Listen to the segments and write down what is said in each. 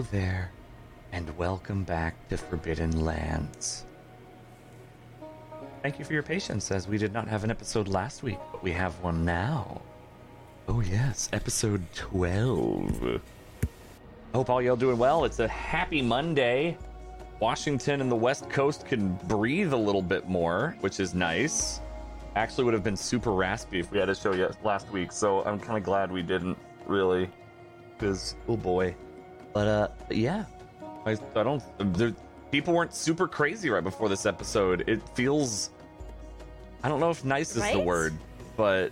There, and welcome back to Forbidden Lands. Thank you for your patience, as we did not have an episode last week, but we have one now. Oh, yes, episode 12. Hope all y'all doing well. It's a happy Monday. Washington and the West Coast can breathe a little bit more, which is nice. Actually, would have been super raspy if we had a show yet last week, so I'm kind of glad we didn't really, because oh boy. But uh, yeah, I, I don't. There, people weren't super crazy right before this episode. It feels. I don't know if nice is the word, but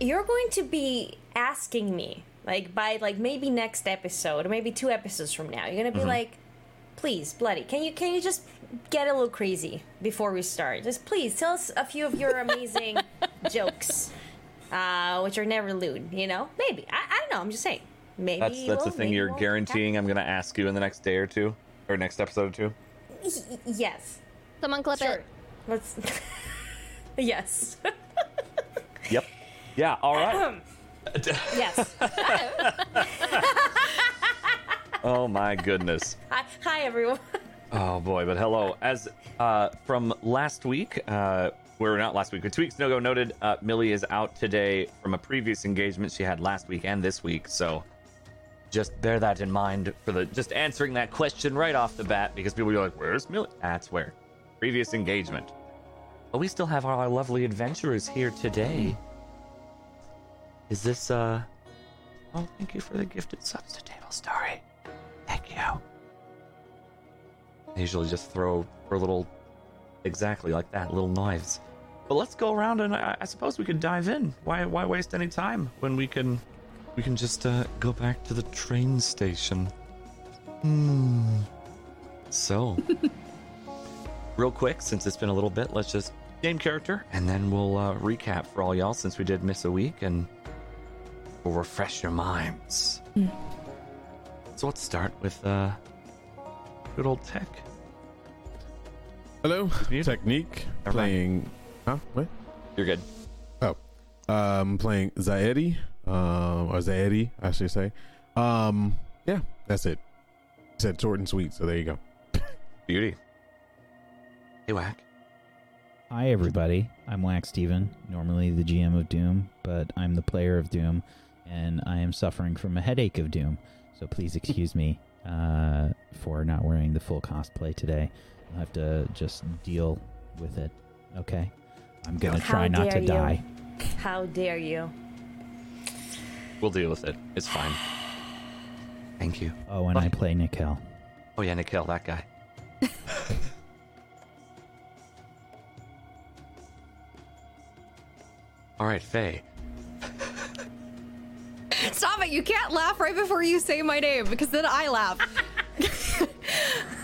You're going to be asking me, like by like maybe next episode or maybe two episodes from now. You're gonna be like, please, bloody, can you can you just get a little crazy before we start? Just please tell us a few of your amazing jokes, uh, which are never lewd. You know, maybe I, I don't know. I'm just saying. Maybe that's that's we'll, the thing you're won't. guaranteeing. I'm gonna ask you in the next day or two, or next episode or two. Y- yes, Someone clip sure. it. Let's. yes. Yep. Yeah. All right. yes. oh my goodness. Hi, hi everyone. Oh boy, but hello. As uh, from last week, uh, we're not last week, but two weeks ago noted, uh, Millie is out today from a previous engagement she had last week and this week. So just bear that in mind for the just answering that question right off the bat because people are like, "Where's Millie?" That's where previous engagement. But we still have our lovely adventurers here today. Is this uh? Oh, thank you for the gifted subs to Table Story. Thank you. I usually just throw for little, exactly like that, little knives. But let's go around and I, I suppose we could dive in. Why why waste any time when we can we can just uh, go back to the train station. Hmm. So, real quick, since it's been a little bit, let's just name character and then we'll uh, recap for all y'all since we did miss a week and we'll refresh your minds. So let's start with uh, good old tech. Hello, muted. Technique Never mind. playing. Huh? What? You're good. Oh, I'm um, playing Zaedi, um, or Zaedi, I should say. Um, yeah, that's it. Said short and sweet, so there you go. Beauty. Hey, Whack. Hi, everybody. I'm Wax Steven, normally the GM of Doom, but I'm the player of Doom, and I am suffering from a headache of Doom. So please excuse me uh, for not wearing the full cosplay today. I'll have to just deal with it. Okay? I'm going to How try not to you. die. How dare you? We'll deal with it. It's fine. Thank you. Oh, and I play Nikel. Oh, yeah, Nikhil, that guy. All right, Faye. Stop it! You can't laugh right before you say my name because then I laugh.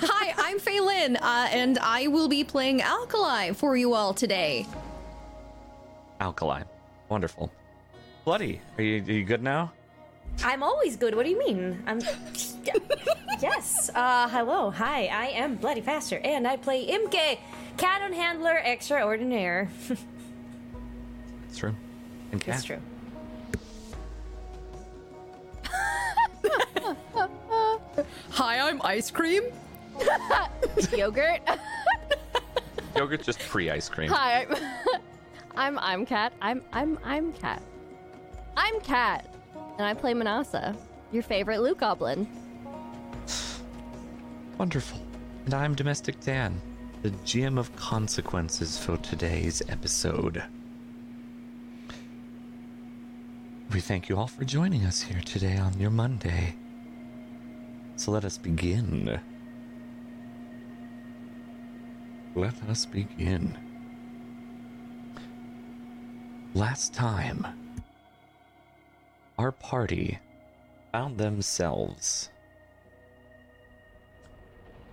Hi, I'm Faye Lin, uh, and I will be playing Alkali for you all today. Alkaline. Wonderful. Bloody, are you, are you good now? I'm always good. What do you mean? I'm. yes. Uh, hello. Hi. I am Bloody Faster, and I play Imke, Cannon Handler Extraordinaire. It's true. And cat. It's true. Hi, I'm Ice Cream. Yogurt. Yogurt just pre-ice cream. Hi, I'm, I'm I'm Cat. I'm I'm I'm Cat. I'm Cat, and I play Manasa, your favorite loot goblin. Wonderful. And I'm Domestic Dan, the GM of consequences for today's episode. We thank you all for joining us here today on your Monday. So let us begin. Let us begin. Last time, our party found themselves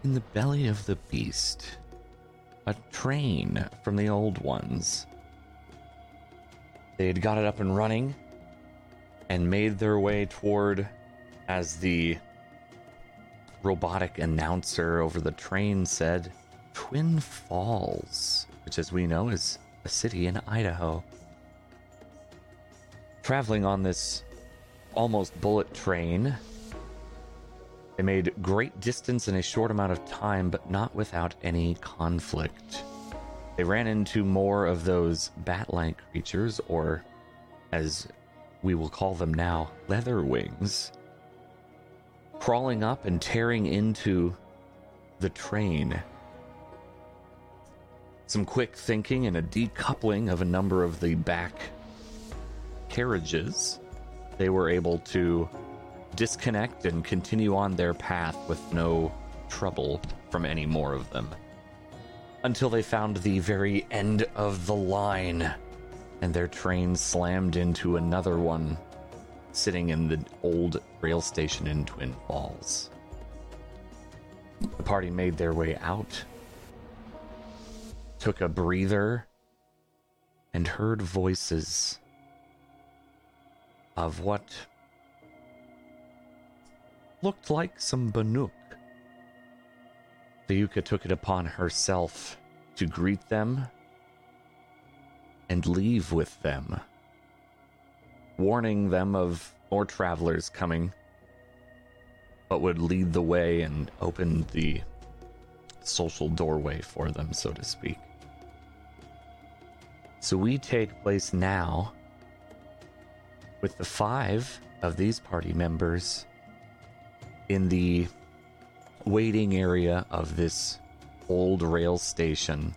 in the belly of the beast, a train from the old ones. They had got it up and running and made their way toward, as the robotic announcer over the train said, Twin Falls, which, as we know, is a city in Idaho. Traveling on this almost bullet train, They made great distance in a short amount of time, but not without any conflict. They ran into more of those bat like creatures, or as we will call them now, leather wings, crawling up and tearing into the train. Some quick thinking and a decoupling of a number of the back carriages, they were able to disconnect and continue on their path with no trouble from any more of them. Until they found the very end of the line, and their train slammed into another one sitting in the old rail station in Twin Falls. The party made their way out, took a breather, and heard voices of what looked like some Banuk. Fayuka took it upon herself to greet them and leave with them, warning them of more travelers coming, but would lead the way and open the social doorway for them, so to speak. So we take place now with the five of these party members in the waiting area of this old rail station.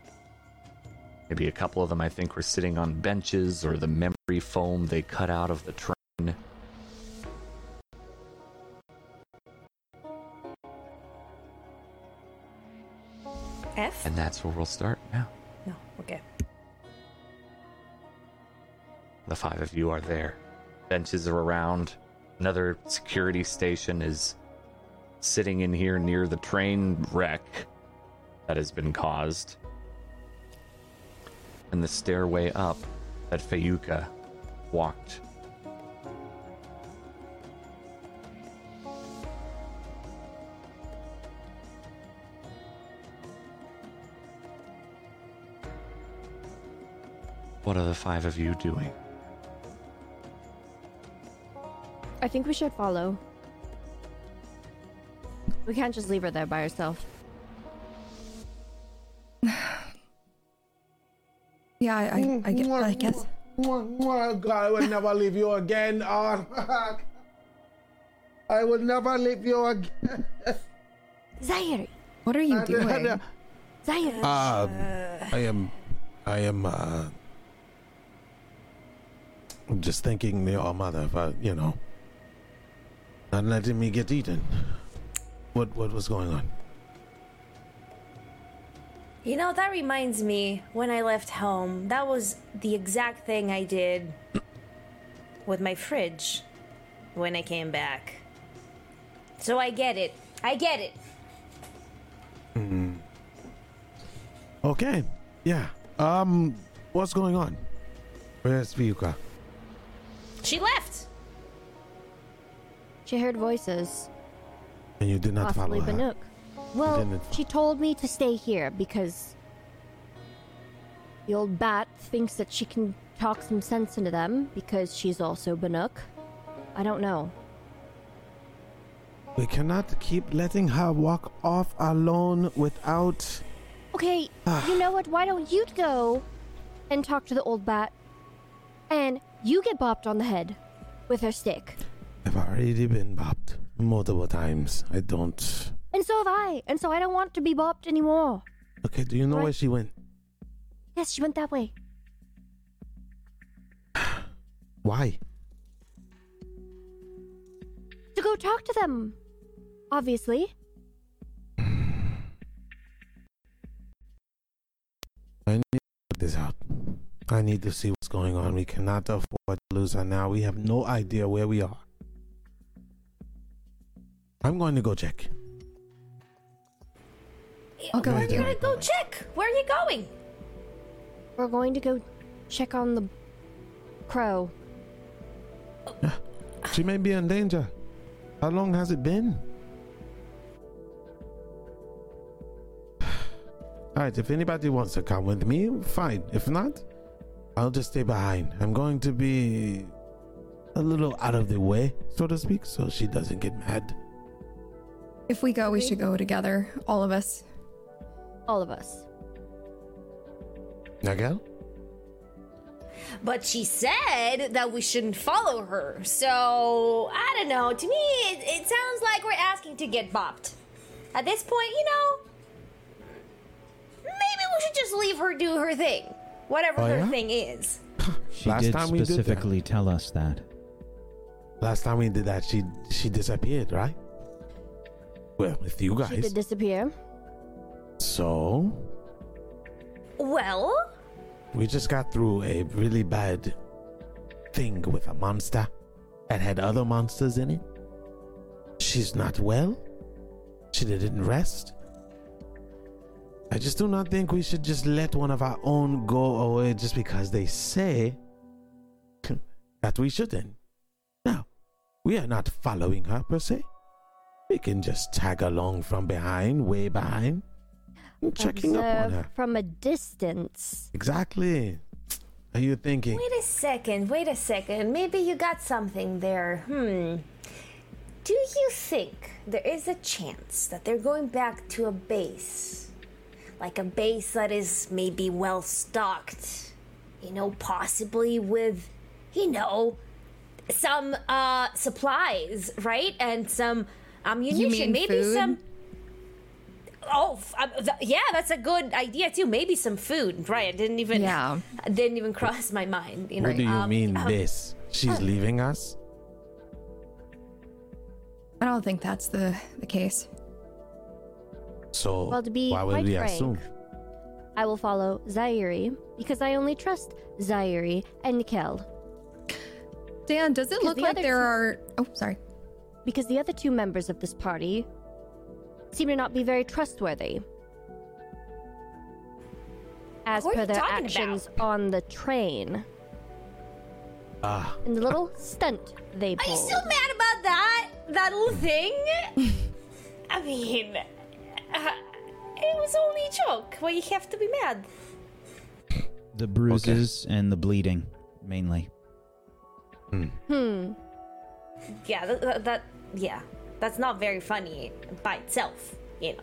Maybe a couple of them, I think, were sitting on benches or the memory foam they cut out of the train. F? And that's where we'll start now. No, okay. The five of you are there. Benches are around. Another security station is sitting in here near the train wreck that has been caused. And the stairway up that Fayuka walked. What are the five of you doing? I think we should follow. We can't just leave her there by herself. Yeah, I, I, I, get, I guess. God, I will never leave you again. Oh, I will never leave you again. Zaire! What are you doing? Zaire! Uh, I am, I am, uh, I'm just thinking the All Mother for, you know, not letting me get eaten. What, what was going on? You know, that reminds me when I left home, that was the exact thing I did with my fridge when I came back. So I get it. I get it. Hmm. Okay, yeah. Um, what's going on? Where's Fayuka? She left. She heard voices. And you did not possibly follow her. Banuk. Well, she told me to stay here because the old bat thinks that she can talk some sense into them because she's also Banuk. I don't know. We cannot keep letting her walk off alone without. Okay, you know what? Why don't you go and talk to the old bat and you get bopped on the head with her stick? I've already been bopped multiple times. I don't. And so have I. And so I don't want to be bopped anymore. Okay, do you know Right. where she went? Yes, she went that way. Why? To go talk to them. Obviously. I need to put this out. I need to see what's going on. We cannot afford to lose her now. We have no idea where we are. I'm going to go check. I'll go Where with are you you. gonna go check? Where are you going? We're going to go check on the crow. She may be in danger. How long has it been? All right, if anybody wants to come with me, fine. If not, I'll just stay behind. I'm going to be a little out of the way, so to speak, so she doesn't get mad. If we go, we should go together, all of us. All of us. Nagel? But she said that we shouldn't follow her. So, I don't know. To me, it, it sounds like we're asking to get bopped. At this point, you know, maybe we should just leave her do her thing. Whatever Oh, her yeah? thing is. She Last did time we did that. specifically tell us that. Last time we did that, she she disappeared, right? Well, with you guys. She did disappear. So, Well, we just got through a really bad thing with a monster that had other monsters in it. She's not well. She didn't rest. I just do not think we should just let one of our own go away just because they say that we shouldn't. Now, we are not following her per se. We can just tag along from behind, way behind, and checking up on her. from a distance. Exactly. Are you thinking? wait a second, wait a second. Maybe you got something there. Hmm. Do you think there is a chance that they're going back to a base? Like a base that is maybe well stocked? You know, possibly with, you know, some uh supplies, right? And some ammunition, mean maybe food? some Oh, f- uh, th- yeah, that's a good idea too. Maybe some food, right? I didn't even, Yeah. didn't even cross my mind. You know, What do you um, mean um, this? She's leaving us? I don't think that's the, the case. So Well, to be why would we frank, assume? I will follow Zairi because I only trust Zairi and Nikel. Dan, does it look the like there two- are. Oh, sorry. Because the other two members of this party seem to not be very trustworthy. As per their talking actions on the train Ah, and the little stunt they pulled. Are you pulled. still mad about that? That little thing? I mean, uh, it was only a joke. Why you have to be mad? The bruises and the bleeding, mainly. Hmm. Yeah, that, that, that yeah, that's not very funny by itself, you know.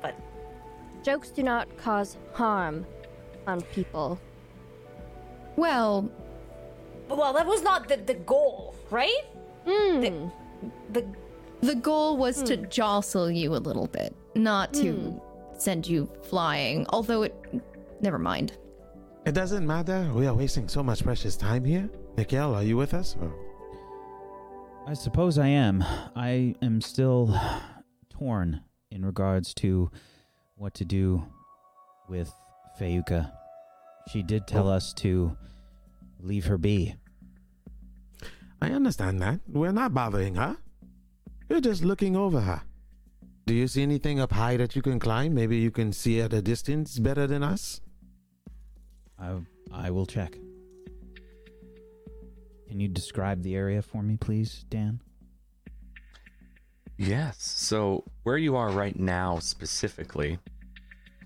But Jokes do not cause harm on people. Well, well, that was not the, the goal, right? Hmm. The the goal was to jostle you a little bit, not to send you flying. Although it. Never mind. it doesn't matter. We are wasting so much precious time here. Nikel, are you with us? Or- I suppose I am. I am still torn in regards to what to do with Fayuka. She did tell us to leave her be. I understand that. We're not bothering her. You're just looking over her. Do you see anything up high that you can climb? Maybe you can see at a distance better than us? I I will check. Can you describe the area for me, please, Dan? Yes. So where you are right now, specifically,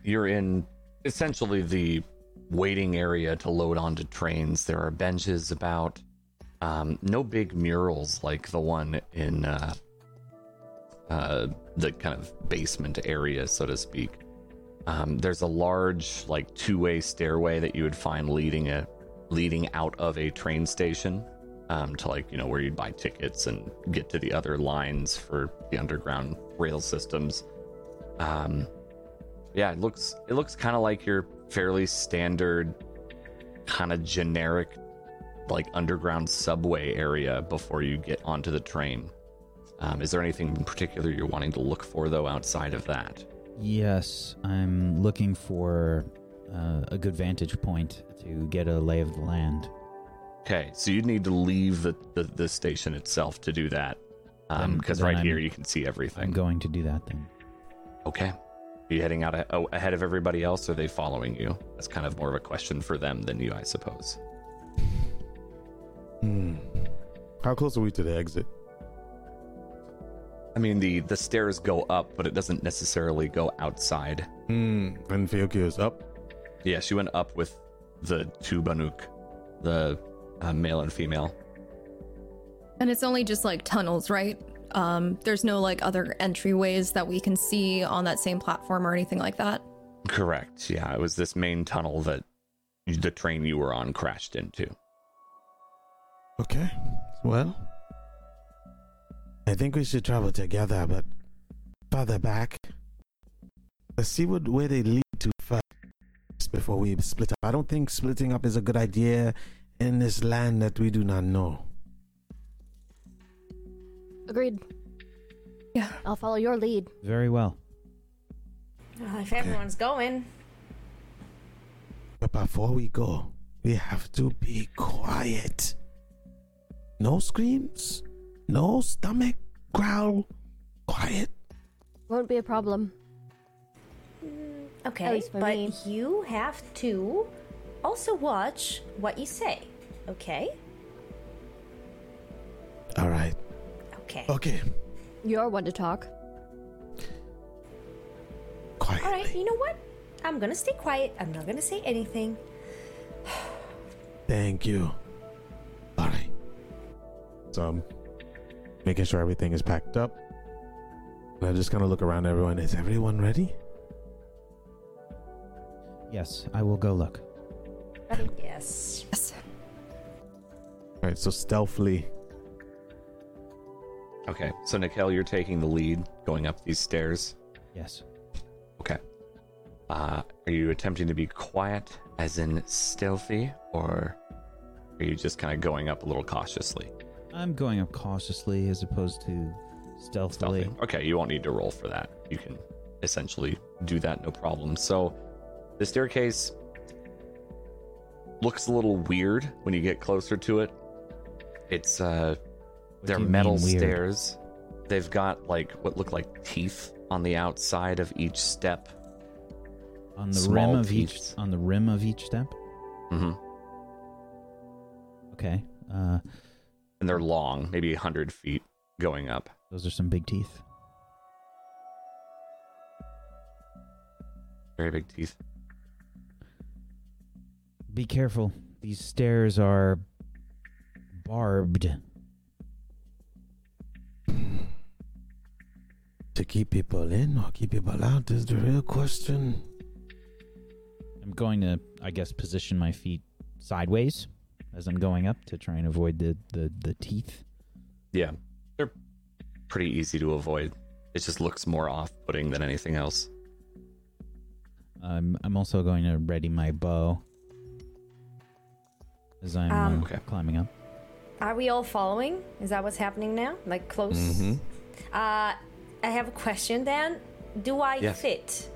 you're in essentially the waiting area to load onto trains. There are benches about. Um, no big murals like the one in uh, uh, the kind of basement area, so to speak. Um, there's a large, like, two-way stairway that you would find leading a leading out of a train station um, to like you know where you'd buy tickets and get to the other lines for the underground rail systems. Um, yeah, it looks it looks kind of like your fairly standard, kind of generic, like underground subway area before you get onto the train. Um, is there anything in particular you're wanting to look for though outside of that? Yes, I'm looking for uh, a good vantage point to get a lay of the land. Okay, so you'd need to leave the, the, the station itself to do that. Then- Because then right I'm- here you can see everything. I'm going to do that then. Okay. Are you heading out a- oh, ahead of everybody else? Or are they following you? That's kind of more of a question for them than you, I suppose. Hmm. How close are we to the exit? I mean, the the stairs go up, but it doesn't necessarily go outside. Hmm. And Fayuka is up. Yeah, she went up with the two Banuk, the uh, male and female. And it's only just like tunnels, right? Um, there's no like other entryways that we can see on that same platform or anything like that. Correct. Yeah, it was this main tunnel that the train you were on crashed into. Okay. Well, I think we should travel together, but further back. Let's see what where they lead to first before we split up. I don't think splitting up is a good idea in this land that we do not know. Agreed. Yeah. I'll follow your lead. Very well. Well, if everyone's going, But before we go, we have to be quiet. No screams, no stomach growl. Quiet. Won't be a problem. Mm, okay, but me. you have to also watch what you say. Okay? All right. Okay. Okay. You're one to talk. Quietly. All right, you know what? I'm gonna stay quiet. I'm not gonna say anything. Thank you. All right. So I'm making sure everything is packed up. And I just kind of look around everyone. Is everyone ready? Yes, I will go look. Yes. Yes. All right, so stealthily. Okay, so Nikel, you're taking the lead going up these stairs. Yes. Okay. Uh, are you attempting to be quiet, as in stealthy, or are you just kind of going up a little cautiously? I'm going up cautiously as opposed to stealthily. Stealthy. Okay, you won't need to roll for that. You can essentially do that no problem. So the staircase looks a little weird when you get closer to it. It's uh What they're metal stairs. They've got like what look like teeth on the outside of each step. on the small rim of each teeth. on the rim of each step. Mm-hmm. Okay. Uh, And they're long, maybe 100 feet going up. those are some big teeth. Very big teeth. Be careful. These stairs are barbed. To keep people in or keep people out is the real question. I'm going to, I guess, position my feet sideways as I'm going up to try and avoid the the, the teeth. Yeah, they're pretty easy to avoid. It just looks more off-putting than anything else. I'm I'm also going to ready my bow as I'm Um, uh, Okay. climbing up. Are we all following? Is that what's happening now? Like close? Mm-hmm. Uh, I have a question then. Do I Yes. fit?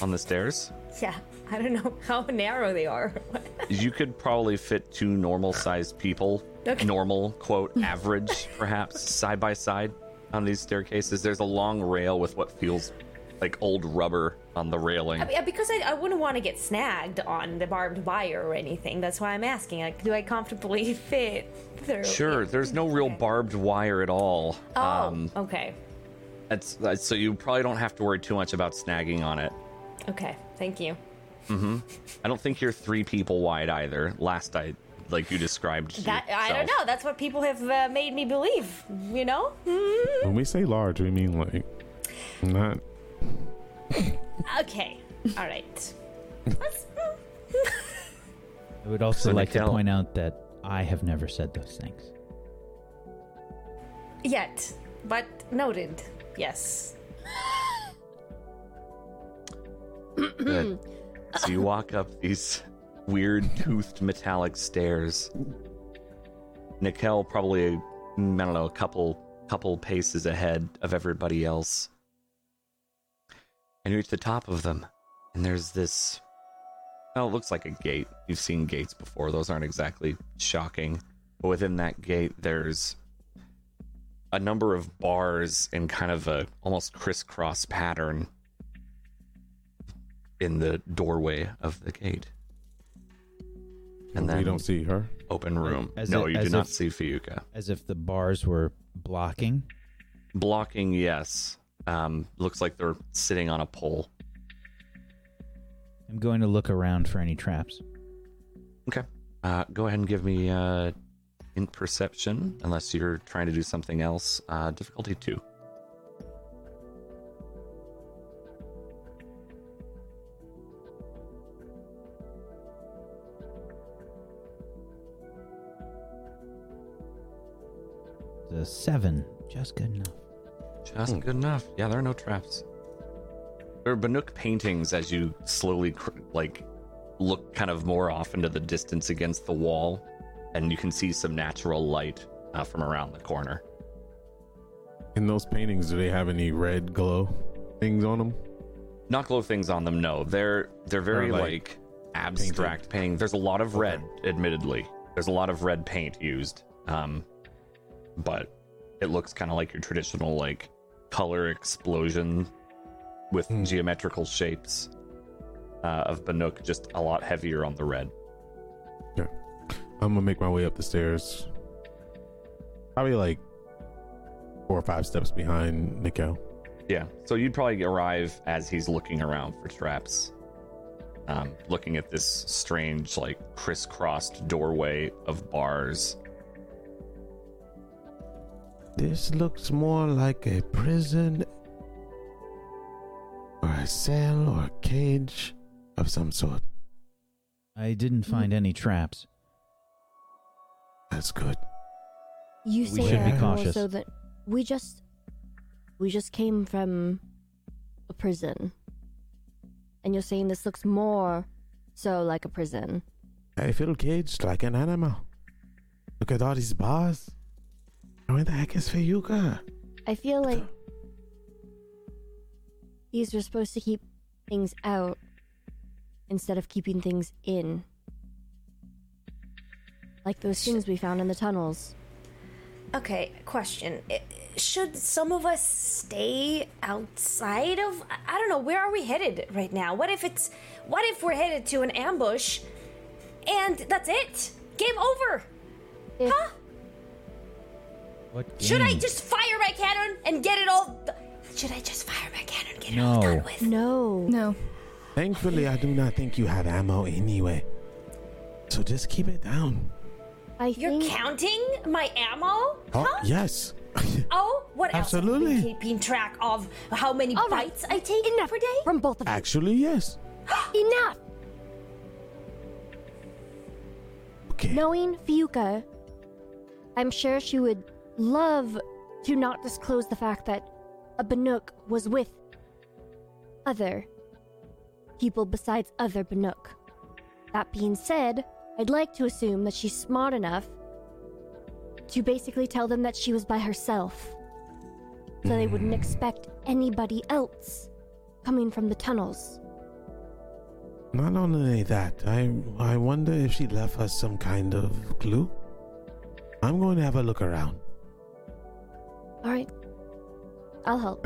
On the stairs, Yeah, I don't know how narrow they are. you could probably fit two normal-sized people, Okay. normal quote average perhaps side by side on these staircases. There's a long rail with what feels like old rubber on the railing. I because I, I wouldn't want to get snagged on the barbed wire or anything. That's why I'm asking. Like, do I comfortably fit through? Sure, there's no real Okay. barbed wire at all. Oh, Um, okay. that's, that's so you probably don't have to worry too much about snagging on it. Okay, thank you. Mm-hmm. I don't think you're three people wide either. Last I, like you described. to That I don't know. That's what people have uh, made me believe. You know? Mm. When we say large, we mean like not. Okay. All right. I would also So like to point out that I have never said those things. Yet, but noted. Yes. So you walk up these weird toothed metallic stairs. Nikel probably I don't know a couple couple paces ahead of everybody else. And you reach the top of them, and there's this. Well, it looks like a gate. You've seen gates before; those aren't exactly shocking. But within that gate, there's a number of bars in kind of a almost crisscross pattern in the doorway of the gate. And then we don't see her. open room. As no, if- you do as not if- see Fayuka. As if the bars were blocking. Blocking, yes. Um, looks like they're sitting on a pole. I'm going to look around for any traps. Okay. Uh, go ahead and give me uh, int perception, unless you're trying to do something else. Uh, difficulty two. The seven, just good enough. Just good enough. Yeah, there are no traps. There are Banuk paintings as you slowly, cr- like, look kind of more off into the distance against the wall, and you can see some natural light uh, from around the corner. In those paintings, do they have any red glow things on them? Not glow things on them. No, they're they're very Or, like, like, abstract painting. There's a lot of red, admittedly. There's a lot of red paint used, um, but it looks kind of like your traditional like color explosion with Hmm. geometrical shapes uh, of Banuk, just a lot heavier on the red. Yeah. I'm gonna make my way up the stairs. Probably like four or five steps behind Nico. Yeah, so you'd probably arrive as he's looking around for traps, um, looking at this strange, like crisscrossed doorway of bars. This looks more like a prison or a cell or a cage of some sort. I didn't find any traps. That's good. You We say should be that more cautious. so that we just we just came from a prison. And you're saying this looks more so like a prison. I feel caged like an animal. Look at all these bars. Where the heck is Fayuka? I feel like these were supposed to keep things out instead of keeping things in. Like those things we found in the tunnels. Okay, question. Should some of us stay outside of I- I don't know, where are we headed right now? What if it's what if we're headed to an ambush and that's it? Game over. If, Huh? What Should I game? just fire my cannon and get it all Should I just fire my cannon and get it No. all done with? No. No. Thankfully, I do not think you have ammo anyway. So just keep it down. I You're think counting my ammo? Oh, Huh? yes. Oh, what else? Have Absolutely. you been keeping track of how many All right. bites I take enough per day? from both of you. Actually, yes. Enough. Okay. Knowing Fayuka, I'm sure she would love to not disclose the fact that a Banuk was with other people besides other Banuk. That being said, I'd like to assume that she's smart enough to basically tell them that she was by herself. So they wouldn't mm. expect anybody else coming from the tunnels. Not only that, I I wonder if she left us some kind of clue. I'm going to have a look around. Alright. I'll help.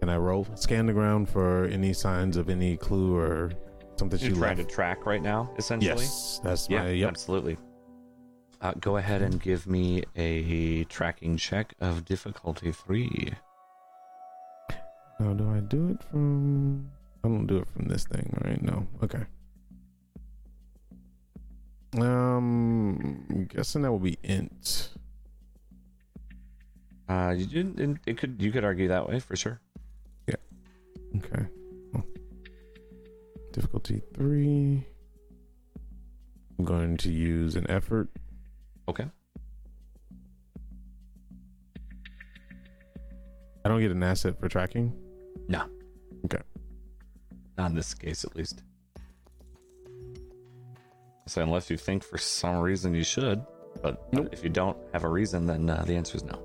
Can I roll? Scan the ground for any signs of any clue or something she You're trying to track right now, essentially. Yes, that's Yeah, my yep. absolutely. Uh, go ahead and give me a tracking check of difficulty three. Now, do I do it from? I don't do it from this thing, right? No. Okay. Um, I'm guessing that will be int. Uh, you didn't. it could you could argue that way for sure. Yeah. Okay. Oh. Difficulty three. I'm going to use an effort. Okay. I don't get an asset for tracking. No. Okay. Not in this case, at least. So unless you think for some reason you should, but, but Nope. if you don't have a reason, then uh, the answer is no.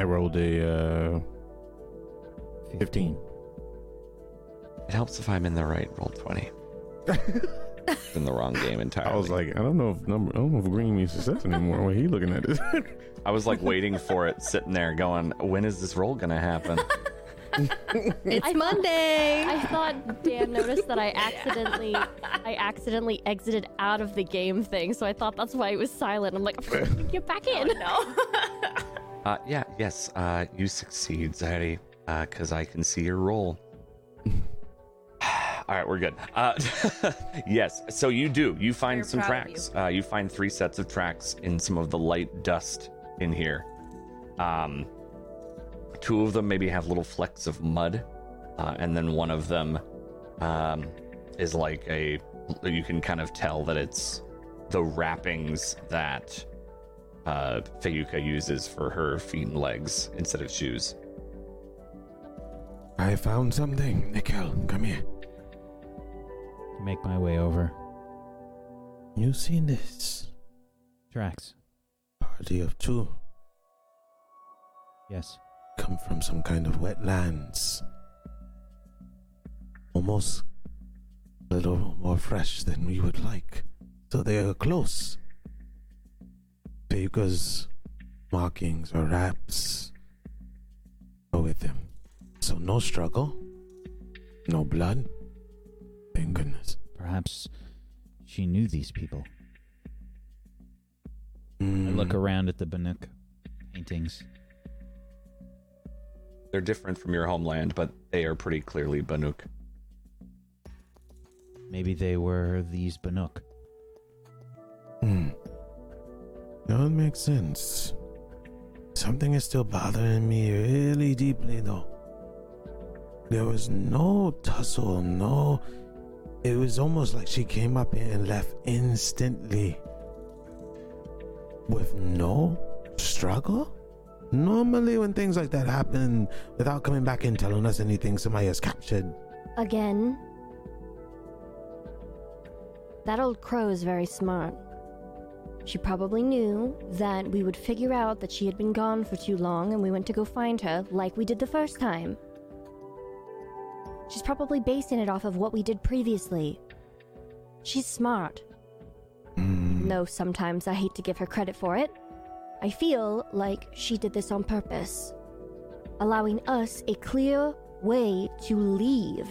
I rolled a uh, 15. It helps if I'm in the right roll twenty. in the wrong game entirely. I was like, I don't know if number, I don't know if green means success anymore. When he looking at this, I was like waiting for it, sitting there, going, "When is this roll gonna happen?" It's I- Monday. I thought Dan noticed that I accidentally I accidentally exited out of the game thing, so I thought that's why it was silent. I'm like, get back in. No. Uh, yeah, yes, uh, you succeed, Zari, because I can see your roll. All right, we're good. Uh, yes, so you do. You find Very some proud of tracks. Uh, you find three sets of tracks in some of the light dust in here. Um, two of them maybe have little flecks of mud, uh, and then one of them um, is like a. You can kind of tell that it's the wrappings that uh, Fayuka uses for her feet and legs instead of shoes. I found something. Nikel, come here. Make my way over. You seen this? Tracks. Party of two Yes. come from some kind of wetlands. Almost a little more fresh than we would like. So they are close. Fayuka's markings or raps go with them. So no struggle, no blood. Thank goodness. Perhaps she knew these people. I Mm, look around at the Banuk paintings. They're different from your homeland, but they are pretty clearly Banuk. Maybe they were these Banuk. Hmm. That would make sense. Something is still bothering me really deeply, though. There was no tussle, no. It was almost like she came up here and left instantly. With no struggle? Normally, when things like that happen without coming back and telling us anything, somebody is captured. Again, that old crow is very smart. She probably knew that we would figure out that she had been gone for too long and we went to go find her like we did the first time. She's probably basing it off of what we did previously. She's smart. Hmm. Though sometimes I hate to give her credit for it. I feel like she did this on purpose, allowing us a clear way to leave.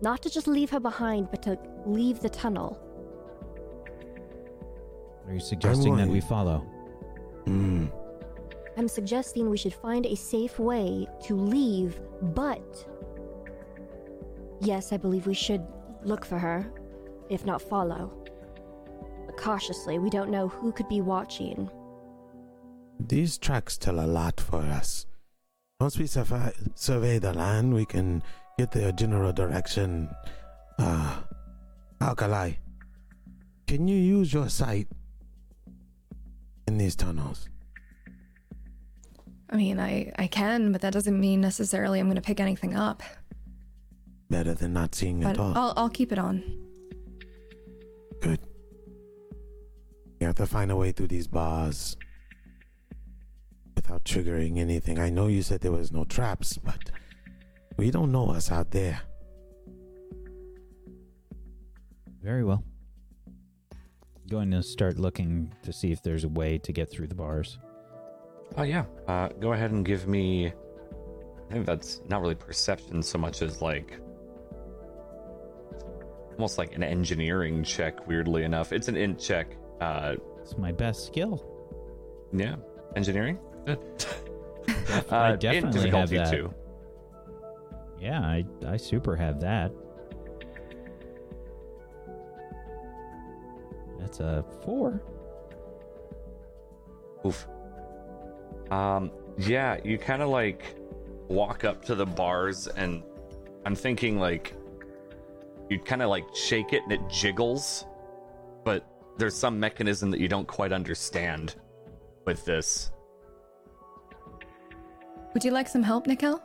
Not to just leave her behind, but to leave the tunnel. Are you suggesting that we follow? Hmm. I'm suggesting we should find a safe way to leave, but. Yes, I believe we should look for her, if not follow. But cautiously, we don't know who could be watching. These tracks tell a lot for us. Once we survi- survey the land, we can get the general direction. Uh, Alkali, can you use your sight in these tunnels? I mean, I, I can, but that doesn't mean necessarily I'm going to pick anything up. Better than not seeing But at all. I'll, I'll keep it on. Good. You have to find a way through these bars without triggering anything. I know you said there was no traps, but we don't know what's out there. Very well. Going to start looking to see if there's a way to get through the bars. Oh yeah. Uh, go ahead and give me. I think that's not really perception so much as like almost like an engineering check. Weirdly enough, it's an int check. Uh, It's my best skill. yeah, engineering. Def- Uh, I int definitely have that. two. Yeah, I, I super have that. That's a four. Oof. Um, yeah, you kind of like walk up to the bars, and I'm thinking like you kind of like shake it and it jiggles, but there's some mechanism that you don't quite understand with this. Would you like some help, Nikel?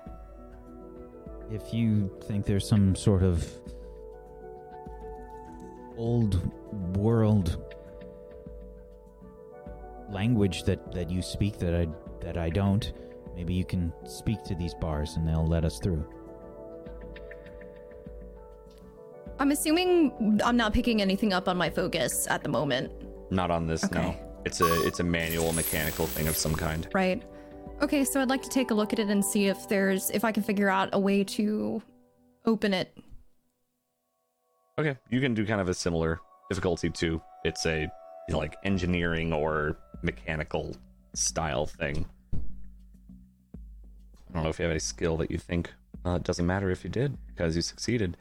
If you think there's some sort of old world language that, that you speak that I that I don't, maybe you can speak to these bars and they'll let us through. I'm assuming I'm not picking anything up on my focus at the moment, Not on this, no. It's a it's a manual mechanical thing of some kind. right? Okay, so I'd like to take a look at it and see if there's if I can figure out a way to open it. Okay, you can do kind of a similar difficulty too. It's a you know, like engineering or mechanical style thing. I don't know if you have any skill that you think Uh, it doesn't matter if you did because you succeeded.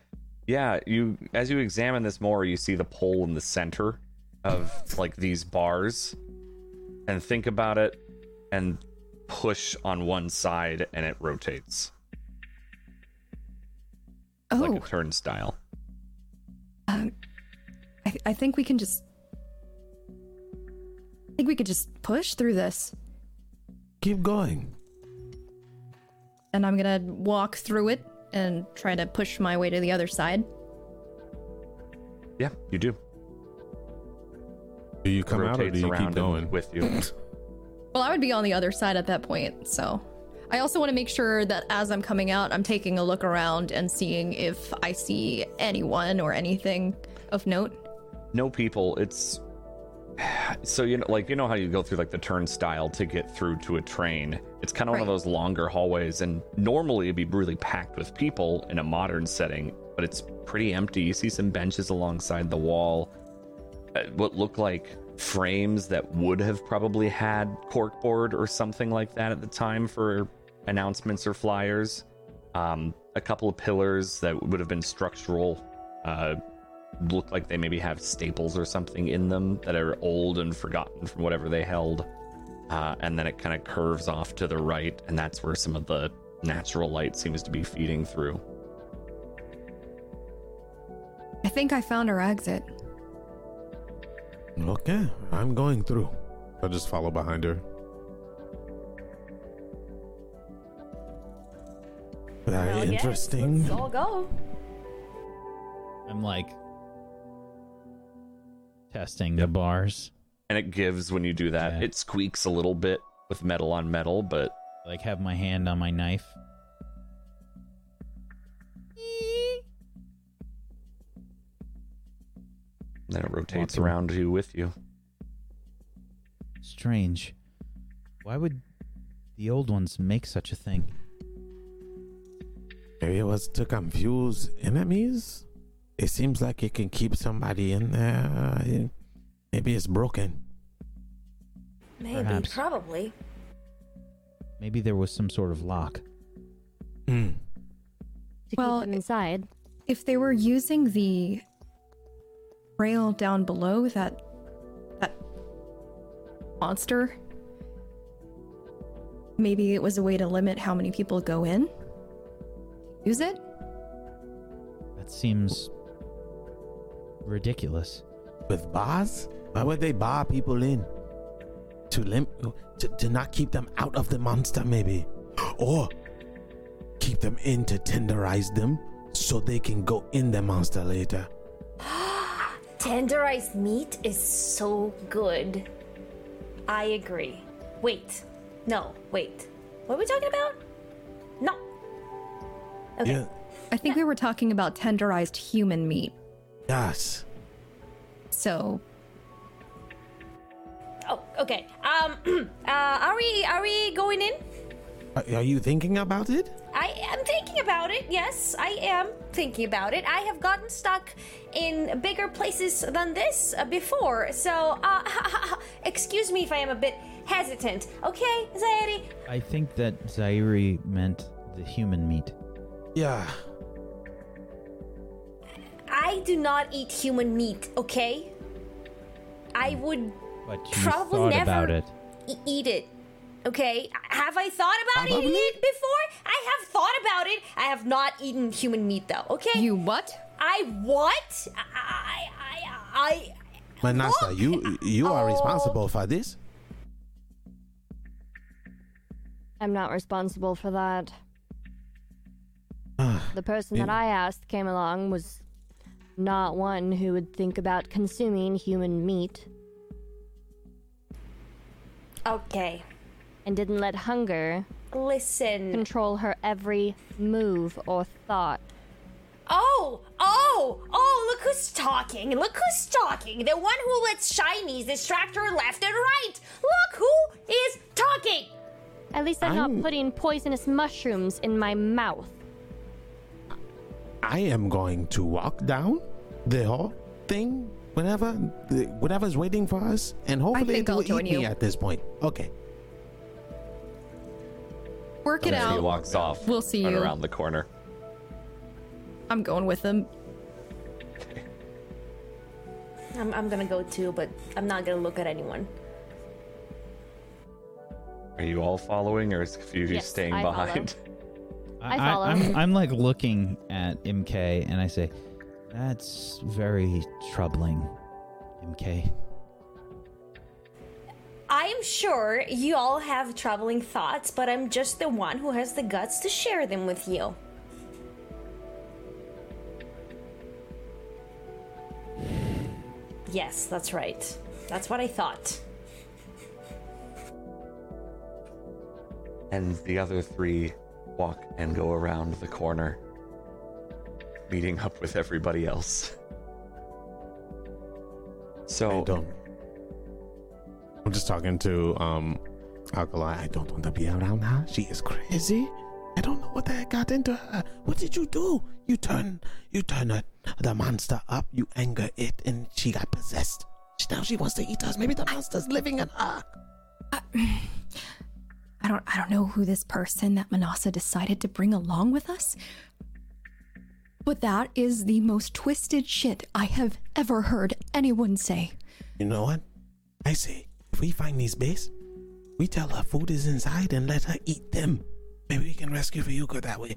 Yeah, you as you examine this more, you see the pole in the center of like these bars, and think about it, and push on one side, and it rotates Oh, like a turnstile. Um, I, I think we can just. I think we could just push through this, Keep going. and I'm gonna walk through it and try to push my way to the other side. Yeah, you do. Do you come out or do you keep going? with you. Well, I would be on the other side at that point, so. I also want to make sure that as I'm coming out, I'm taking a look around and seeing if I see anyone or anything of note. no people it's so you know like you know how you go through like the turnstile to get through to a train? It's kind of one of those longer hallways and normally it'd be really packed with people in a modern setting but it's pretty empty. You see some benches alongside the wall uh, what look like frames that would have probably had corkboard or something like that at the time for announcements or flyers um, a couple of pillars that would have been structural uh, look like they maybe have staples or something in them that are old and forgotten from whatever they held. Uh, and then it kind of curves off to the right, and that's where some of the natural light seems to be feeding through. I think I found our exit. Okay, I'm going through. I'll just follow behind her. Very Well, yes, interesting. let's all go. I'm like testing the bars. And it gives when you do that. Yeah. It squeaks a little bit with metal on metal, but Like have my hand on my knife. then it rotates Walking. around you with you. Strange. Why would the old ones make such a thing? Maybe it was to confuse enemies. It seems like it can keep somebody in there. Maybe it's broken. Maybe, Perhaps. probably. Maybe there was some sort of lock. Hmm. to Well, keep them inside. If they were using the rail down below that that monster, maybe it was a way to limit how many people go in. Use it? That seems ridiculous. With bars? Why would they bar people in? To lim to, to not keep them out of the monster, maybe. Or keep them in to tenderize them so they can go in the monster later. Tenderized meat is so good. I agree. Wait. No, wait. What are we talking about? No. Okay. Yeah. I think we were talking about tenderized human meat. Yes. So Oh, okay. Um, uh, are we are we going in? Are, are you thinking about it? I am thinking about it. Yes, I am thinking about it. I have gotten stuck in bigger places than this uh, before, so uh, excuse me if I am a bit hesitant. Okay, Zairi? I think that Zairi meant the human meat. Yeah. I do not eat human meat. Okay, I would But you Probably never. about it. e- eat it. Okay, have I thought about eating it before? I have thought about it. I have not eaten human meat though. Okay, you what? I what? I I I. Manasa, Look! you you are Oh. responsible for this. I'm not responsible for that. The person that I asked came along was not one who would think about consuming human meat Okay, and didn't let hunger listen. control her every move or thought. Oh, oh, oh, look who's talking. Look who's talking. The one who lets shinies distract her left and right. Look who is talking. At least I'm, I'm- not putting poisonous mushrooms in my mouth. I am going to walk down the whole thing, Whenever, whatever, the- whatever's waiting for us, and hopefully it I'll will join eat me you. at this point. Okay. Work it As he out. walks off. We'll see run you. around the corner. I'm going with him. I'm, I'm gonna go too, but I'm not gonna look at anyone. Are you all following, or is a few of you Yes, staying I follow. behind? I follow. I'm, I'm like looking at MK and I say, that's very troubling, MK. I'm sure you all have troubling thoughts, but I'm just the one who has the guts to share them with you. Yes, that's right. That's what I thought. And the other three walk and go around the corner, meeting up with everybody else. So I don't. I'm just talking to um, Alkali. I don't want to be around her. She is crazy. I don't know what the heck got into her. What did you do? You turn, you turn her, the monster up. You anger it, and she got possessed. Now she wants to eat us. Maybe the monster's living in her. I don't I don't know who this person that Manasa decided to bring along with us. But that is the most twisted shit I have ever heard anyone say. You know what? I say, if we find these base, we tell her food is inside and let her eat them. Maybe we can rescue Ryuko that way.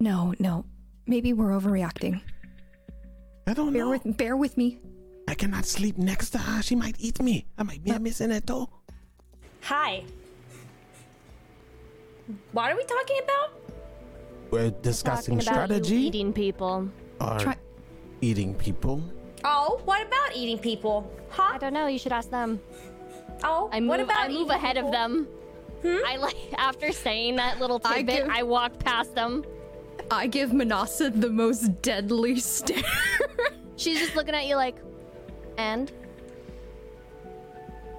No, no. Maybe we're overreacting. I don't Bear know. with bear with me. I cannot sleep next to her. She might eat me. I might be missing a toe. Hi. What are we talking about? We're discussing Talking about you strategy eating people. or Try- eating people. Oh, what about eating people? Huh? I don't know. You should ask them. Oh, I move. what about I move eating ahead of people? them. Hmm? I like after saying that little I tidbit. give- I walk past them. I give Manasa the most deadly stare. She's just looking at you like, and.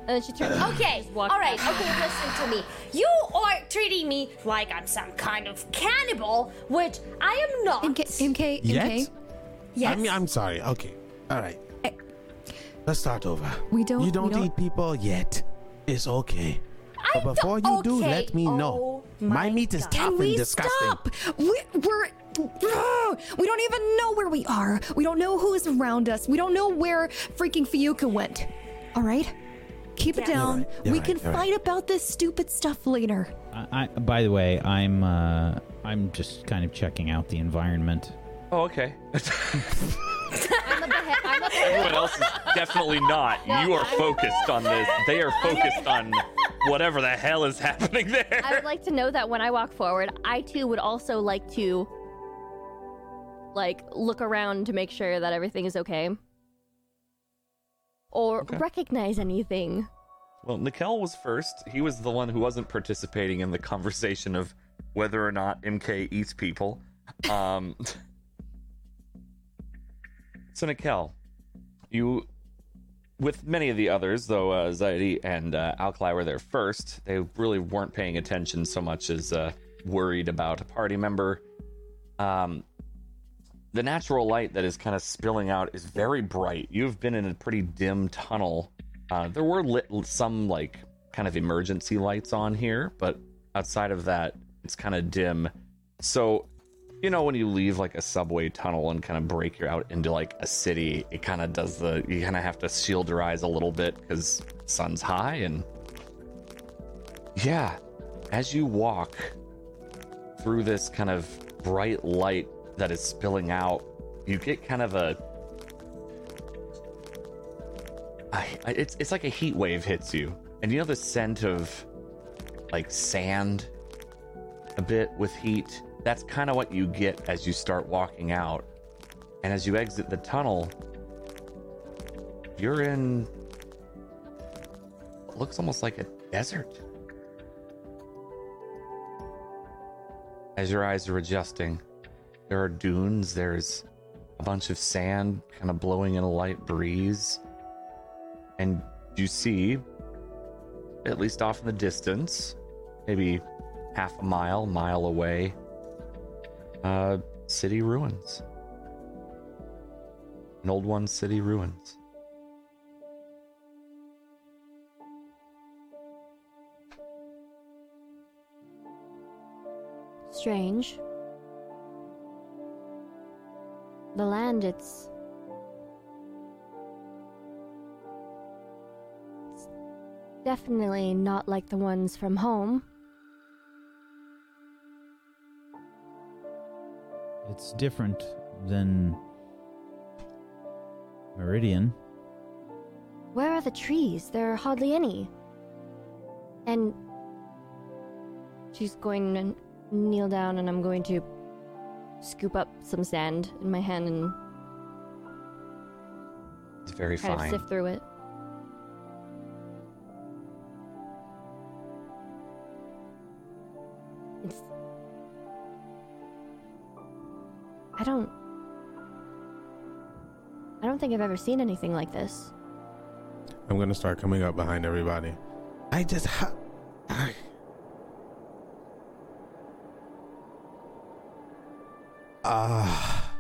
And then she turns. Okay, all right, okay, listen to me. You are treating me like I'm some kind of cannibal, which I am not. MK, MK, Yet? MK. yes. I mean, I'm sorry. Okay. All right. Eh. Let's start over. We don't- You don't, don't- eat people yet. It's okay. I But before don't- you do, okay, let me know. oh my, my meat is God. tough Can and we disgusting. stop? We, we're. Ugh, we don't even know where we are. We don't know who's around us. We don't know where freaking Fayuka went. All right? Keep it Yeah. down. You're right, you're we right, can you're right. fight about this stupid stuff later. I, I, by the way, I'm uh, I'm just kind of checking out the environment. Oh, okay. I'm up ahead. I'm up ahead. Everyone else is definitely not. You are focused on this. They are focused on whatever the hell is happening there. I would like to know that when I walk forward, I too would also like to like look around to make sure that everything is okay. Or Okay. recognize anything. Well, Nikel was first. He was the one who wasn't participating in the conversation of whether or not MK eats people. Um, so, Nikel, you, with many of the others, though uh, Zaidi and uh, Alkali were there first, they really weren't paying attention so much as uh, worried about a party member. Um, the natural light that is kind of spilling out is very bright. You've been in a pretty dim tunnel. Uh, there were lit some like kind of emergency lights on here, but outside of that, it's kind of dim. So, you know, when you leave like a subway tunnel and kind of break your out into like a city, it kind of does the you kind of have to shield your eyes a little bit because sun's high and yeah. As you walk through this kind of bright light that is spilling out, you get kind of a. I, I- it's it's like a heat wave hits you, and you know the scent of like sand, a bit with heat. That's kind of what you get as you start walking out, and as you exit the tunnel, you're in. Looks almost like a desert. As your eyes are adjusting, there are dunes, there's a bunch of sand kind of blowing in a light breeze. And you see, at least off in the distance, maybe half a mile, mile away, uh, city ruins. An old one city ruins. Strange. The land, it's. It's definitely not like the ones from home. It's different than Meridian. Where are the trees? There are hardly any. And she's going to kneel down, and I'm going to scoop up some sand in my hand and It's very kind fine. of sift through it. It's. I don't. I don't think I've ever seen anything like this. I'm gonna start coming up behind everybody. I just ha- Ah.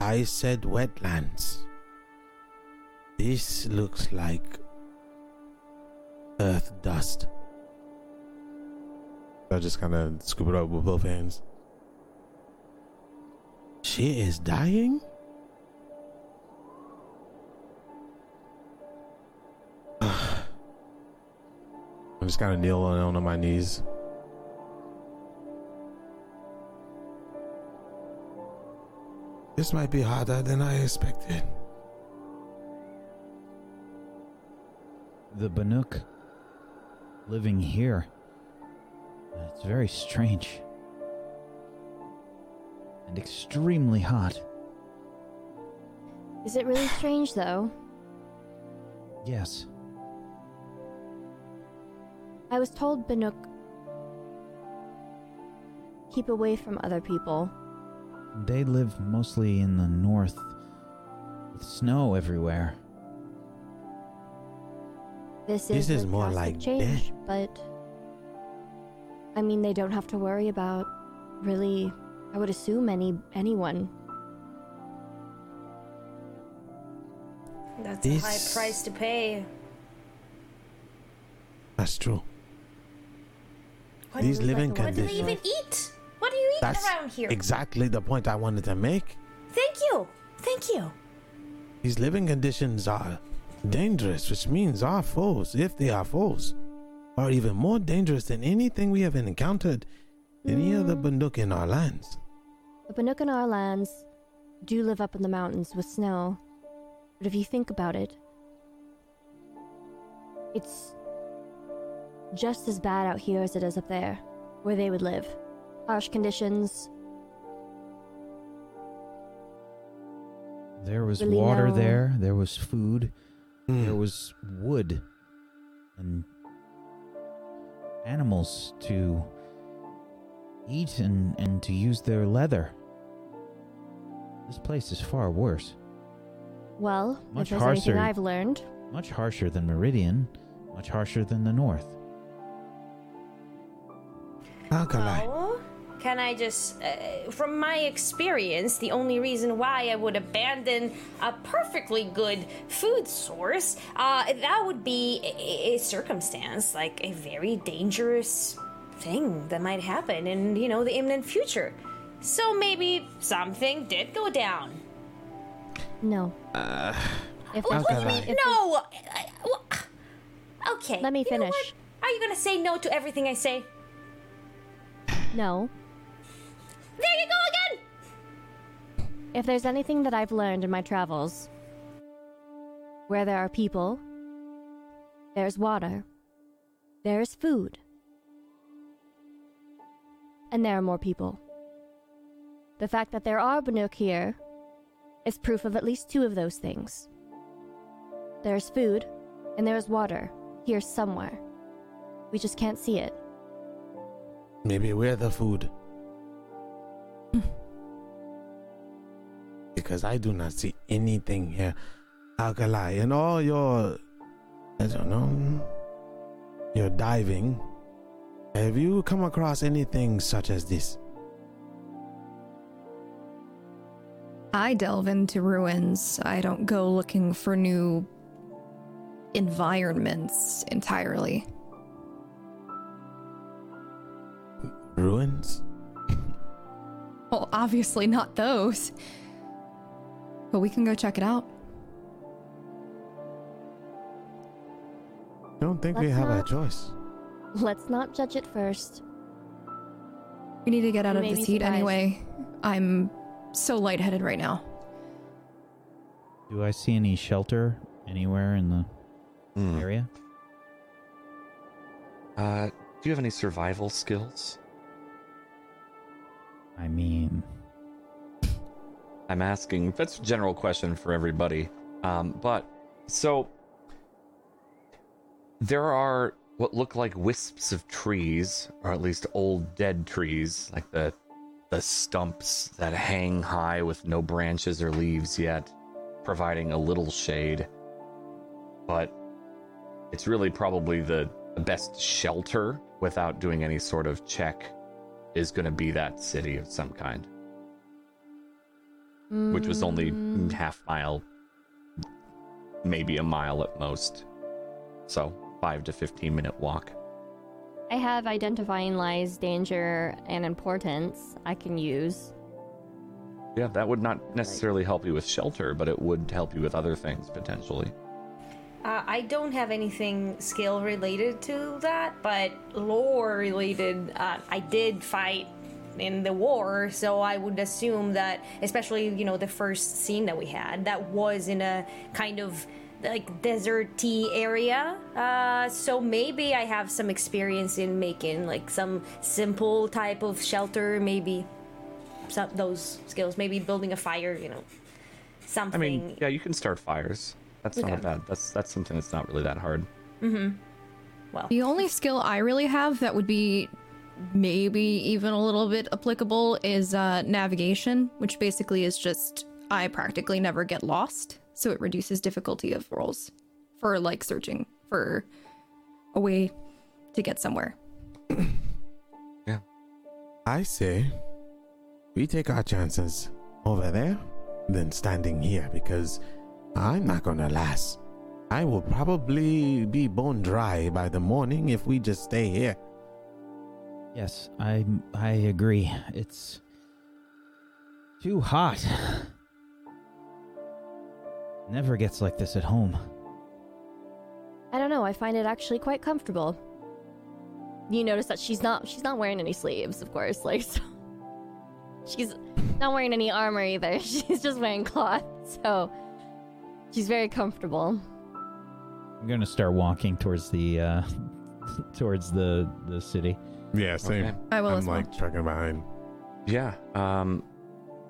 I said wetlands. This looks like earth dust. I just kind of scoop it up with both hands. She is dying? I'm just kind of kneeling on my knees. This might be harder than I expected. The Banuk living here. It's very strange. And extremely hot. Is it really strange, though? Yes. I was told Banuk keep away from other people. They live mostly in the north with snow everywhere. This This is, is more like change, but I mean, they don't have to worry about really. I would assume any anyone. That's a high price to pay. That's true. What These do we- living what, what do they even conditions- eat? That's around here? exactly the point I wanted to make. Thank you. Thank you. These living conditions are dangerous, which means our foes, if they are foes, are even more dangerous than anything we have encountered in any other Banuk in our lands. The Banuk in our lands do live up in the mountains with snow, but if you think about it, it's just as bad out here as it is up there, where they would live. Harsh conditions. There was Really water no- there, there was food, Hmm. there was wood and animals to eat and, and to use their leather. This place is far worse. Well, Much if there's anything harsher. I've learned, Much harsher than Meridian, much harsher than the north. Alkali. Well, can I just, uh, from my experience, the only reason why I would abandon a perfectly good food source, uh, that would be a, a circumstance, like a very dangerous thing that might happen in, you know, the imminent future. So maybe something did go down. no. if there's Okay, any- right. if No! I- well, Okay. Let me you know finish. what? Are you gonna say no to everything I say? no. There you go again! If there's anything that I've learned in my travels, where there are people, there's water, there's food, and there are more people. The fact that there are Banuk here is proof of at least two of those things. There's food, and there's water here somewhere. We just can't see it. Maybe we're the food. Because I do not see anything here. Alkali, and all your, I don't know, your diving. Have you come across anything such as this? I delve into ruins. I don't go looking for new environments entirely. Ruins? Ruins? Well, obviously not those. But we can go check it out. Don't think we Let's have a choice. Let's not judge it first. We need to get out You of may this heat anyway. I'm so lightheaded right now. Do I see any shelter anywhere in the Hmm. area? Uh, do you have any survival skills? I mean, I'm asking. That's a general question for everybody. Um, but so there are what look like wisps of trees, or at least old dead trees, like the the stumps that hang high with no branches or leaves yet, providing a little shade. But it's really probably the, best shelter without doing any sort of check is going to be that city of some kind which was only Mm, half mile, maybe a mile at most. So five to fifteen minute walk. I have identifying lies, danger, and importance I can use. Yeah, that would not necessarily help you with shelter, but it would help you with other things potentially. Uh, I don't have anything skill related to that, but lore related. Uh, I did fight in the war, so I would assume that, especially you know the first scene that we had, that was in a kind of like deserty area. Uh, so maybe I have some experience in making like some simple type of shelter, maybe some those skills, maybe building a fire, you know, something. I mean, yeah, you can start fires. That's not bad. That's that's something that's not really that hard. Mm-hmm. well, The only skill I really have that would be maybe even a little bit applicable is uh, navigation, which basically is just I practically never get lost, so it reduces difficulty of rolls for like searching for a way to get somewhere. Yeah. I say we take our chances over there than standing here because I'm not gonna last. I will probably be bone dry by the morning if we just stay here. yes, I I agree. It's too hot. Never gets like this at home. I don't know. I find it actually quite comfortable. You notice that she's not she's not wearing any sleeves, of course. Like so she's not wearing any armor either. She's just wearing cloth. So she's very comfortable. I'm gonna start walking towards the uh towards the the city. Yeah, same. Okay. I will I'm as well. like trucking behind. Yeah. Um,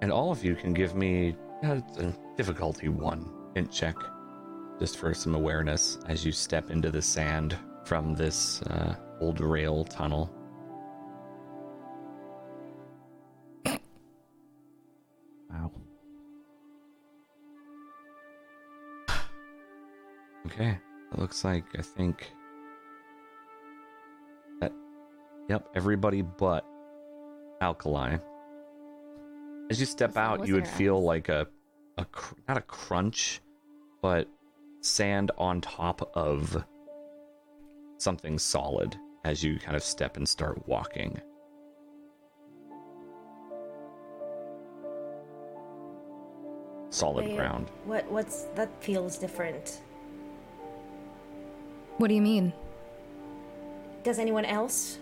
and all of you can give me uh, a difficulty one int check, just for some awareness as you step into the sand from this uh, old rail tunnel. Wow. Okay. It looks like I think that yep, everybody but Alkali. As you step out, you would feel like a a cr- not a crunch, but sand on top of something solid as you kind of step and start walking. Solid Wait, ground. What what's that feels different? What do you mean? Does anyone else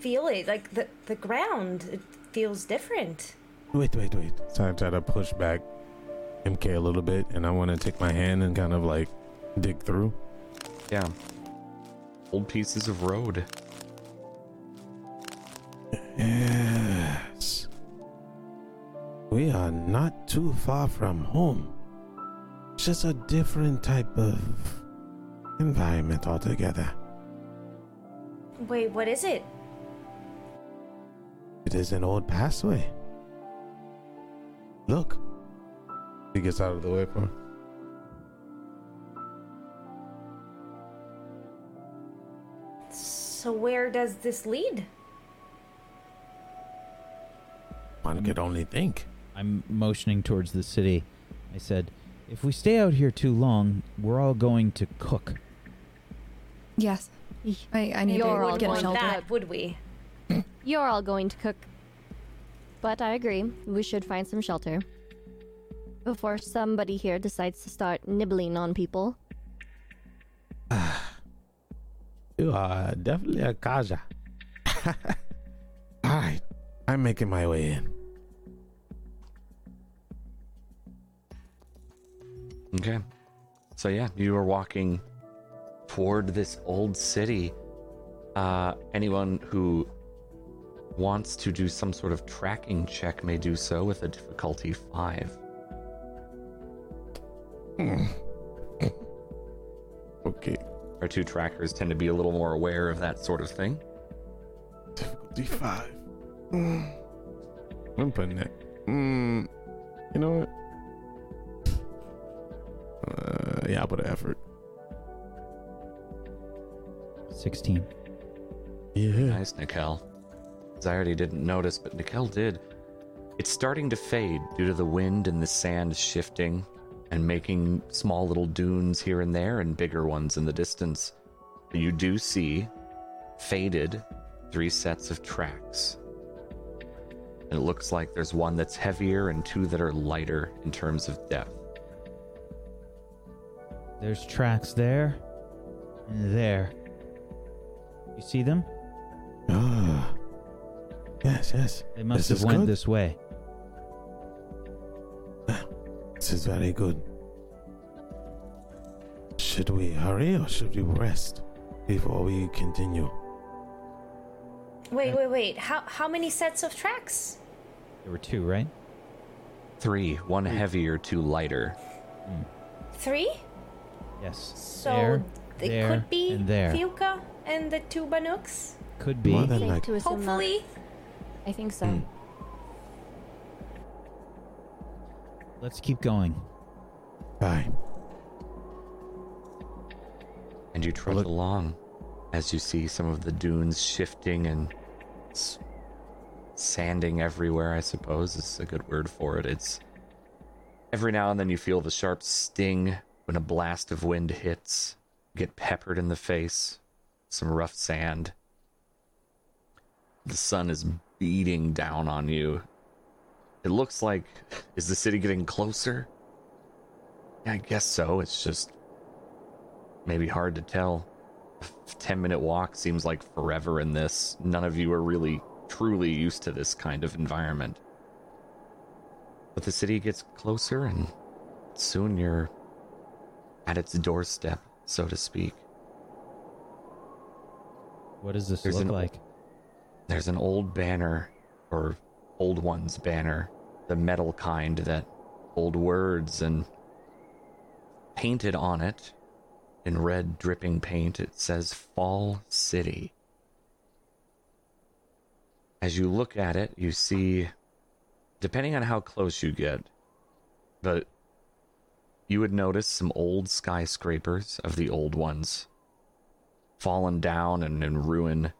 feel it? Like the the ground, it feels different. Wait, wait, wait. So I try to push back MK a little bit, and I want to take my hand and kind of like dig through. Yeah. Old pieces of road. Yes. We are not too far from home. It's Just a different type of environment altogether. Wait, what is it? It is an old passway. Look. He gets out of the way for him. So where does this lead? One could only think. I'm motioning towards the city. I said, if we stay out here too long, we're all going to cook. Yes. I, I need You're to all get a going shelter. that, would we? you're all going to cook. But I agree, we should find some shelter. Before somebody here decides to start nibbling on people. You are definitely a Carja. All right, I'm making my way in. Okay. So yeah, you are walking toward this old city. Uh, anyone who wants to do some sort of tracking check may do so with a difficulty five. Okay. Our two trackers tend to be a little more aware of that sort of thing. Difficulty five. Mm. I'm putting that. Mm. You know what? Uh, yeah, I'll put an effort. 16. Yeah. Nice, Nikel. As I already didn't notice, but Nikel did. It's starting to fade due to the wind and the sand shifting and making small little dunes here and there and bigger ones in the distance. But you do see faded three sets of tracks. And it looks like there's one that's heavier and two that are lighter in terms of depth. There's tracks there and there. You see them? Ah. Yes, yes. They must This have went good. this way. This is very good. Should we hurry or should we rest before we continue? Wait, wait, wait. How how many sets of tracks? There were two, right? Three, one heavier, two lighter. Three? Yes. So there, it there, could be and there. Fayuka and the two Banuks. Could be. More than Safe like to assume that. Hopefully. I think so. Hmm. Let's keep going. Bye. And you trudge look- along as you see some of the dunes shifting and s- sanding everywhere, I suppose is a good word for it. It's every now and then you feel the sharp sting when a blast of wind hits, you get peppered in the face, some rough sand. The sun is beating down on you. It looks like is the city getting closer? Yeah, I guess so. It's just maybe hard to tell. A 10 minute walk seems like forever in this. None of you are really truly used to this kind of environment. But the city gets closer, and soon you're at its doorstep, so to speak. What does this There's look an- like? There's an old banner, or old one's banner, the metal kind that old words and painted on it in red dripping paint it says Fall City. As you look at it, you see, depending on how close you get, but you would notice some old skyscrapers of the old ones, fallen down and in ruin,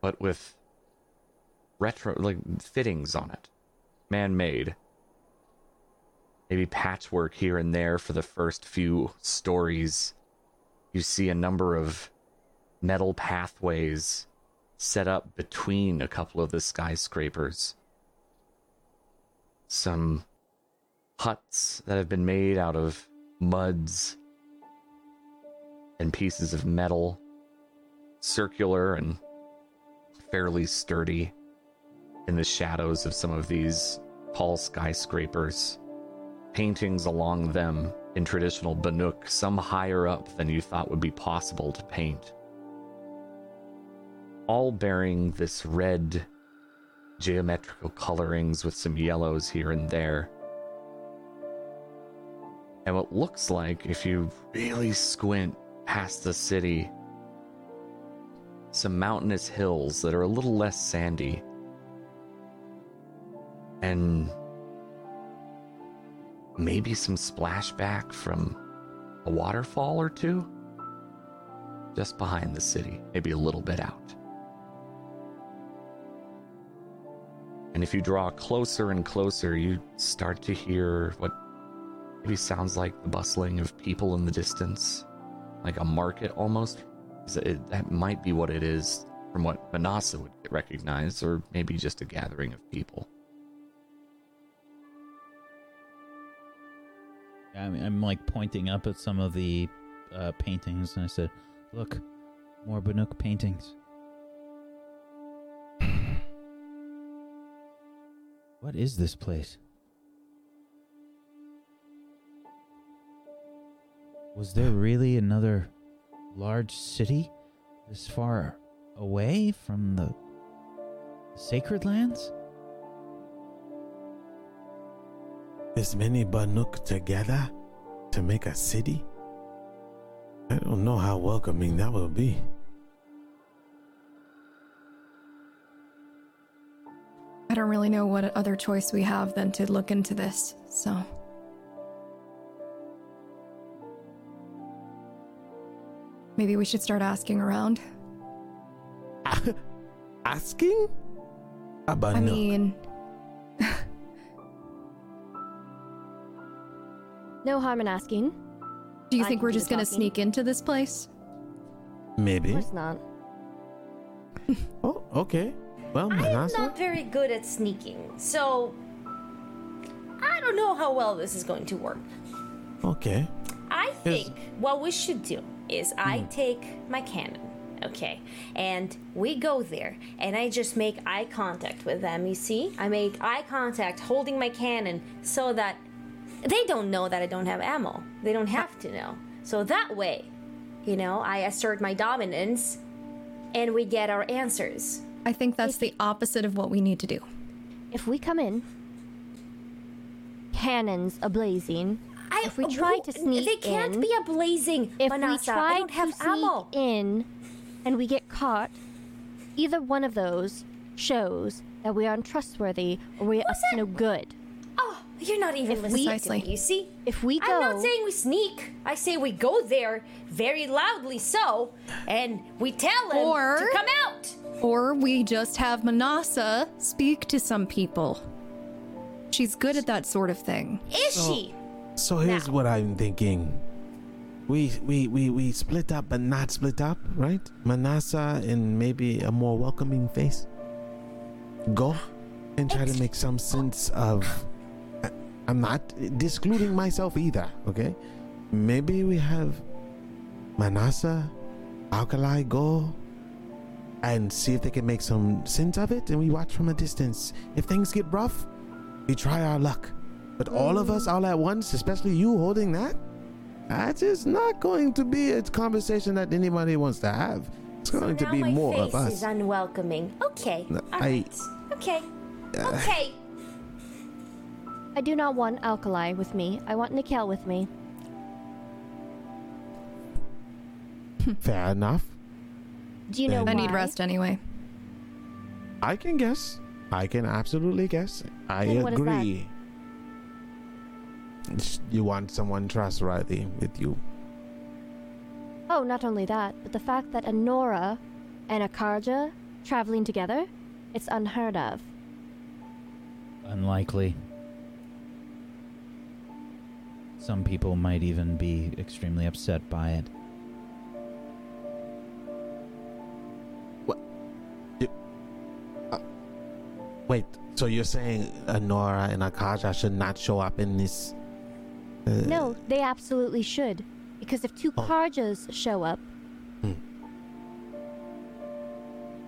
but with retro like fittings on it, man-made. Maybe patchwork here and there for the first few stories. You see a number of metal pathways set up between a couple of the skyscrapers. Some huts that have been made out of muds and pieces of metal, circular and fairly sturdy in the shadows of some of these tall skyscrapers. Paintings along them in traditional Banuk, some higher up than you thought would be possible to paint. All bearing this red geometrical colorings with some yellows here and there. And what looks like, if you really squint past the city, some mountainous hills that are a little less sandy. And maybe some splashback from a waterfall or two just behind the city, maybe a little bit out. And if you draw closer and closer, you start to hear what maybe sounds like the bustling of people in the distance, like a market almost. It- That might be what it is. from what Manasa would recognize, or maybe just a gathering of people. I'm, I'm like pointing up at some of the uh, paintings, and I said, "Look, more Banuk paintings." what is this place? Was there really another large city this far away from the sacred lands? This many Banuk together to make a city? I don't know how welcoming that will be. I don't really know what other choice we have than to look into this, so. Maybe we should start asking around. Asking? A Banuk. I mean, No harm in asking. do you I think we're just gonna talking. sneak into this place? Maybe. Of Maybe. course not. Oh, okay. Well, I'm not very good at sneaking, so I don't know how well this is going to work. Okay. I Yes. think what we should do is I hmm. take my cannon, okay, and we go there, and I just make eye contact with them. You see, I make eye contact, holding my cannon, so that they don't know that I don't have ammo. They don't have to know. So that way, you know, I assert my dominance, and we get our answers. I think that's the opposite of what we need to do. If we come in, cannons ablazing. I, If we try to sneak they can't in- be a blazing. If Manasa. we try I don't have to sneak ammo. in, and we get caught, either one of those shows that we are untrustworthy or we are up to no good. Oh, you're not even If listening we- to me. You see? If we go, I'm not saying we sneak. I say we go there very loudly so, and we tell him Or- to come out. Or we just have Manasa speak to some people. She's good at that sort of thing. Is she? So here's Now. what I'm thinking. We, we we we split up but not split up, right? Manasa in maybe a more welcoming face. Go and try to make some sense of. I'm not discluding myself either. Okay, maybe we have Manasa, Alkali go and see if they can make some sense of it, and we watch from a distance. If things get rough, we try our luck. But all of us all at once, especially you holding that, that is not going to be a conversation that anybody wants to have. It's going to be more face of is us. unwelcoming. Okay. No, all I- right. Okay. Uh. Okay. I do not want Alkali with me. I want Nikel with me. Fair enough. Do you know I why? need rest anyway. I can guess. I can absolutely guess. I Then what is that? agree. Sh- You want someone trustworthy with you. Oh, not only that, but the fact that a Nora and a Carja traveling together, it's unheard of. Unlikely. Some people might even be extremely upset by it. What? Uh, wait, so you're saying a Nora and a Carja should not show up in this? Uh, No, they absolutely should. Because if two Oh. Carjas show up, Hmm.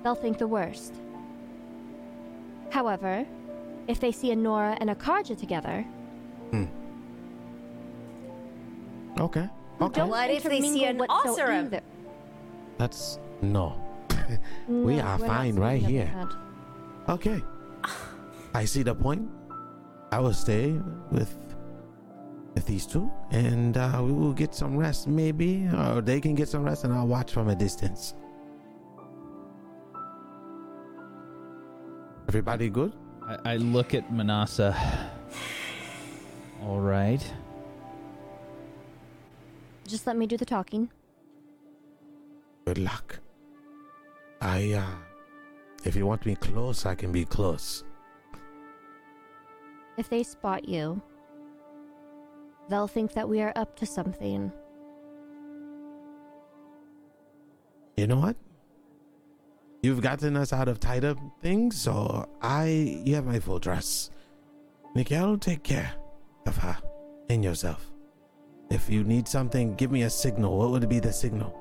they'll think the worst. However, if they see a Nora and a Carja together, Okay. Okay. don't What if they see an whatsoever- Oseram? That's no. We No, are we're fine right here. Okay. I see the point. I will stay with with these two, and uh, we will get some rest, maybe, or they can get some rest, and I'll watch from a distance. Everybody good? I, I look at Manasa. All right. Just let me do the talking. Good luck. I, uh, if you want me close, I can be close. If they spot you, they'll think that we are up to something. You know what? you've gotten us out of tied up things, so I you have my full trust. Miguel, take care of her and yourself. If you need something, give me a signal. What would be the signal?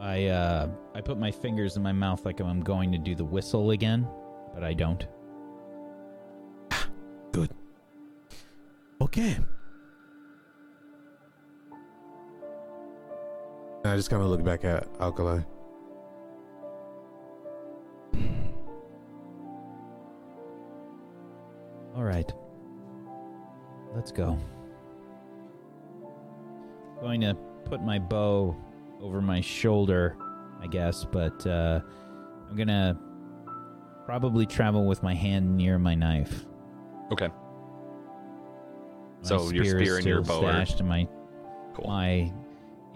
I uh I put my fingers in my mouth like I'm going to do the whistle again, but I don't. Okay. And I just kind of look back at Alkali. All right. Let's go. Going to put my bow over my shoulder, I guess, but uh, I'm going to probably travel with my hand near my knife. Okay. My So your spear is spear and your still bow are- stashed and my Cool. my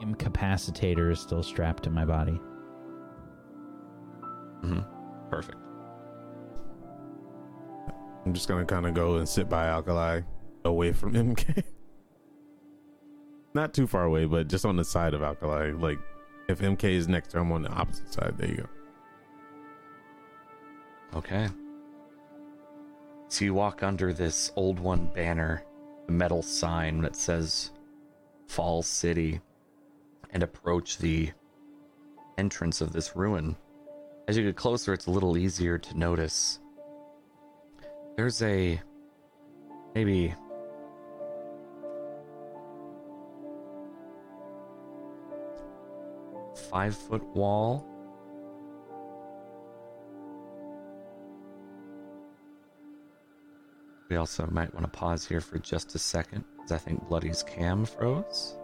incapacitator is still strapped to my body. Mm-hmm. Perfect. I'm just gonna kind of go and sit by Alkali, away from MK. Not too far away, but just on the side of Alkali. Like, if MK is next to him on the opposite side, there you go. Okay. So you walk under this old one banner, a metal sign that says Fall City, and approach the entrance of this ruin. As you get closer, it's a little easier to notice. There's a maybe five foot wall We also might want to pause here for just a second, because I think Bloody's cam froze.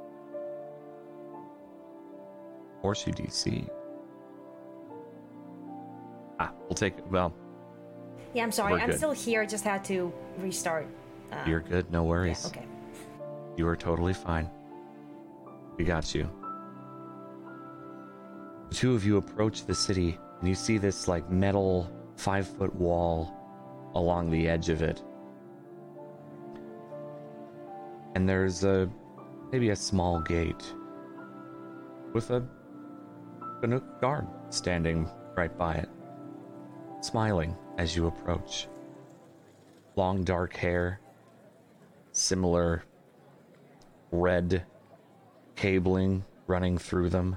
Or she DC. Ah, we'll take it. Well, Yeah, I'm sorry. I'm good. still here. Just had to restart. Uh, you're good. No yeah, worries. okay. You are totally fine. We got you. The two of you approach the city, and you see this like metal five foot wall along the edge of it. And there's a maybe a small gate with a Banuk guard standing right by it, smiling as you approach. Long dark hair, similar red cabling running through them.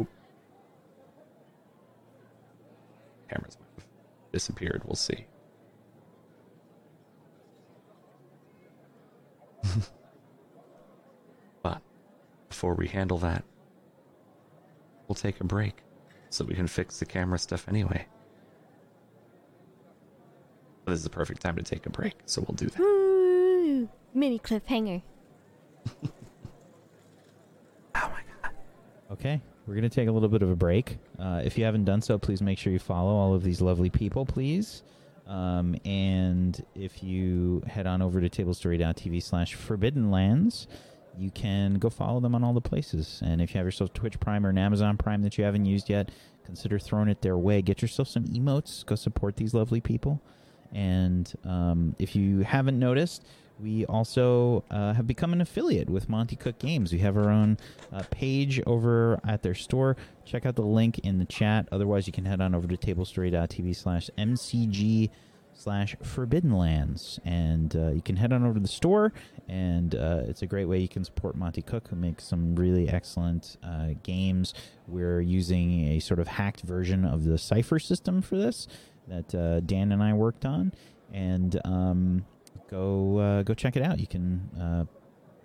Oop. Cameras disappeared. We'll see. but before we handle that, we'll take a break so we can fix the camera stuff anyway. This is the perfect time to take a break, so we'll do that. Ooh, mini cliffhanger. Oh my god. Okay, we're going to take a little bit of a break. Uh, if you haven't done so, please make sure you follow all of these lovely people, please. Um, and if you head on over to tablestory.tv slash forbidden lands, you can go follow them on all the places. And if you have yourself Twitch Prime or an Amazon Prime that you haven't used yet, consider throwing it their way. Get yourself some emotes. Go support these lovely people. And um, if you haven't noticed, we also uh, have become an affiliate with Monte Cook Games. We have our own uh, page over at their store. Check out the link in the chat. Otherwise, you can head on over to tablestory.tv slash mcg slash forbidden lands and uh, you can head on over to the store and uh, it's a great way you can support Monte Cook who makes some really excellent uh, games we're using a sort of hacked version of the cipher system for this that uh, dan and i worked on and um, go uh, go check it out you can uh,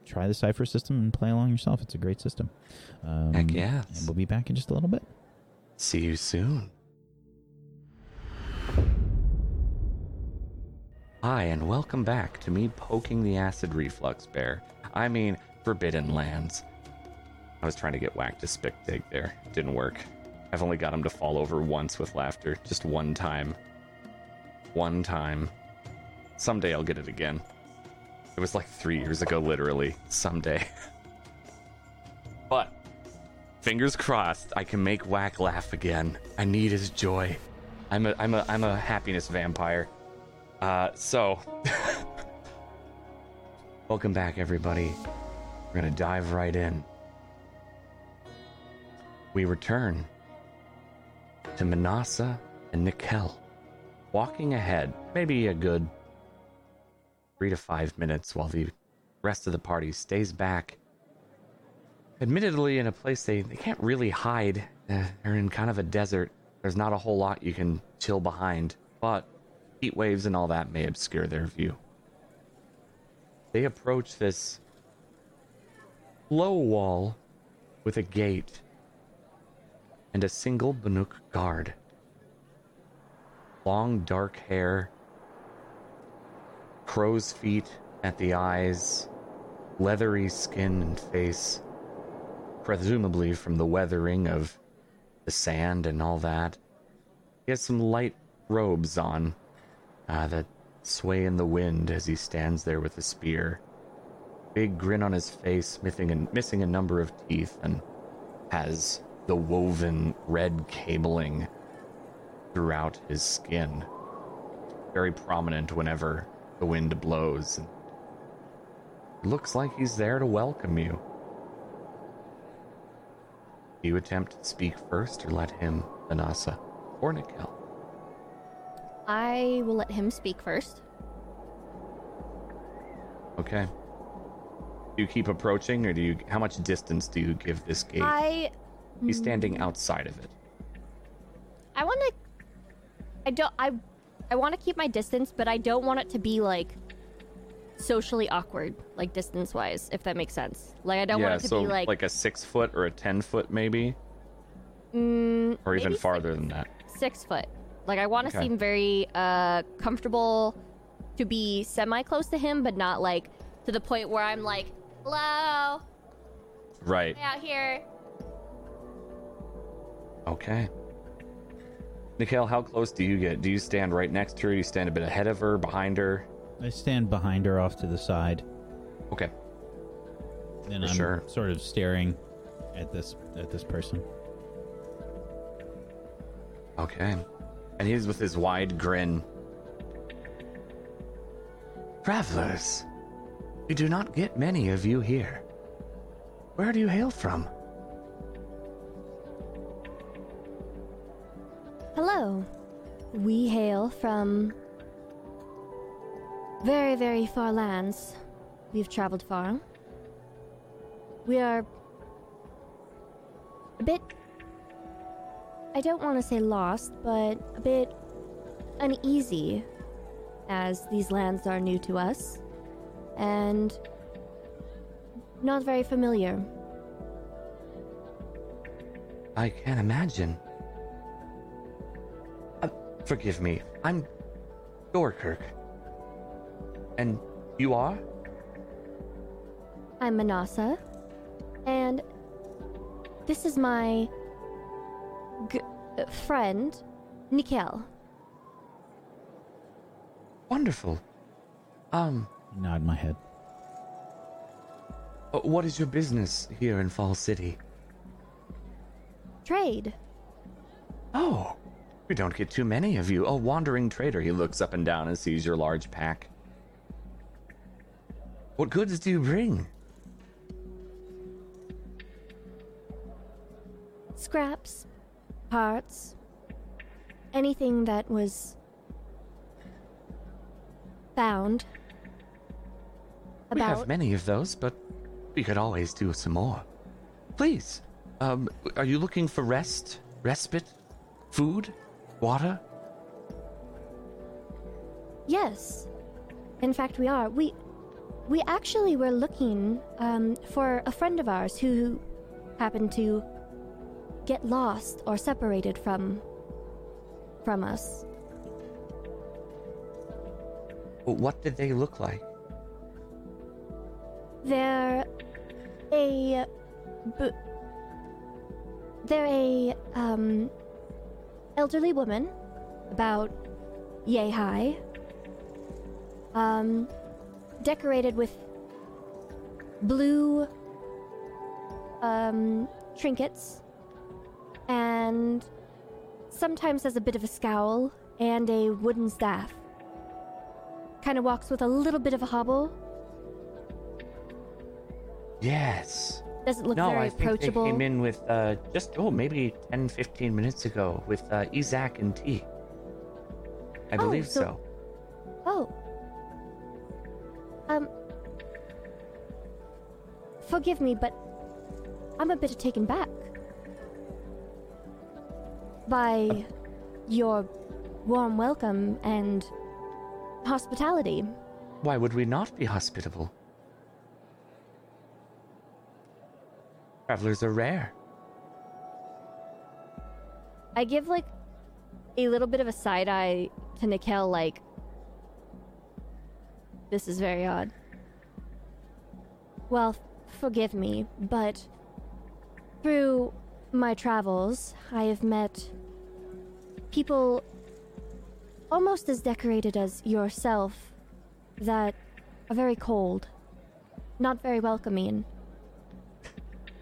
try the cipher system and play along yourself it's a great system um, Heck yes. and we'll be back in just a little bit See you soon. Hi, and welcome back to me poking the acid reflux bear. I mean, Forbidden Lands. I was trying to get whacked to spick dig there. Didn't work. I've only got him to fall over once with laughter. Just one time. One time. Someday I'll get it again. It was like three years ago, literally. Someday. but, fingers crossed, I can make Whack laugh again. I need his joy. I'm a, I'm a, I'm a happiness vampire. Uh, so, welcome back, everybody. We're gonna dive right in. We return to Manasa and Nikel, walking ahead, maybe a good three to five minutes while the rest of the party stays back. Admittedly, in a place they, they can't really hide. Uh, they're in kind of a desert. There's not a whole lot you can chill behind, but heat waves and all that may obscure their view. They approach this low wall with a gate and a single Banuk guard. Long dark hair, crow's feet at the eyes, leathery skin and face, presumably from the weathering of the sand and all that. He has some light robes on uh, that sway in the wind as he stands there with a spear. Big grin on his face, missing a, missing a number of teeth, and has the woven red cabling throughout his skin. Very prominent whenever the wind blows. And looks like he's there to welcome you. Do you attempt to speak first or let him, Manasa, or Nikel? I will let him speak first. Okay. Do you keep approaching, or do you? How much distance do you give this gate? I He's standing outside of it. I want to. I don't. I. I want to keep my distance, but I don't want it to be like socially awkward, like distance wise, if that makes sense. Like I don't yeah, want it to so be like, a six foot or a ten foot, maybe, mm, or even farther six, than that. six foot. Like I want to Okay. seem very uh comfortable to be semi close to him, but not like to the point where I'm like, hello, Right. out here. Okay. Nikhil, how close do you get? Do you stand right next to her? Do you stand a bit ahead of her, behind her? I stand behind her off to the side, Okay. and For I'm sure. sort of staring at this at this person. Okay. And he's with his wide grin. Travelers, we do not get many of you here. Where do you hail from? Hello. We hail from very, very far lands. We've traveled far. We are a bit. I don't want to say lost, but a bit uneasy as these lands are new to us and not very familiar. I can't imagine. Forgive me. I'm Dorkirk. And you are? I'm Manasa, and this is my g- uh, friend, Nikel. Wonderful. Um, Nod my head. uh, what is your business here in Fall City? Trade. Oh, we don't get too many of you. A wandering trader. He looks up and down and sees your large pack. What goods do you bring? Scraps, parts, anything that was found. We have many of those, but we could always do some more. Please, um, are you looking for rest, respite, food, water? yes. In fact, we are. We we actually were looking um, for a friend of ours who happened to get lost or separated from from us. But what did they look like? They're a they're a um elderly woman about yay high um decorated with blue um trinkets and sometimes has a bit of a scowl and a wooden staff. Kind of walks with a little bit of a hobble. Yes, Doesn't look no, very I think approachable. they came in with uh, just oh maybe 10, 15 minutes ago with uh, Isaac and T. I Oh, believe so- so. Oh. Um. Forgive me, but I'm a bit taken back by your warm welcome and hospitality. Why would we not be hospitable? Travelers are rare. I give like a little bit of a side eye to Nikel, like, this is very odd. Well, forgive me, but through my travels, I have met people almost as decorated as yourself that are very cold, not very welcoming.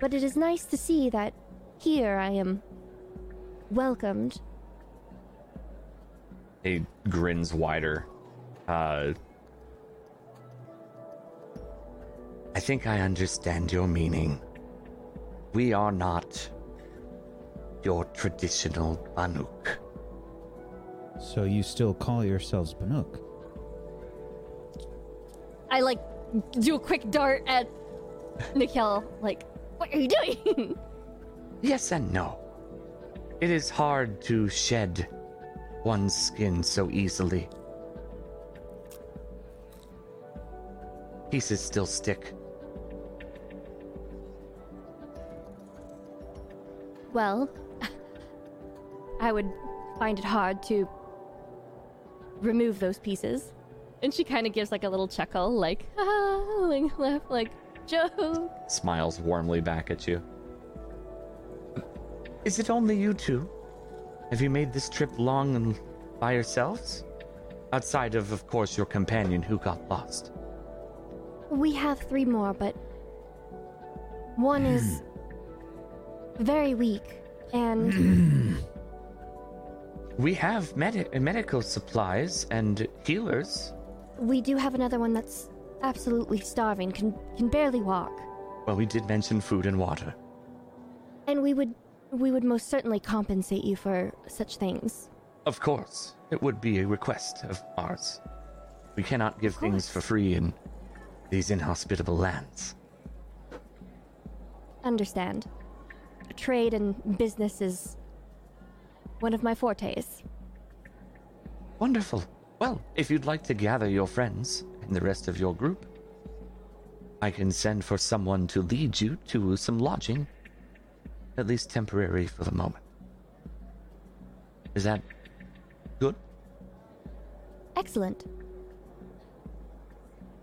But it is nice to see that here I am welcomed. He grins wider. Uh, I think I understand your meaning. We are not your traditional Banuk. So you still call yourselves Banuk? I like do a quick dart at Nikel, like, what are you doing? Yes and no. It is hard to shed one's skin so easily. Pieces still stick. well, I would find it hard to remove those pieces. And she kind of gives like a little chuckle, like, ah, like, laugh, like, joke. Smiles warmly back at you. Is it only you two? Have you made this trip long and by yourselves? Outside of, of course, your companion who got lost. We have three more, but one is hmm. very weak, and We have medi- medical supplies and healers. we do have another one that's absolutely starving, can can barely walk. Well, we did mention food and water. And we would we would most certainly compensate you for such things. Of course, it would be a request of ours. We cannot give things for free in these inhospitable lands. Understand. Trade and business is one of my fortes. Wonderful. Well, if you'd like to gather your friends and the rest of your group, I can send for someone to lead you to some lodging, at least temporary for the moment. Is that good? Excellent.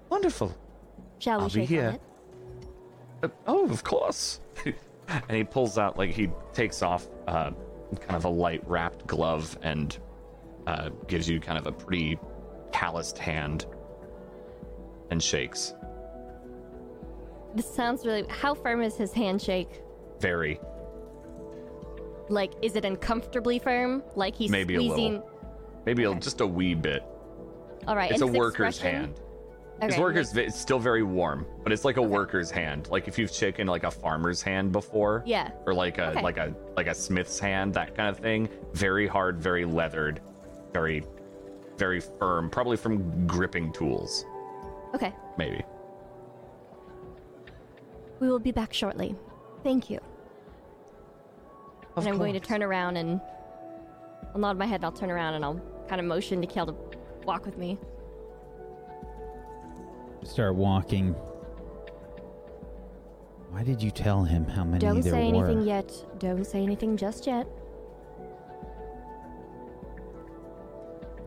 Wonderful. Shall we I'll be shake here. Uh, oh, of course. and he pulls out, like, he takes off uh, kind of a light wrapped glove and uh, gives you kind of a pretty calloused hand and shakes. This sounds really. How firm is his handshake? Very. Like, is it uncomfortably firm? Like he's Maybe a little. squeezing. Maybe a, just a wee bit. All right. It's a worker's expression- hand. Okay, His worker's it's still very warm, but it's like a worker's hand. Like if you've shaken like a farmer's hand before. Yeah. Or like a Okay. like a like a smith's hand, that kind of thing. Very hard, very leathered, very very firm, probably from gripping tools, Okay. maybe. We will be back shortly. Thank you. Of and I'm going to turn around and I'll nod my head and I'll turn around and I'll kind of motion to Kel to walk with me. Start walking. Why did you tell him how many Don't there say were? anything yet. Don't say anything just yet.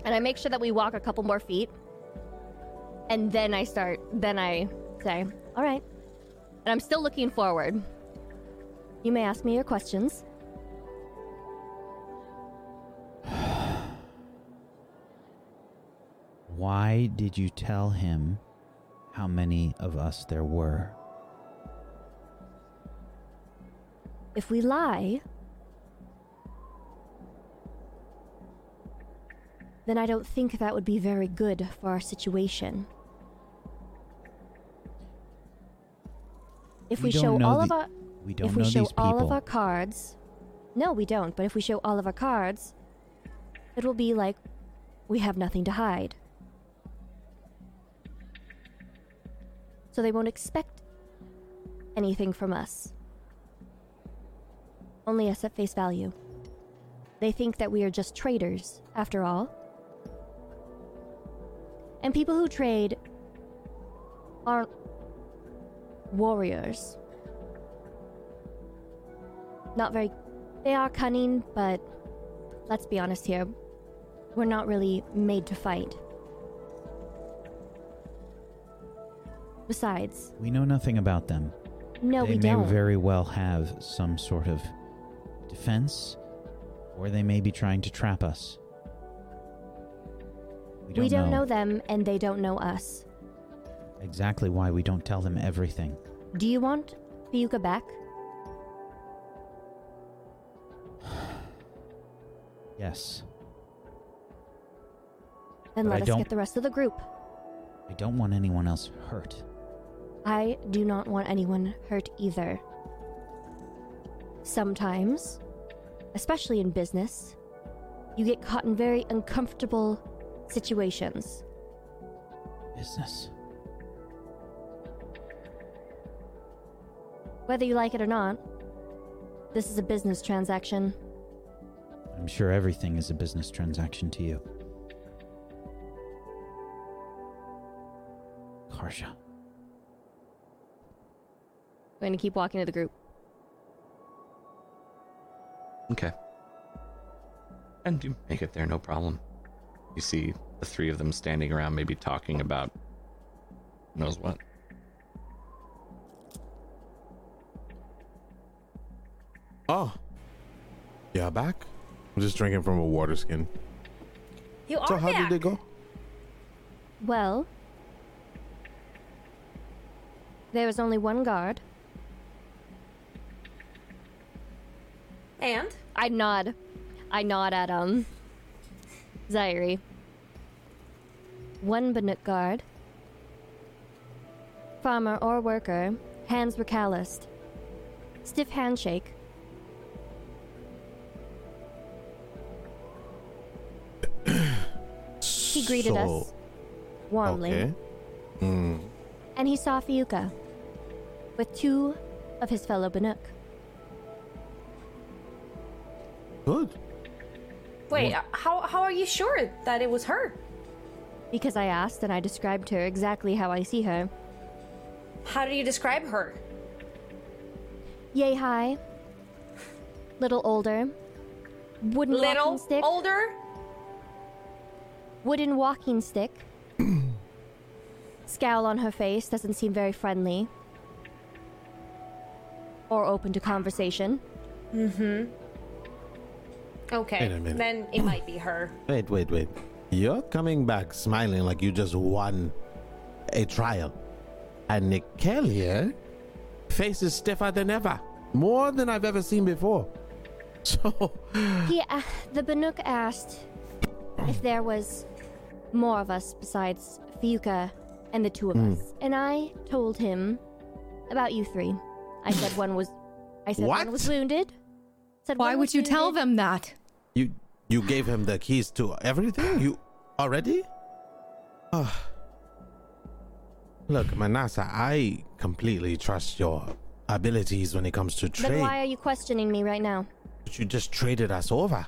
And I make sure that we walk a couple more feet. And then I start, then I say, all right. And I'm still looking forward. You may ask me your questions. Why did you tell him how many of us there were? If we lie, then I don't think that would be very good for our situation. If We we, show all of our We don't if we show all of our cards, no, we don't. But if we show all of our cards, it will be like we have nothing to hide. So they won't expect anything from us. Only us at face value. They think that we are just traders, after all. And people who trade aren't warriors. Not very. They are cunning, but let's be honest here. We're not really made to fight. Besides, we know nothing about them. no, they we may don't. very well have some sort of defense, or they may be trying to trap us. We don't, we don't know them, and they don't know us. Exactly why we don't tell them everything. Do you want Fayuka back? Yes, Then But I let us don't- get the rest of the group. I don't want anyone else hurt. I do not want anyone hurt either. Sometimes, especially in business, you get caught in very uncomfortable situations. Business. Whether you like it or not, this is a business transaction. I'm sure everything is a business transaction to you. Karsha. going to keep walking to the group. Okay. And you make it there, no problem. You see the three of them standing around, maybe talking about knows what. Oh, yeah, back. I'm just drinking from a water skin. You are So how back. did it go? Well, there was only one guard. And I nod. I nod at um Zairi. One Banuk guard. Farmer or worker, hands were calloused. Stiff handshake. He greeted So- us warmly, Okay. Mm. and he saw Fayuka with two of his fellow Banuk. Good. wait, how how are you sure that it was her? Because I asked and I described her exactly how I see her. How do you describe her? Yay high. Little older. Wooden Little walking stick. older? Wooden walking stick. Scowl on her face doesn't seem very friendly. Or open to conversation. Mm-hmm. Okay, Wait a minute. then it might be her. Wait, wait, wait. You're coming back smiling like you just won a trial. And Nickel here, face is stiffer than ever. More than I've ever seen before. So, He, uh, the Banuk asked if there was more of us besides Fayuka and the two of us. And I told him about you three. I said one was I said What? one was wounded. Said Why one would was you tell them that? you you gave him the keys to everything? You already? Ah. Look, Manasa, I completely trust your abilities when it comes to Then trade. why are you questioning me right now? But you just traded us over.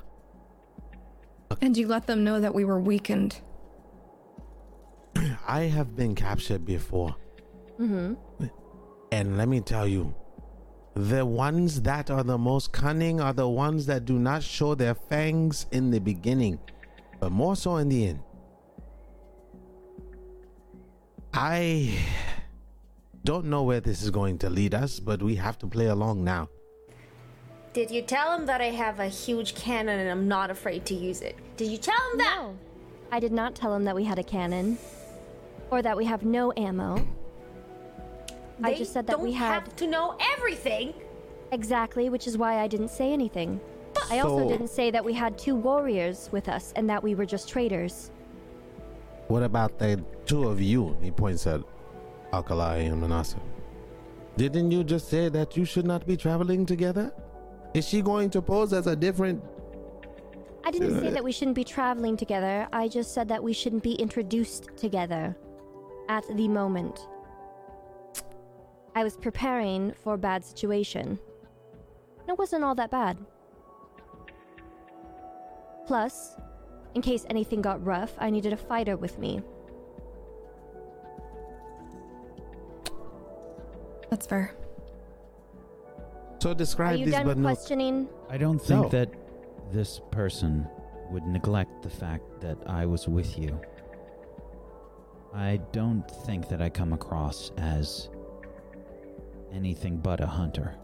And you let them know that we were weakened. I have been captured before. Mm-hmm. And let me tell you, the ones that are the most cunning are the ones that do not show their fangs in the beginning, but more so in the end. I don't know where this is going to lead us, but we have to play along now. Did you tell him that I have a huge cannon and I'm not afraid to use it? Did you tell him that? No. I did not tell him that we had a cannon. Or that we have no ammo. I They just said that don't we had have to know everything. exactly, which is why I didn't say anything. I also So- didn't say that we had two warriors with us and that we were just traders. What about the two of you? He points at Alkali and Manasa. Didn't you just say that you should not be traveling together? Is she going to pose as a different? I didn't say uh, that we shouldn't be traveling together. I just said that we shouldn't be introduced together at the moment. I was preparing for a bad situation. And It wasn't all that bad. Plus, in case anything got rough, I needed a fighter with me. That's fair. So Are describe you this, done but no. questioning? I don't think No. that this person would neglect the fact that I was with you. I don't think that I come across as anything but a hunter.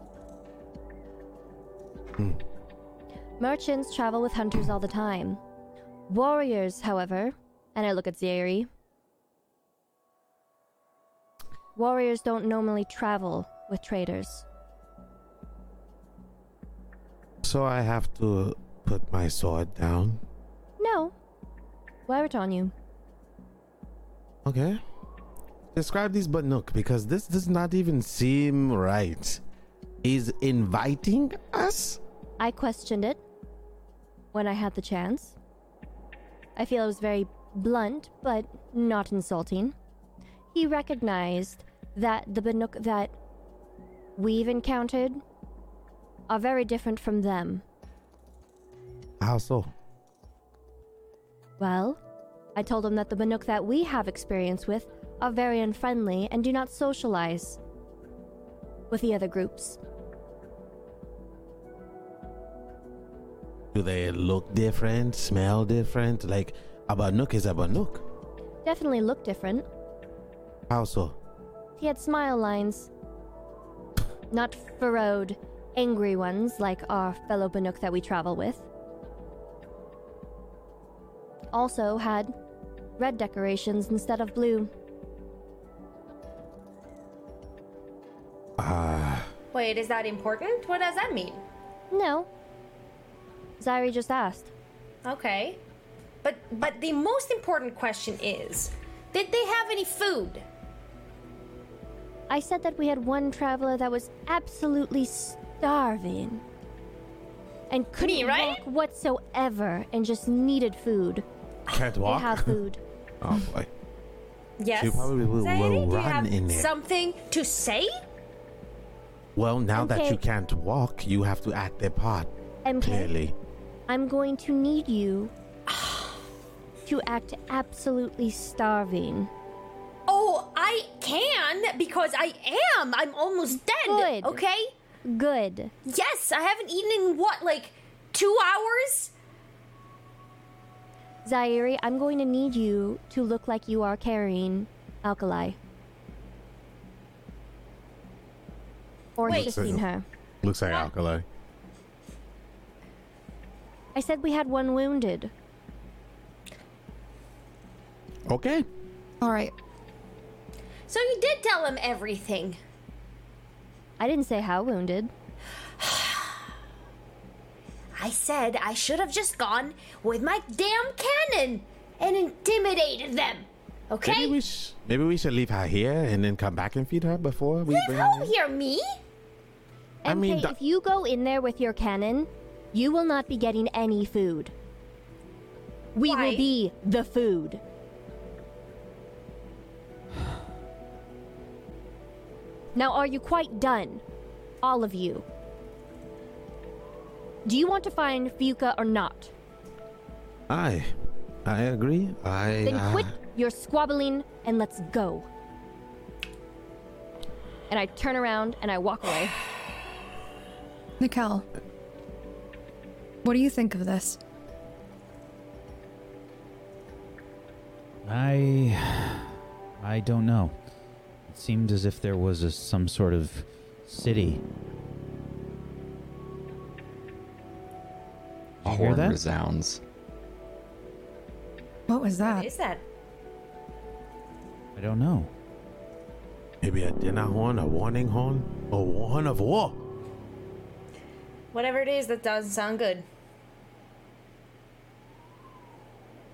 Hmm. Merchants travel with hunters all the time. Warriors, however, and I look at Zairi. Warriors don't normally travel with traders. So I have to put my sword down. No. Wear it on you. Okay. Describe this Banuk because this does not even seem right. He's inviting us? I questioned it when I had the chance. I feel it was very blunt, but not insulting. He recognized that the Banuk that we've encountered are very different from them. How so? Well, I told him that the Banuk that we have experience with are very unfriendly and do not socialize with the other groups. Do they look different, smell different? Like a Banuk is a Banuk. Definitely look different. How so? He had smile lines. Not furrowed, angry ones like our fellow Banuk that we travel with. Also had red decorations instead of blue. Ah, Wait, is that important? What does that mean? No. Zairi just asked. Okay. But but the most important question is, did they have any food? I said that we had one traveler that was absolutely starving and couldn't Me, right? walk whatsoever and just needed food. can't They walk. have food. Oh boy. Yes. She probably will- Zaire, will do you run have in there. Something to say? Well, now that you can't walk, you have to act a part. MK, Clearly. I'm going to need you to act absolutely starving. Oh, I can because I am. I'm almost dead. Good. Okay? Good. Yes, I haven't eaten in what, like two hours? Zairi, I'm going to need you to look like you are carrying alkali. Or Wait. assisting her. Looks like alkali. I said we had one wounded. Okay. All right. So you did tell him everything. I didn't say how wounded. I said I should have just gone with my damn cannon and intimidated them. Okay? Maybe we, sh- maybe we should leave her here and then come back and feed her before we Leave bring her. who here, me? I MK, mean, the- if you go in there with your cannon, you will not be getting any food. We Why? will be the food. Now, are you quite done? All of you. Do you want to find Fayuka or not? I, I agree. I. Then uh, quit your squabbling and let's go. And I turn around and I walk away. Nikel, what do you think of this? I. I don't know. It seemed as if there was a, some sort of city. You hear horn that? resounds. What was that? What is that? I don't know. Maybe a dinner horn, a warning horn, a horn of war. Whatever it is, that doesn't sound good.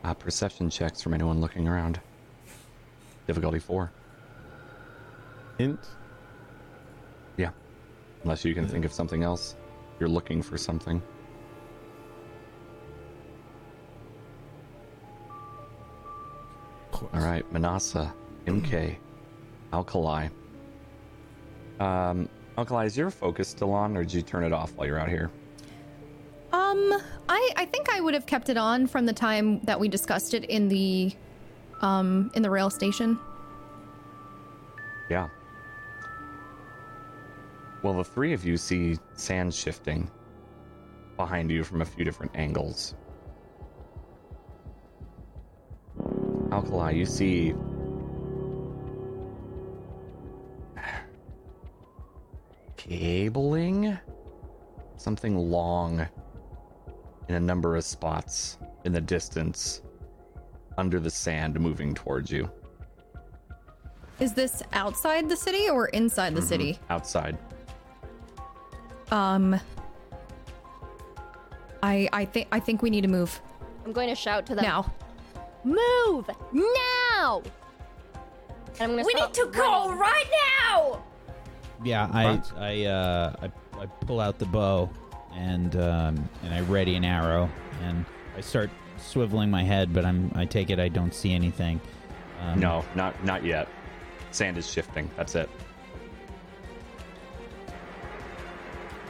Uh, perception checks from anyone looking around. Difficulty four. Hint. Yeah. Unless you can think of something else. You're looking for something. All right, Manasa, MK, Alkali. Um, Alkali, is your focus still on, or did you turn it off while you're out here? Um, I I think I would have kept it on from the time that we discussed it in the um in the rail station. Yeah. Well, the three of you see sand shifting behind you from a few different angles. Alkali, you see. cabling? Something long in a number of spots in the distance under the sand moving towards you. Is this outside the city or inside the city? Outside. Um I I think I think we need to move I'm going to shout to them. now. Move now! And I'm gonna We need to go running. right now. Yeah, I I, uh, I I pull out the bow and um, and I ready an arrow and I start swiveling my head, but I'm I take it I don't see anything. Um, No, not not yet. Sand is shifting. That's it.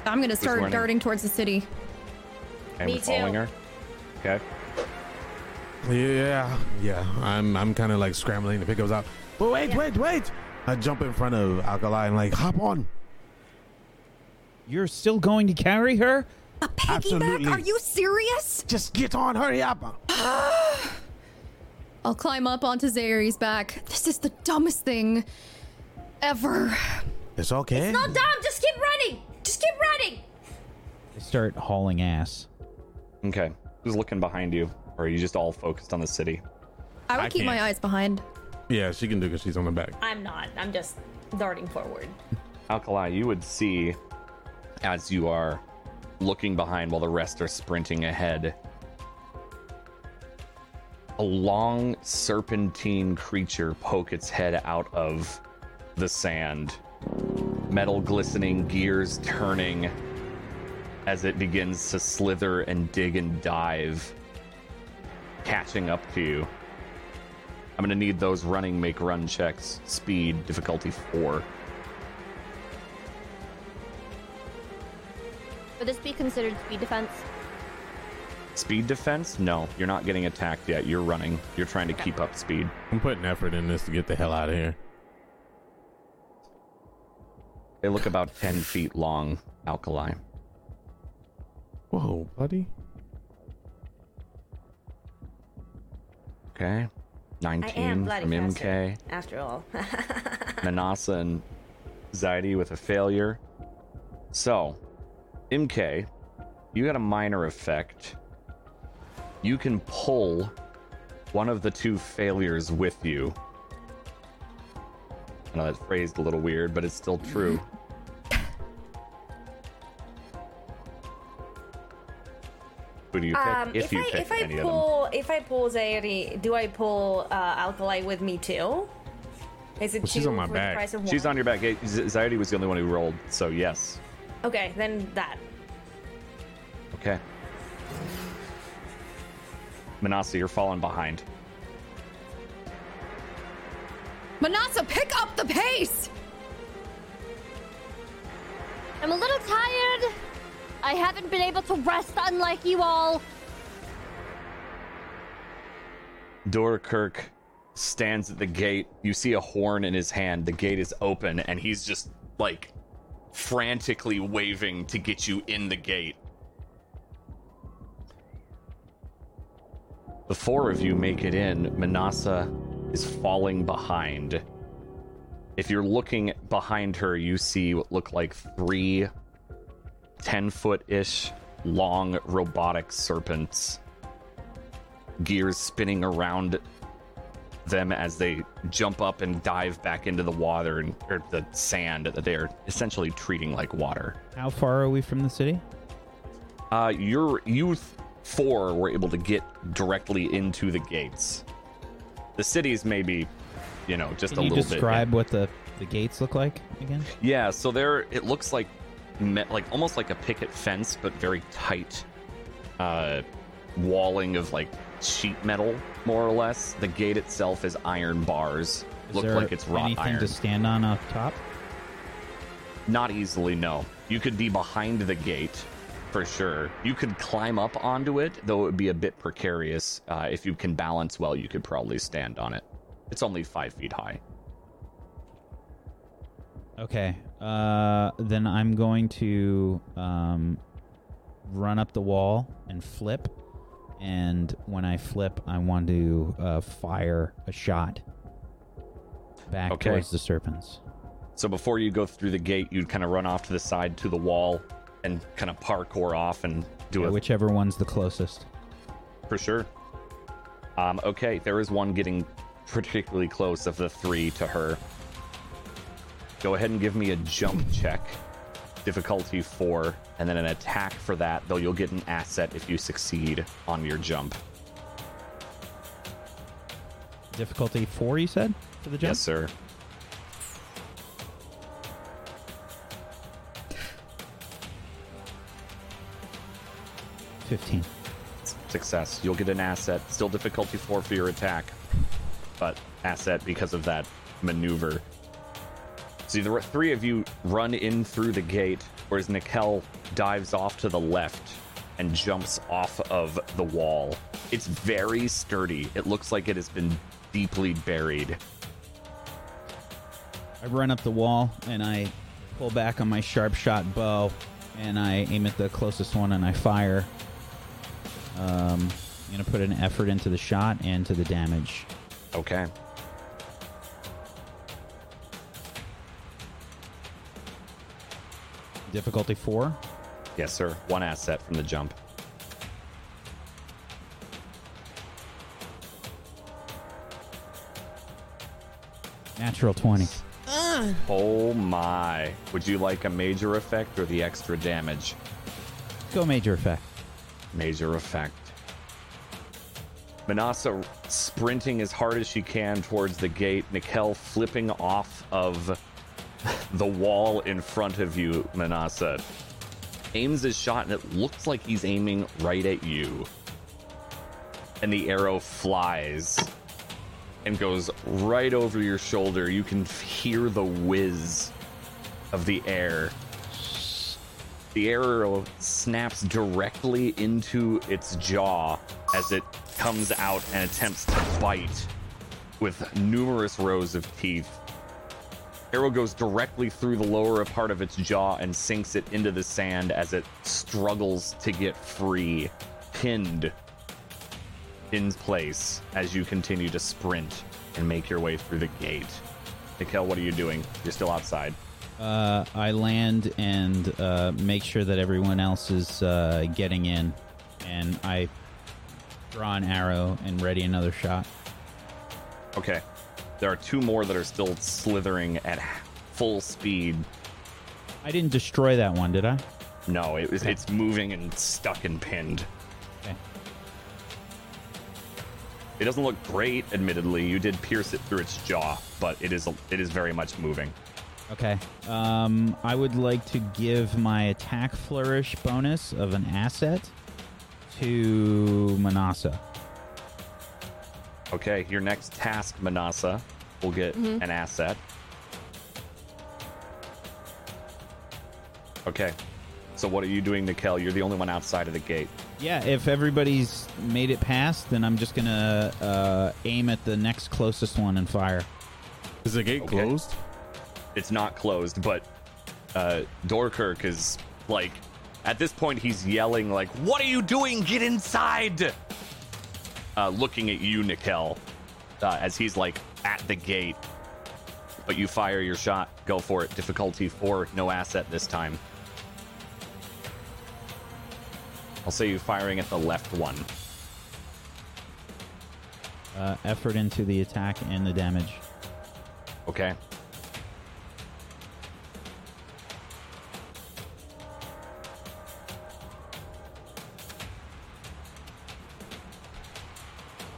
I'm going to start darting towards the city. Okay, Me we're following too. her. Okay. Yeah, yeah. I'm I'm kind of like scrambling to pick those up. But wait, wait, wait! I jump in front of Alkali and like hop on. You're still going to carry her? A piggyback? Absolutely. Are you serious? Just get on, hurry up! I'll climb up onto Zairi's back. This is the dumbest thing ever. It's okay. No, Dom, just keep running. Just keep running. I start hauling ass. Okay. Who's looking behind you? Or are you just all focused on the city? I would I keep my can't. eyes behind. Yeah, she can do because she's on the back. I'm not. I'm just darting forward. Alkali, you would see as you are looking behind while the rest are sprinting ahead. A long serpentine creature poke its head out of the sand. Metal glistening, gears turning as it begins to slither and dig and dive, catching up to you. I'm gonna need those running make run checks. Speed, difficulty four. Would this be considered speed defense? Speed defense? No, you're not getting attacked yet. You're running. You're trying to keep up speed. I'm putting effort in this to get the hell out of here. They look about 10 feet long, Alkali. Whoa, buddy. Okay. I am 19 bloody from faster, MK. after all. Manasa and Zaidi with a failure. So, MK, you got a minor effect. You can pull one of the two failures with you. I know that's phrased a little weird, but it's still true. Who you pick? Um, if, if, you I pick if I any of them. pull if I pull Zairi, do I pull uh, Alkali with me too? Is it Well, she's on my for back. the price of She's on your back. Z- Zaidi was the only one who rolled, so yes. Okay, then that. Okay. Manasa, you're falling behind. Manasa, pick up the pace! I'm a little tired. I haven't been able to rest unlike you all. Dorkirk stands at the gate. You see a horn in his hand. The gate is open, and he's just like frantically waving to get you in the gate. The four of you make it in. Manasa is falling behind. If you're looking behind her, you see what look like three 10 foot ish long robotic serpents gears spinning around them as they jump up and dive back into the water and or the sand that they are essentially treating like water. How far are we from the city? Uh, your youth four were able to get directly into the gates. The city's maybe you know, just Can a you little describe what the, the gates look like again? Yeah, so there it looks like me- like almost like a picket fence, but very tight uh, walling of like sheet metal, more or less. The gate itself is iron bars. Is Look like it's wrought anything iron. to stand on up top? Not easily, no. You could be behind the gate for sure. You could climb up onto it, though it would be a bit precarious. Uh, if you can balance well, you could probably stand on it. It's only five feet high. Okay. Uh, then I'm going to um, run up the wall and flip. And when I flip, I want to uh, fire a shot back Okay. towards the serpents. So before you go through the gate, you'd kind of run off to the side to the wall and kind of parkour off and do Yeah, it whichever one's the closest. for sure. Um, okay, there is one getting particularly close of the three to her. Go ahead and give me a jump check, difficulty four, and then an attack for that. Though you'll get an asset if you succeed on your jump. Difficulty four, you said, for the jump? Yes, sir. Fifteen. Success. You'll get an asset. Still difficulty four for your attack, but asset because of that maneuver. So the three of you run in through the gate, whereas Nikel dives off to the left and jumps off of the wall. It's very sturdy. It looks like it has been deeply buried. I run up the wall and I pull back on my sharp shot bow and I aim at the closest one and I fire. Um, I'm gonna put an effort into the shot and to the damage. Okay. Difficulty four. Yes, sir. One asset from the jump. Natural twenty. Oh my. Would you like a major effect or the extra damage? Go major effect. Major effect. Manasa sprinting as hard as she can towards the gate. Nikel flipping off of the wall in front of you, Manasa. Aims his shot and it looks like he's aiming right at you. And the arrow flies and goes right over your shoulder. You can hear the whiz of the air. The arrow snaps directly into its jaw as it comes out and attempts to bite with numerous rows of teeth. Arrow goes directly through the lower part of its jaw and sinks it into the sand as it struggles to get free, pinned in place as you continue to sprint and make your way through the gate. Nikel, what are you doing? You're still outside. Uh, I land and uh, make sure that everyone else is uh, getting in, and I draw an arrow and ready another shot. Okay. There are two more that are still slithering at full speed. I didn't destroy that one, did I? No, it was, it's moving and stuck and pinned. Okay. It doesn't look great, admittedly. You did pierce it through its jaw, but it is it is very much moving. Okay. Um, I would like to give my attack flourish bonus of an asset to Manasa. Okay, your next task, Manasa, will get an asset. Okay. So what are you doing, Nikel? You're the only one outside of the gate. Yeah, if everybody's made it past, then I'm just gonna uh, aim at the next closest one and fire. Is the gate Okay. closed? It's not closed, but uh, Dorkirk is like, at this point, he's yelling like, "What are you doing? Get inside!" Uh, looking at you, Nikel, uh, as he's like at the gate. But you fire your shot. Go for it. Difficulty four, no asset this time. I'll say you firing at the left one. Uh, effort into the attack and the damage. Okay.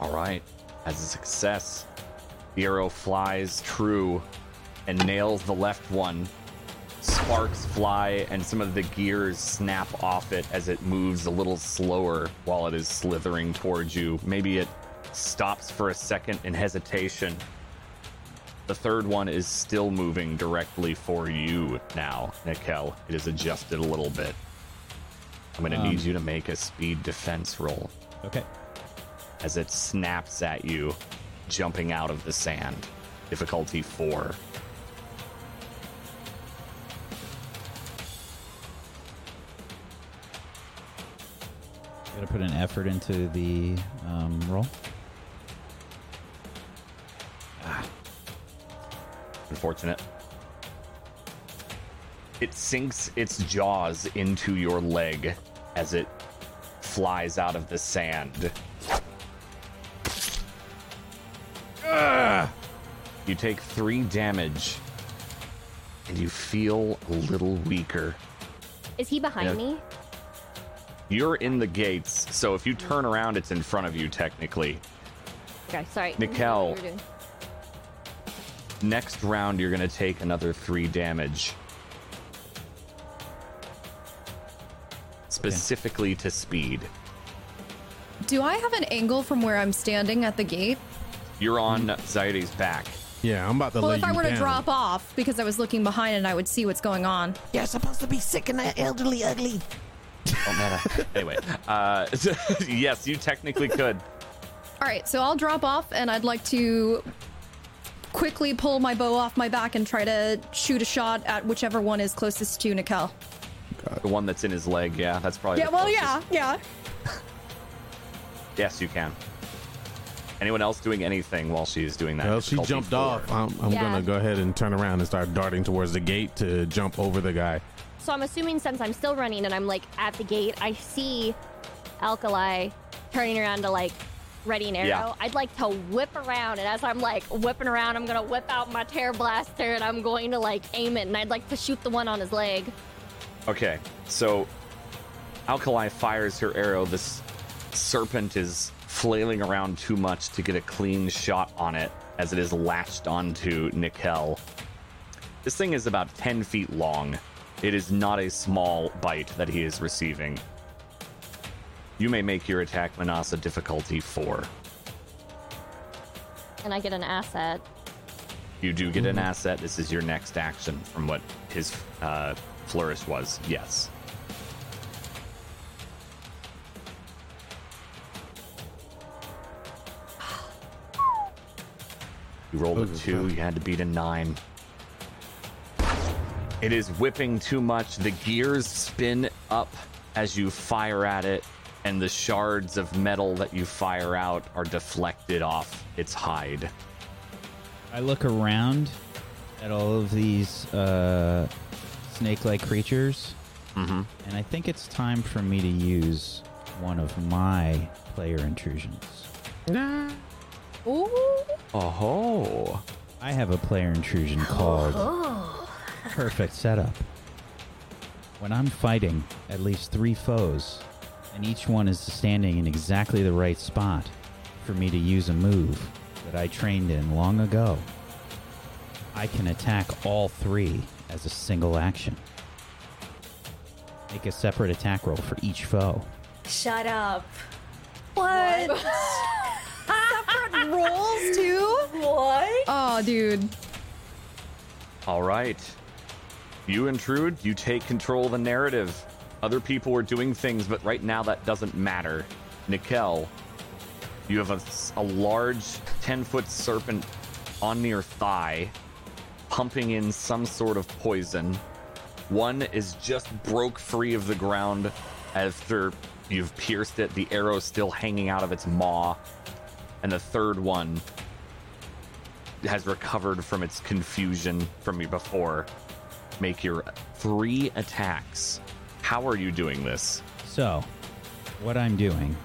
All right. As a success, The arrow flies true and nails the left one. Sparks fly, and some of the gears snap off it as it moves a little slower while it is slithering towards you. Maybe it stops for a second in hesitation. The third one is still moving directly for you now, Nikel. It is adjusted a little bit. I'm going to need Um. you to make a speed defense roll Okay. As it snaps at you, jumping out of the sand. Difficulty four. Gotta put an effort into the um, roll. Unfortunate. It sinks its jaws into your leg as it flies out of the sand. Ugh! You take three damage and you feel a little weaker. Is he behind Yeah. me? You're in the gates, so if you turn around, it's in front of you technically. Okay, sorry. Nikel. What you were doing. Next round, you're going to take another three damage. Specifically to speed. Do I have an angle from where I'm standing at the gate? You're on Zaidi's back. Yeah, I'm about to look down. Well, lay if I you were to down. drop off because I was looking behind and I would see what's going on. You're supposed to be sick and elderly ugly. Don't matter. anyway, uh, yes, you technically could. All right, so I'll drop off and I'd like to quickly pull my bow off my back and try to shoot a shot at whichever one is closest to Nikel. The one that's in his leg, yeah, that's probably. Yeah, the well, closest. yeah, yeah. Yes, you can. Anyone else doing anything while she's doing that? Well, she jumped four. off. I'm, I'm Yeah. gonna go ahead and turn around and start darting towards the gate to jump over the guy. So I'm assuming since I'm still running and I'm like at the gate, I see Alkali turning around to like ready an arrow. Yeah. I'd like to whip around, and as I'm like whipping around, I'm gonna whip out my tear blaster and I'm going to like aim it, and I'd like to shoot the one on his leg. Okay, so Alkali fires her arrow. This serpent is flailing around too much to get a clean shot on it as it is latched onto Nikel. This thing is about 10 feet long. It is not a small bite that he is receiving. You may make your attack Manasa difficulty 4. And I get an asset. You do get an asset. This is your next action from what his uh, flourish was. Yes. You rolled a two. tough. You had to beat a nine. It is whipping too much. The gears spin up as you fire at it, and the shards of metal that you fire out are deflected off its hide. I look around at all of these uh, snake-like creatures, Mm-hmm. and I think it's time for me to use one of my player intrusions. Nah. Ooh. Oh. I have a player intrusion called Perfect Setup. When I'm fighting at least three foes, and each one is standing in exactly the right spot for me to use a move that I trained in long ago, I can attack all three as a single action. Make a separate attack roll for each foe. Shut up. What? Separate rolls too? What? Oh, dude. All right. You intrude, you take control of the narrative. Other people are doing things, but right now that doesn't matter. Nikel, you have a large 10 foot serpent on your thigh, pumping in some sort of poison. One is just broke free of the ground after you've pierced it, the arrow still hanging out of its maw. And the third one has recovered from its confusion from before. Make your three attacks. How are you doing this? So, what I'm doing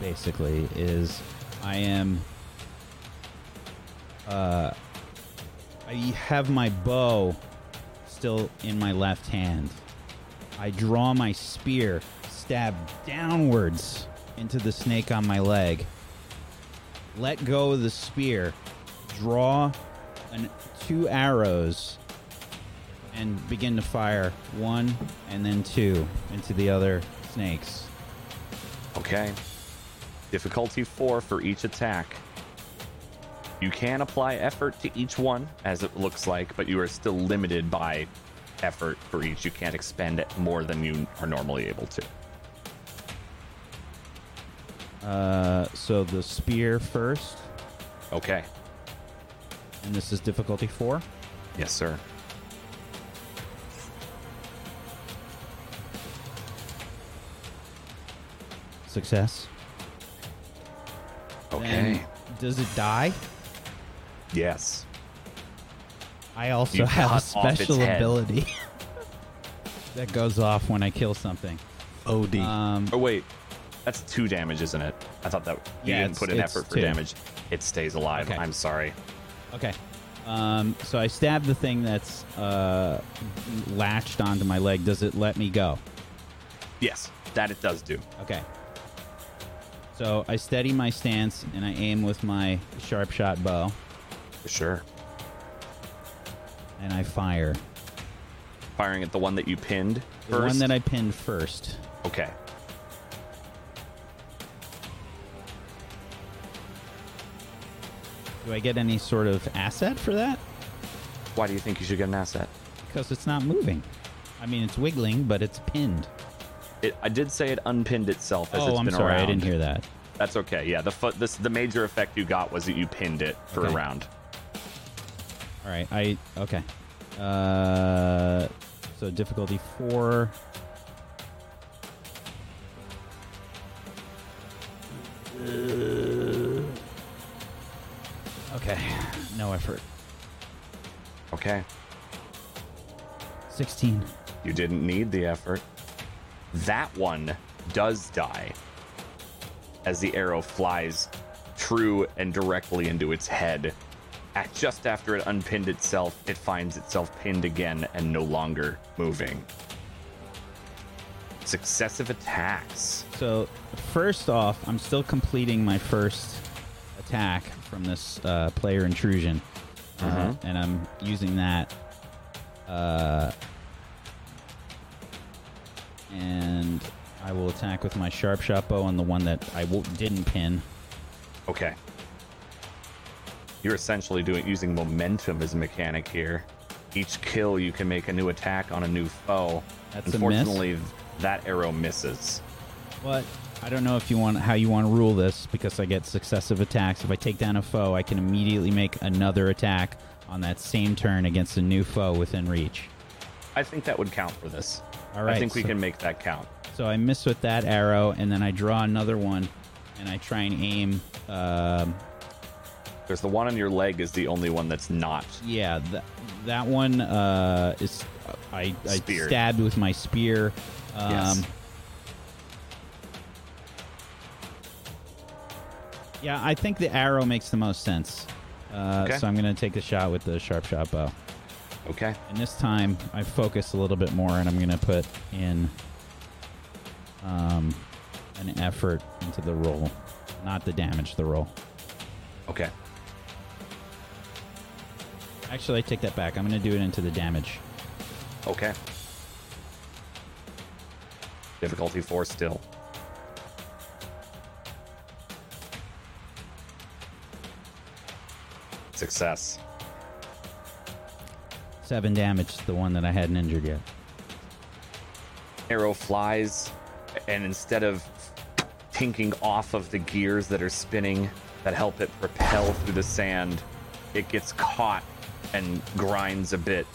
basically is I am uh I have my bow still in my left hand. I draw my spear, stab downwards into the snake on my leg. Let go of the spear, draw an, two arrows and begin to fire one and then two into the other snakes. Okay. Difficulty four for each attack. You can apply effort to each one, as it looks like, but you are still limited by effort for each. You can't expend it more than you are normally able to. Uh, so the spear first, Okay. and this is difficulty four. Yes, sir. Success. Okay. Then does it die? yes. I also You have a cut off its special head. ability that goes off when I kill something. OD. Um, Oh wait, that's two damage, isn't it? I thought that you Yeah, didn't put in it's effort for two. damage. It stays alive. Okay. I'm sorry. Okay. Um, so I stab the thing that's uh, latched onto my leg. Does it let me go? Yes, that it does do. Okay. So I steady my stance and I aim with my sharp shot bow For sure. and I fire. Firing at the one that you pinned first? The one that I pinned first. Okay. Do I get any sort of asset for that? Why do you think you should get an asset? Because it's not moving. I mean, it's wiggling, but it's pinned. It, I did say it unpinned itself as oh, it's I'm been sorry, around. I didn't hear that. That's okay. Yeah, the fu- this the major effect you got was that you pinned it for Okay. a round. All right, I okay. Uh, so difficulty four. Okay, no effort. Okay. Sixteen. You didn't need the effort. That one does die as the arrow flies true and directly into its head. At just after it unpinned itself, it finds itself pinned again and no longer moving. Successive attacks. So first off, I'm still completing my first attack from this uh, player intrusion, uh, Mhm. and I'm using that. Uh, and I will attack with my sharp shot bow on the one that I w- didn't pin. Okay. You're essentially doing using momentum as a mechanic here. Each kill, you can make a new attack on a new foe. That's a miss. Unfortunately, that arrow misses. But I don't know if you want how you want to rule this because I get successive attacks. If I take down a foe, I can immediately make another attack on that same turn against a new foe within reach. I think that would count for this. All right, I think we so- can make that count. So I miss with that arrow, and then I draw another one, and I try and aim. Um, There's the one on your leg is the only one that's not. yeah, that that one uh, is I, I stabbed with my spear. Um, Yes. Yeah, I think the arrow makes the most sense. Uh, Okay. So I'm going to take a shot with the sharp shot bow. Okay. And this time I focus a little bit more, and I'm going to put in um, an effort into the roll, not the damage, the roll. Okay. Actually, I take that back. I'm going to do it into the damage. Okay. Difficulty four still. Success. Seven damage to the one that I hadn't injured yet. arrow flies, and instead of tinking off of the gears that are spinning that help it propel through the sand, it gets caught and grinds a bit,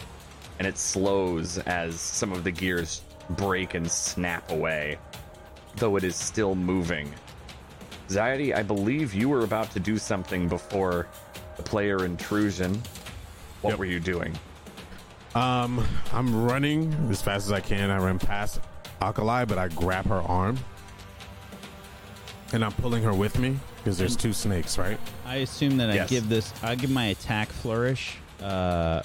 and it slows as some of the gears break and snap away, though it is still moving. Anxiety, I believe you were about to do something before player intrusion. What Yep. were you doing? Um, I'm running as fast as I can. I run past Alkali, but I grab her arm. And I'm pulling her with me because there's two snakes, right? I assume that I Yes. give this. I give my attack flourish. Uh,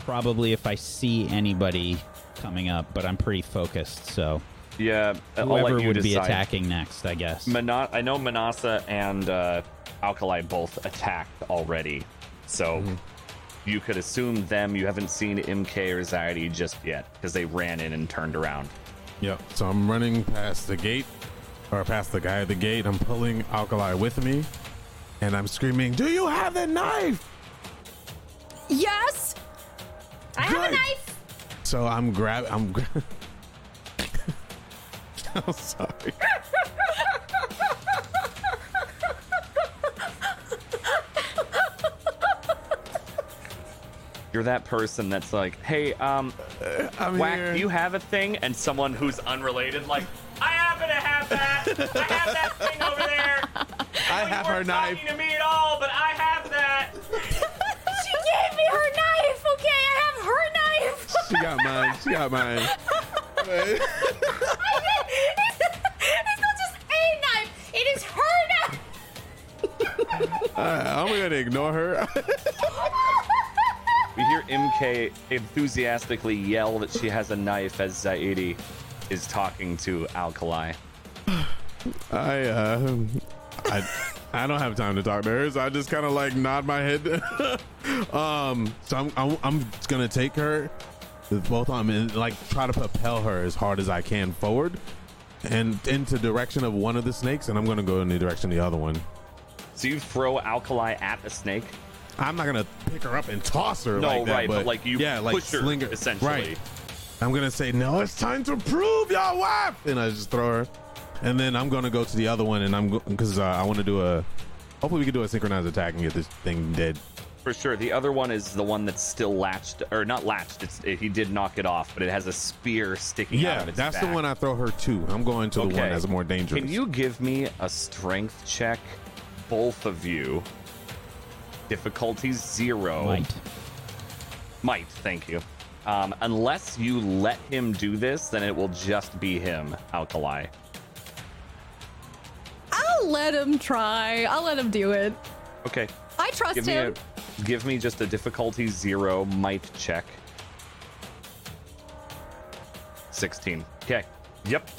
probably if I see anybody coming up, but I'm pretty focused, so Yeah, I'll whoever let you would be attacking next, I guess. Mana- I know Manasa and uh, Alkali both attacked already. So Mm-hmm. you could assume them. You haven't seen MK or Zaidi just yet because they ran in and turned around. Yep. So I'm running past the gate, or past the guy at the gate. I'm pulling Alkali with me, and I'm screaming, "Do you have the knife?" Yes. I have a knife. So I'm grab. I'm. Gra- I'm sorry. You're that person that's like, hey, um, I'm Whack, here. do you have a thing? And someone who's unrelated, like, I happen to have that. I have that thing over there. I have her weren't knife. talking to me at all, but I have that. She gave me her knife. Okay, I have her knife. She got mine. She got mine. it's not just a knife. It is her knife. Alright, I'm gonna ignore her. We hear MK enthusiastically yell that she has a knife as Zaidi is talking to Alkali. I uh, I I don't have time to talk to her, so I just kind of like nod my head. um, so I'm, I'm I'm gonna take her with both arms and like try to propel her as hard as I can forward and into direction of one of the snakes, and I'm gonna go in the direction of the other one. So you throw Alkali at the snake? I'm not gonna pick her up and toss her No, like that, right, but, but, like, you yeah, like push her, sling her essentially. Right. I'm gonna say no. It's time to prove your wife, and I just throw her, and then I'm gonna go to the other one, and I'm because uh, I want to do a. Hopefully, we can do a synchronized attack and get this thing dead. For sure. The other one is the one that's still latched, or not latched. It's he did knock it off, but it has a spear sticking out Yeah, of its that's the one I throw her to. I'm going to the one Okay. that's more dangerous. Can you give me a strength check, both of you? Difficulty zero. Might. Might, thank you. Um, unless you let him do this, then it will just be him, Alkali. I'll let him try. I'll let him do it. Okay. I trust Give me him. a give me just a difficulty zero might check. 16. Okay. Yep.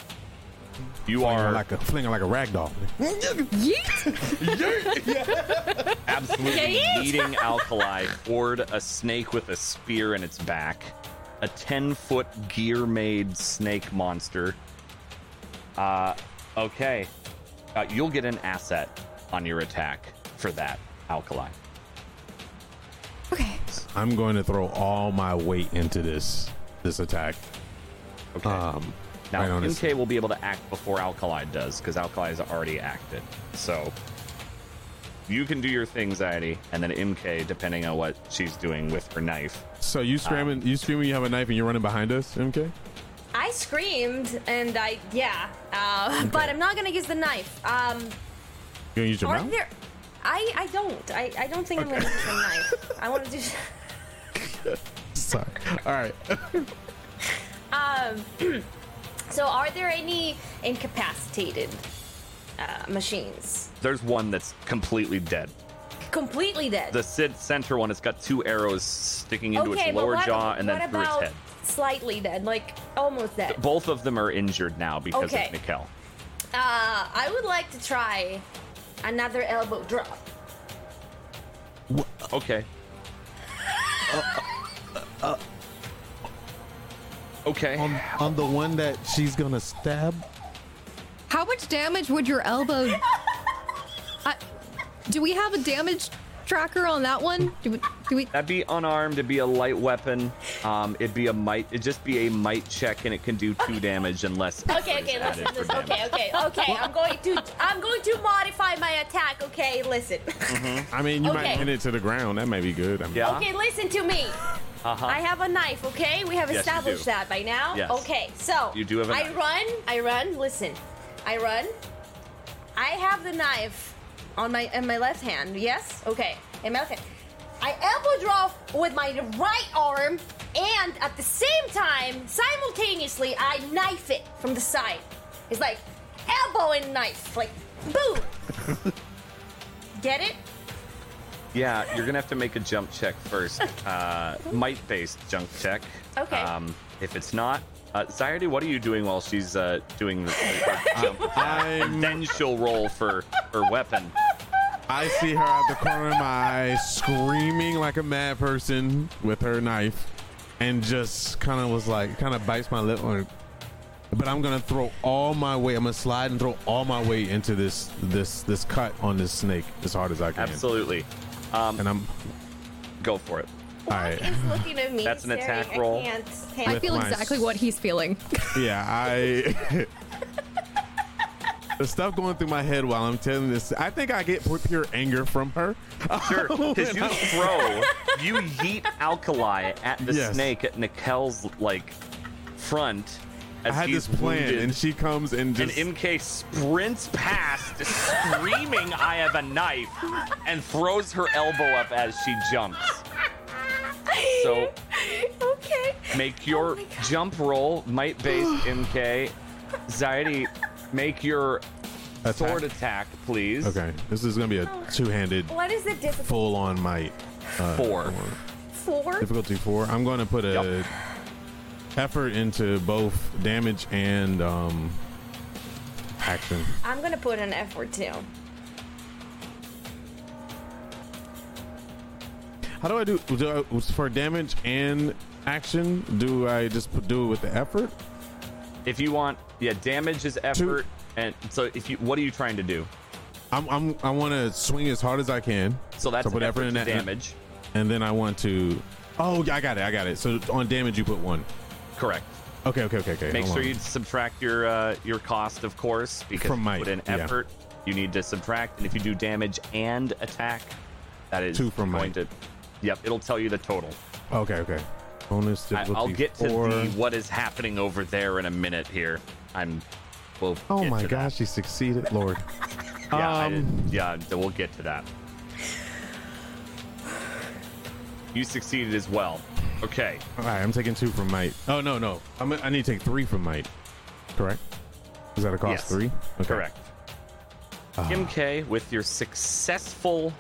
You Fling her are like a fling her like a rag doll. Yeet. absolutely Yeet. leading Alkali toward a snake with a spear in its back. A 10 foot gear made snake monster. Uh, okay. Uh, you'll get an asset on your attack for that, Alkali. Okay. I'm going to throw all my weight into this this attack. Okay. Um, now, right on his- MK will be able to act before Alkali does, because Alkali has already acted. So, you can do your thing, Zaidi, and then MK, depending on what she's doing with her knife. So you screaming, you screaming, you have a knife, and you're running behind us, MK? I screamed and I yeah, uh, but I'm not gonna use the knife. Um, You gonna use your are mouth? there? I I don't. I I don't think I'm gonna use the knife. I want to do. Sorry. All right. Um, so are there any incapacitated uh, machines? There's one that's completely dead. Completely dead. The Sid center one, it's got two arrows sticking into okay, its lower what, jaw and then through its head. slightly dead, like almost dead? Both of them are injured now because Okay. of Nikel. Uh, I would like to try another elbow drop. Okay. okay. on, on the one that she's gonna stab. How much damage would your elbow? I, uh, do we have a damage tracker on that one? Do we? Do we? That'd be unarmed. It'd be a light weapon. Um, it'd be a might. It'd just be a might check, and it can do two damage unless. Okay, okay, listen, listen. Okay, okay, okay. I'm going to I'm going to modify my attack. Okay, listen. Mhm. I mean, you might Okay. pin it to the ground. That may be good. I mean, Yeah. Okay, listen to me. Uh-huh. I have a knife, okay? We have Yes, established do. that by now. Yes. Okay, so You do have a I knife. I run, I run, listen. I run. I have the knife on my in my left hand, yes? Okay. In my left hand. I elbow draw with my right arm and at the same time, simultaneously, I knife it from the side. It's like elbow and knife, like boom. Get it? Yeah, you're gonna have to make a jump check first. Uh, might-based jump check. Okay. Um, if it's not, uh, Zaidi, what are you doing while she's uh, doing the, the jump? I'm- then she'll roll for her weapon. I see her out the corner of my eye, screaming like a mad person with her knife, and just kind of was like, kind of bites my lip. Or, but I'm gonna throw all my weight. I'm gonna slide and throw all my weight into this this this cut on this snake as hard as I can. Absolutely. Um, And I'm go for it. All right. He's looking at me. That's an staring. attack roll. I can't. I feel exactly s- what he's feeling. Yeah, I. the stuff going through my head while I'm telling this, I think I get pure anger from her. Sure, because you throw, you yeet alkali at the Yes. snake at Nikel's like front as I had this plan, wounded. and she comes and and. MK sprints past, screaming, "I have a knife!" and throws her elbow up as she jumps. So okay. make your jump roll, might based MK. Zaidi, make your Attack. sword attack, please. okay, this is gonna be a two-handed, What is the difficulty? full-on might. Uh, Four. Four. Difficulty four. I'm going to put a Yep. effort into both damage and um, action. I'm gonna put an effort too. How do I do, do I, for damage and action? Do I just put, do it with the effort? If you want, yeah, damage is effort, and so if you, what are you trying to do? I'm, I'm I want to swing as hard as I can. So that's put effort effort in that- damage. and then I want to. Oh, I got it. I got it. So on damage, you put one. Correct. Okay, okay, okay, okay. Make hold sure on. you subtract your uh, your cost, of course, because From you might, put in yeah. effort. You need to subtract, and if you do damage and attack, that is Two from going might. to. Yep, it'll tell you the total. Okay, okay. Bonus I, difficulty I'll get to four. the what is happening over there in a minute. Here, I'm. We'll Oh get my to gosh, she succeeded, Lord. That. Yeah, I Um, yeah. We'll get to that. You succeeded as well. Okay. All right, I'm taking two from might. Oh no, no, I'm, I need to take three from might. Correct? Is that a cost Yes. three? Okay. Correct. Ah. MK, with your successful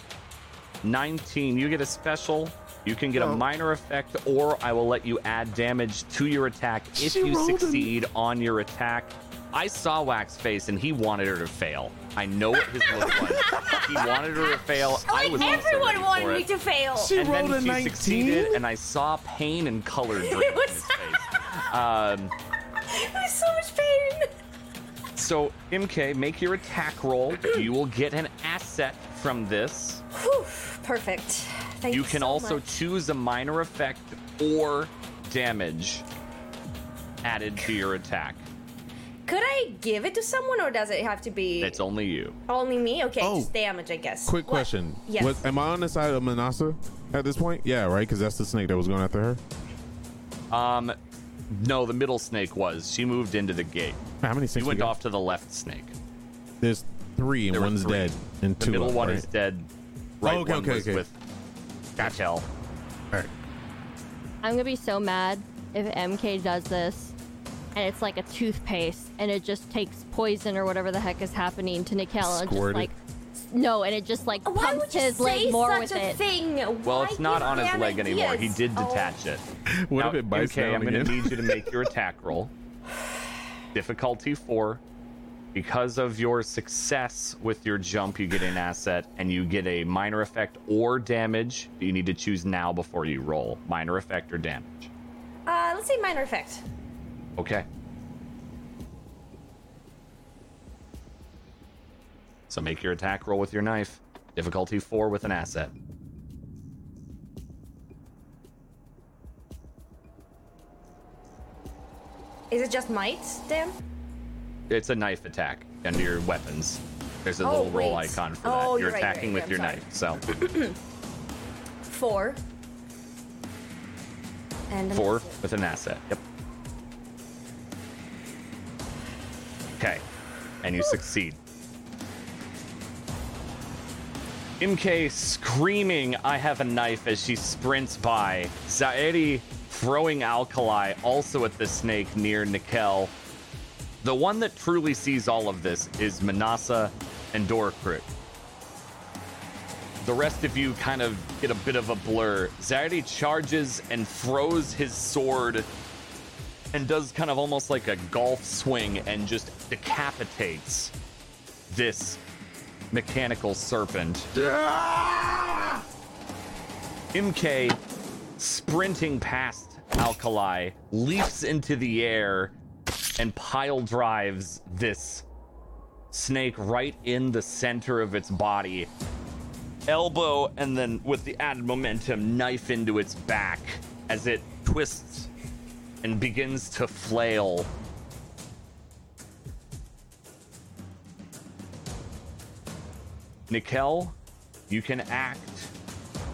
19, you get a special. You can get a Oh. minor effect, or I will let you add damage to your attack if She you a- succeed on your attack. I saw Wax face, and he wanted her to fail. I know what his look was. he wanted her to fail. I was everyone wanted me to fail. She and rolled then a she 19? succeeded, and I saw pain and color drain It in his face. Um, There's so much pain. So, MK, make your attack roll. You will get an asset from this. Whew, perfect. Thank you. You can so also much. choose a minor effect or damage added to your attack. Could I give it to someone, or does it have to be It's only you. only me? Okay, Oh. just damage, I guess. Quick What? question. Yes. Was, am I on the side of Manasa at this point? Yeah, right. Because that's the snake that was going after her. Um, no, the middle snake was. She moved into the gate. How many snakes? You went got? off to the left snake. There's three, and There one's three. dead, and The two. middle up, one right? is dead. Oh, right okay, one okay, was okay. with Gatel. All right. I'm gonna be so mad if MK does this and it's like a toothpaste and it just takes poison or whatever the heck is happening to Nikel and just Squirt it. like no, and it just like Why pumps would you his say leg more such with a it. thing? Well, Why it's not give on his bad leg anymore. He ideas? did Oh. detach it. What Now, if it bites okay, down I'm going again? to need you to make your attack roll. Difficulty four. Because of your success with your jump, you get an asset and you get a minor effect or damage. You need to choose now before you roll. Minor effect or damage. Uh, let's say minor effect. Okay. So make your attack roll with your knife. Difficulty four with an asset. Is it just might, Dan? It's a knife attack under your weapons. There's a Oh, little roll wait. icon for Oh, that. You're you're right, you're attacking right, with your I'm knife. So Four. And an four asset. with an asset. Yep. Okay. And you succeed. MK screaming, I have a knife as she sprints by. Zaeri throwing alkali also at the snake near Nikel. The one that truly sees all of this is Manasa and Dorkrut. The rest of you kind of get a bit of a blur. Zaidi charges and throws his sword and does kind of almost like a golf swing and just decapitates this mechanical serpent. Ah! MK sprinting past Alkali, leaps into the air and pile drives this snake right in the center of its body. Elbow and then with the added momentum, knife into its back as it twists and begins to flail. Nikel, you can act.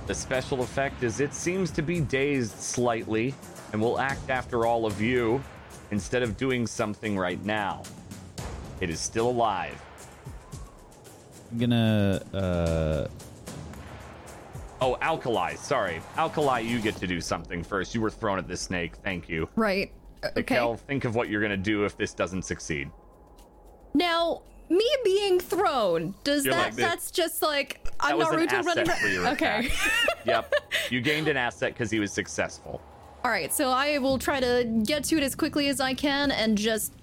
The special effect is it seems to be dazed slightly and will act after all of you instead of doing something right now. It is still alive. I'm gonna. Uh, Oh, Alkali, sorry. Alkali, you get to do something first. You were thrown at this snake. Thank you. Right. Uh, Okay. Nikel, think of what you're going to do if this doesn't succeed. Now, me being thrown, does You're that like that's just like I'm an Naruto running Okay. yep. You gained an asset because he was successful. All right, so I will try to get to it as quickly as I can and just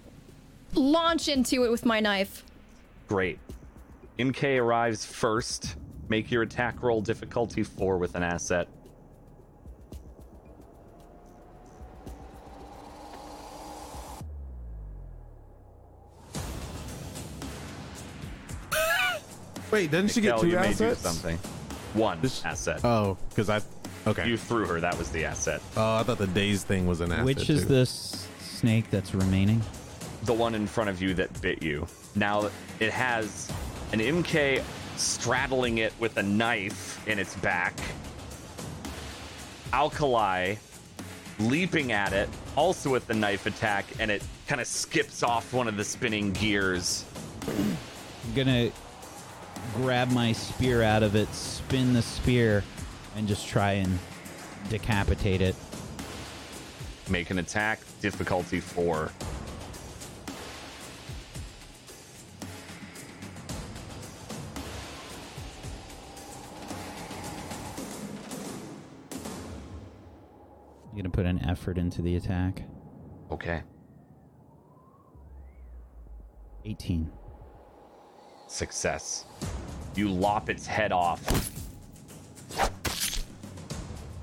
launch into it with my knife. Great. MK arrives first. Make your attack roll difficulty four with an asset. Wait, didn't she get Nikel, two you may do assets? something. One This- asset. Oh, because I. Okay. you threw her. That was the asset. Oh, I thought the days thing was an asset. which is too. the s- snake that's remaining? the one in front of you that bit you. Now it has an MK straddling it with a knife in its back. Alkali leaping at it, also with the knife attack, and it kind of skips off one of the spinning gears. I'm gonna grab my spear out of it, spin the spear, and just try and decapitate it. Make an attack, difficulty four. You're gonna put an effort into the attack? Okay. 18. Success. You lop its head off.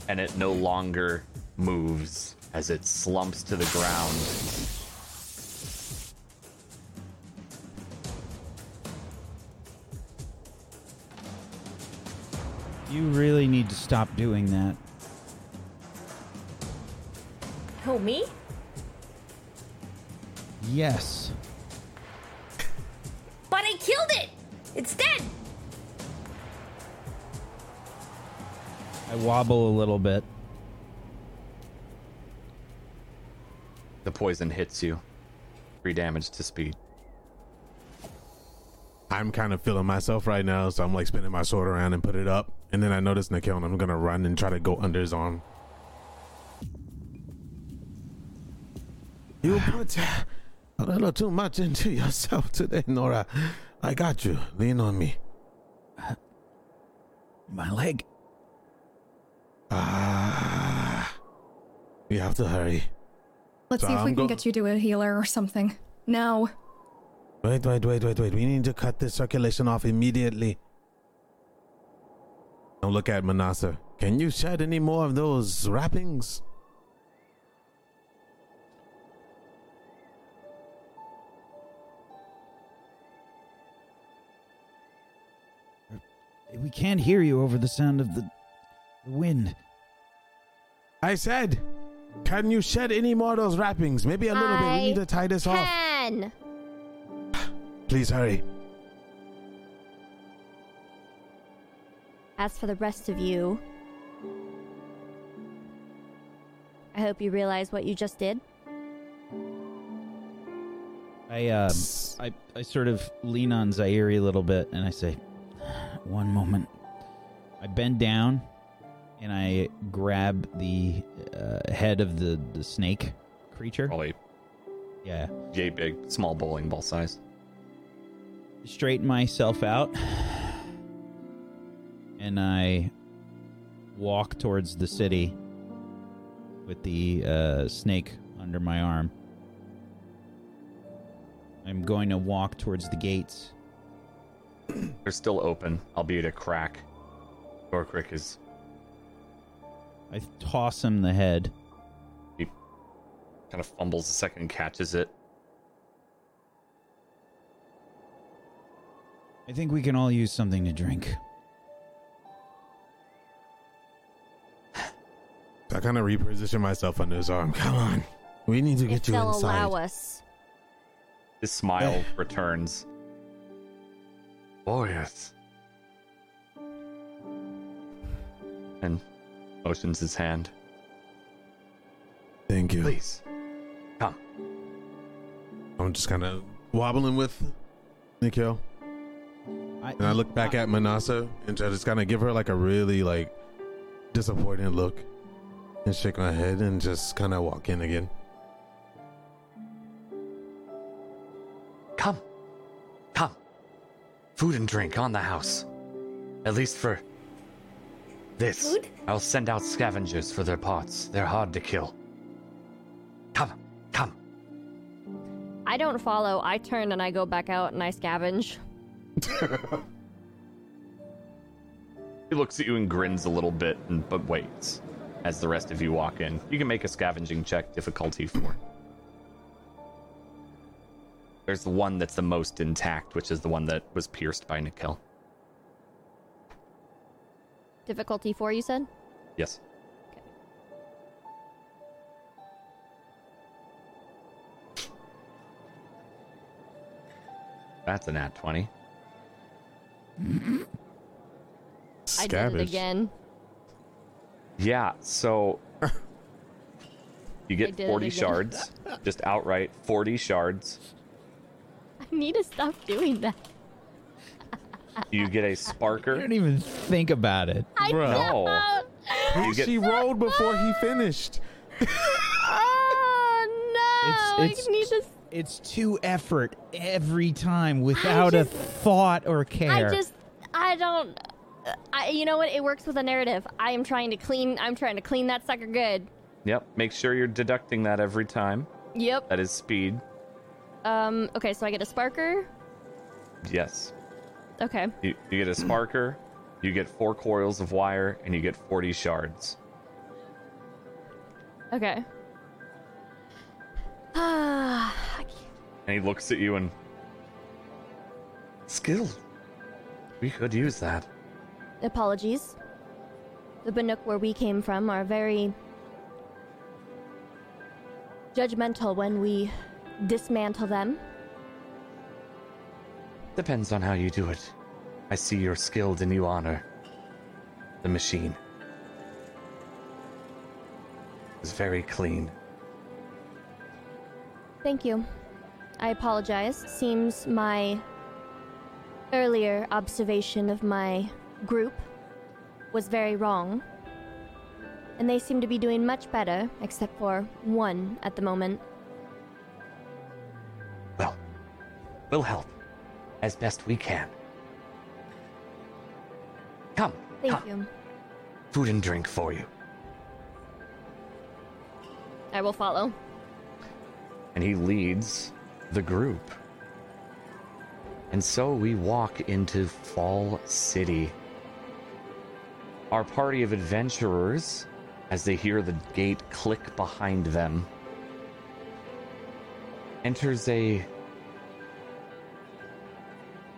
And it no longer moves as it slumps to the ground. You really need to stop doing that. Who, me? Yes. But I killed it! It's dead! I wobble a little bit. The poison hits you. Three damage to speed. I'm kind of feeling myself right now, so I'm like spinning my sword around and put it up. And then I notice Nikel, and I'm gonna run and try to go under his arm. You put a little too much into yourself today, Nora. I got you. Lean on me. My leg. Ah, we have to hurry. Let's So see if we I'm can go- get you to a healer or something. Now. Wait, wait, wait, wait, wait. We need to cut this circulation off immediately. Now look at Manasa. Can you shed any more of those wrappings? We can't hear you over the sound of the, the wind. I said, can you shed any more of those wrappings? Maybe a little bit. We need to tie this off. Can. Please hurry. As for the rest of you, I hope you realize what you just did. I um, I I sort of lean on Zaire a little bit, and I say, "One moment." I bend down, and I grab the uh, head of the the snake creature. Probably Yeah, yay big, small bowling ball size. straighten myself out, and I walk towards the city with the uh, snake under my arm. I'm going to walk towards the gates. They're still open, albeit a crack. Gorkrick is I toss him the head. He kind of fumbles a second and catches it. I think we can all use something to drink. I kind of reposition myself under his arm. Come on. We need to If get you they'll inside. allow us. His smile returns. Oh, yes. And motions his hand. Thank you. Please, come. I'm just kind of wobbling with Nikel. And I look back at Manasa and I just kind of give her like a really like disappointed look and shake my head and just kind of walk in again. Food and drink on the house. At least for this. Food? I'll send out scavengers for their parts. They're hard to kill. Come. Come. I don't follow. I turn and I go back out and I scavenge. He looks at you and grins a little bit, and, but waits as the rest of you walk in. You can make a scavenging check, difficulty four. There's the one that's the most intact, which is the one that was pierced by Nikel. Difficulty four, you said? Yes. That's an at 20. I did it again. Yeah, so you get 40 shards. Just outright 40 shards. I need to stop doing that. You get a I sparker. don't even think about it. I Bruh. don't. You get she rolled before he finished. Oh no! It's- I need to. It's two effort every time without a thought or care. I just. I don't. I. You know what? It works with a narrative. I am trying to clean. I'm trying to clean that sucker good. Yep, make sure you're deducting that every time. Yep. That is speed. Um. Okay. So I get a sparker. Yes. Okay. You, you get a sparker, you get four coils of wire, and you get 40 shards. Okay. And he looks at you and. Skill. We could use that. Apologies. The Banuk where we came from are very judgmental when we dismantle them. Depends on how you do it. I see you're skilled and you honor the machine. It's very clean. Thank you. I apologize. Seems my earlier observation of my group was very wrong. And they seem to be doing much better, except for one at the moment. We'll help as best we can. Come, Thank come. you. Food and drink for you. I will follow. and he leads the group. And so we walk into Fall City. Our party of adventurers, as they hear the gate click behind them, enters a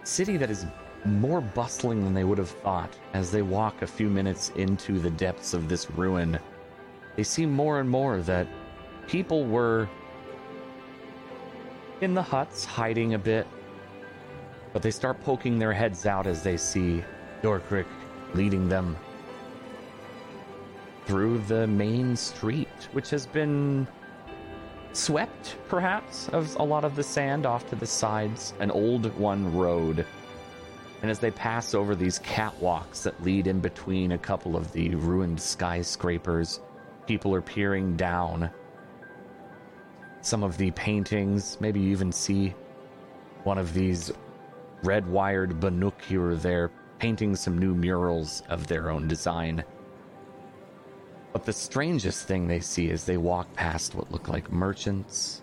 city that is more bustling than they would have thought as they walk a few minutes into the depths of this ruin. They see more and more that people were in the huts, hiding a bit. But they start poking their heads out as they see Dorkrick leading them through the main street, which has been swept, perhaps, of a lot of the sand off to the sides, an old one road. And as they pass over these catwalks that lead in between a couple of the ruined skyscrapers, people are peering down some of the paintings. Maybe you even see one of these red wired Banuk here or there painting some new murals of their own design. But the strangest thing they see as they walk past what look like merchants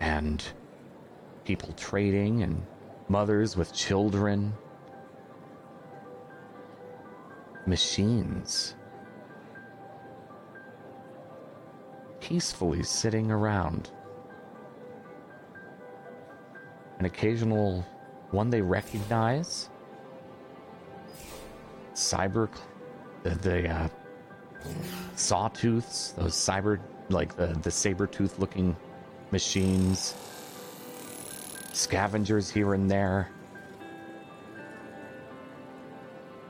and people trading and mothers with children, machines peacefully sitting around. An occasional one they recognize. Cyber, the, the uh, sawtooths, those cyber, like the, the saber tooth looking machines, scavengers here and there.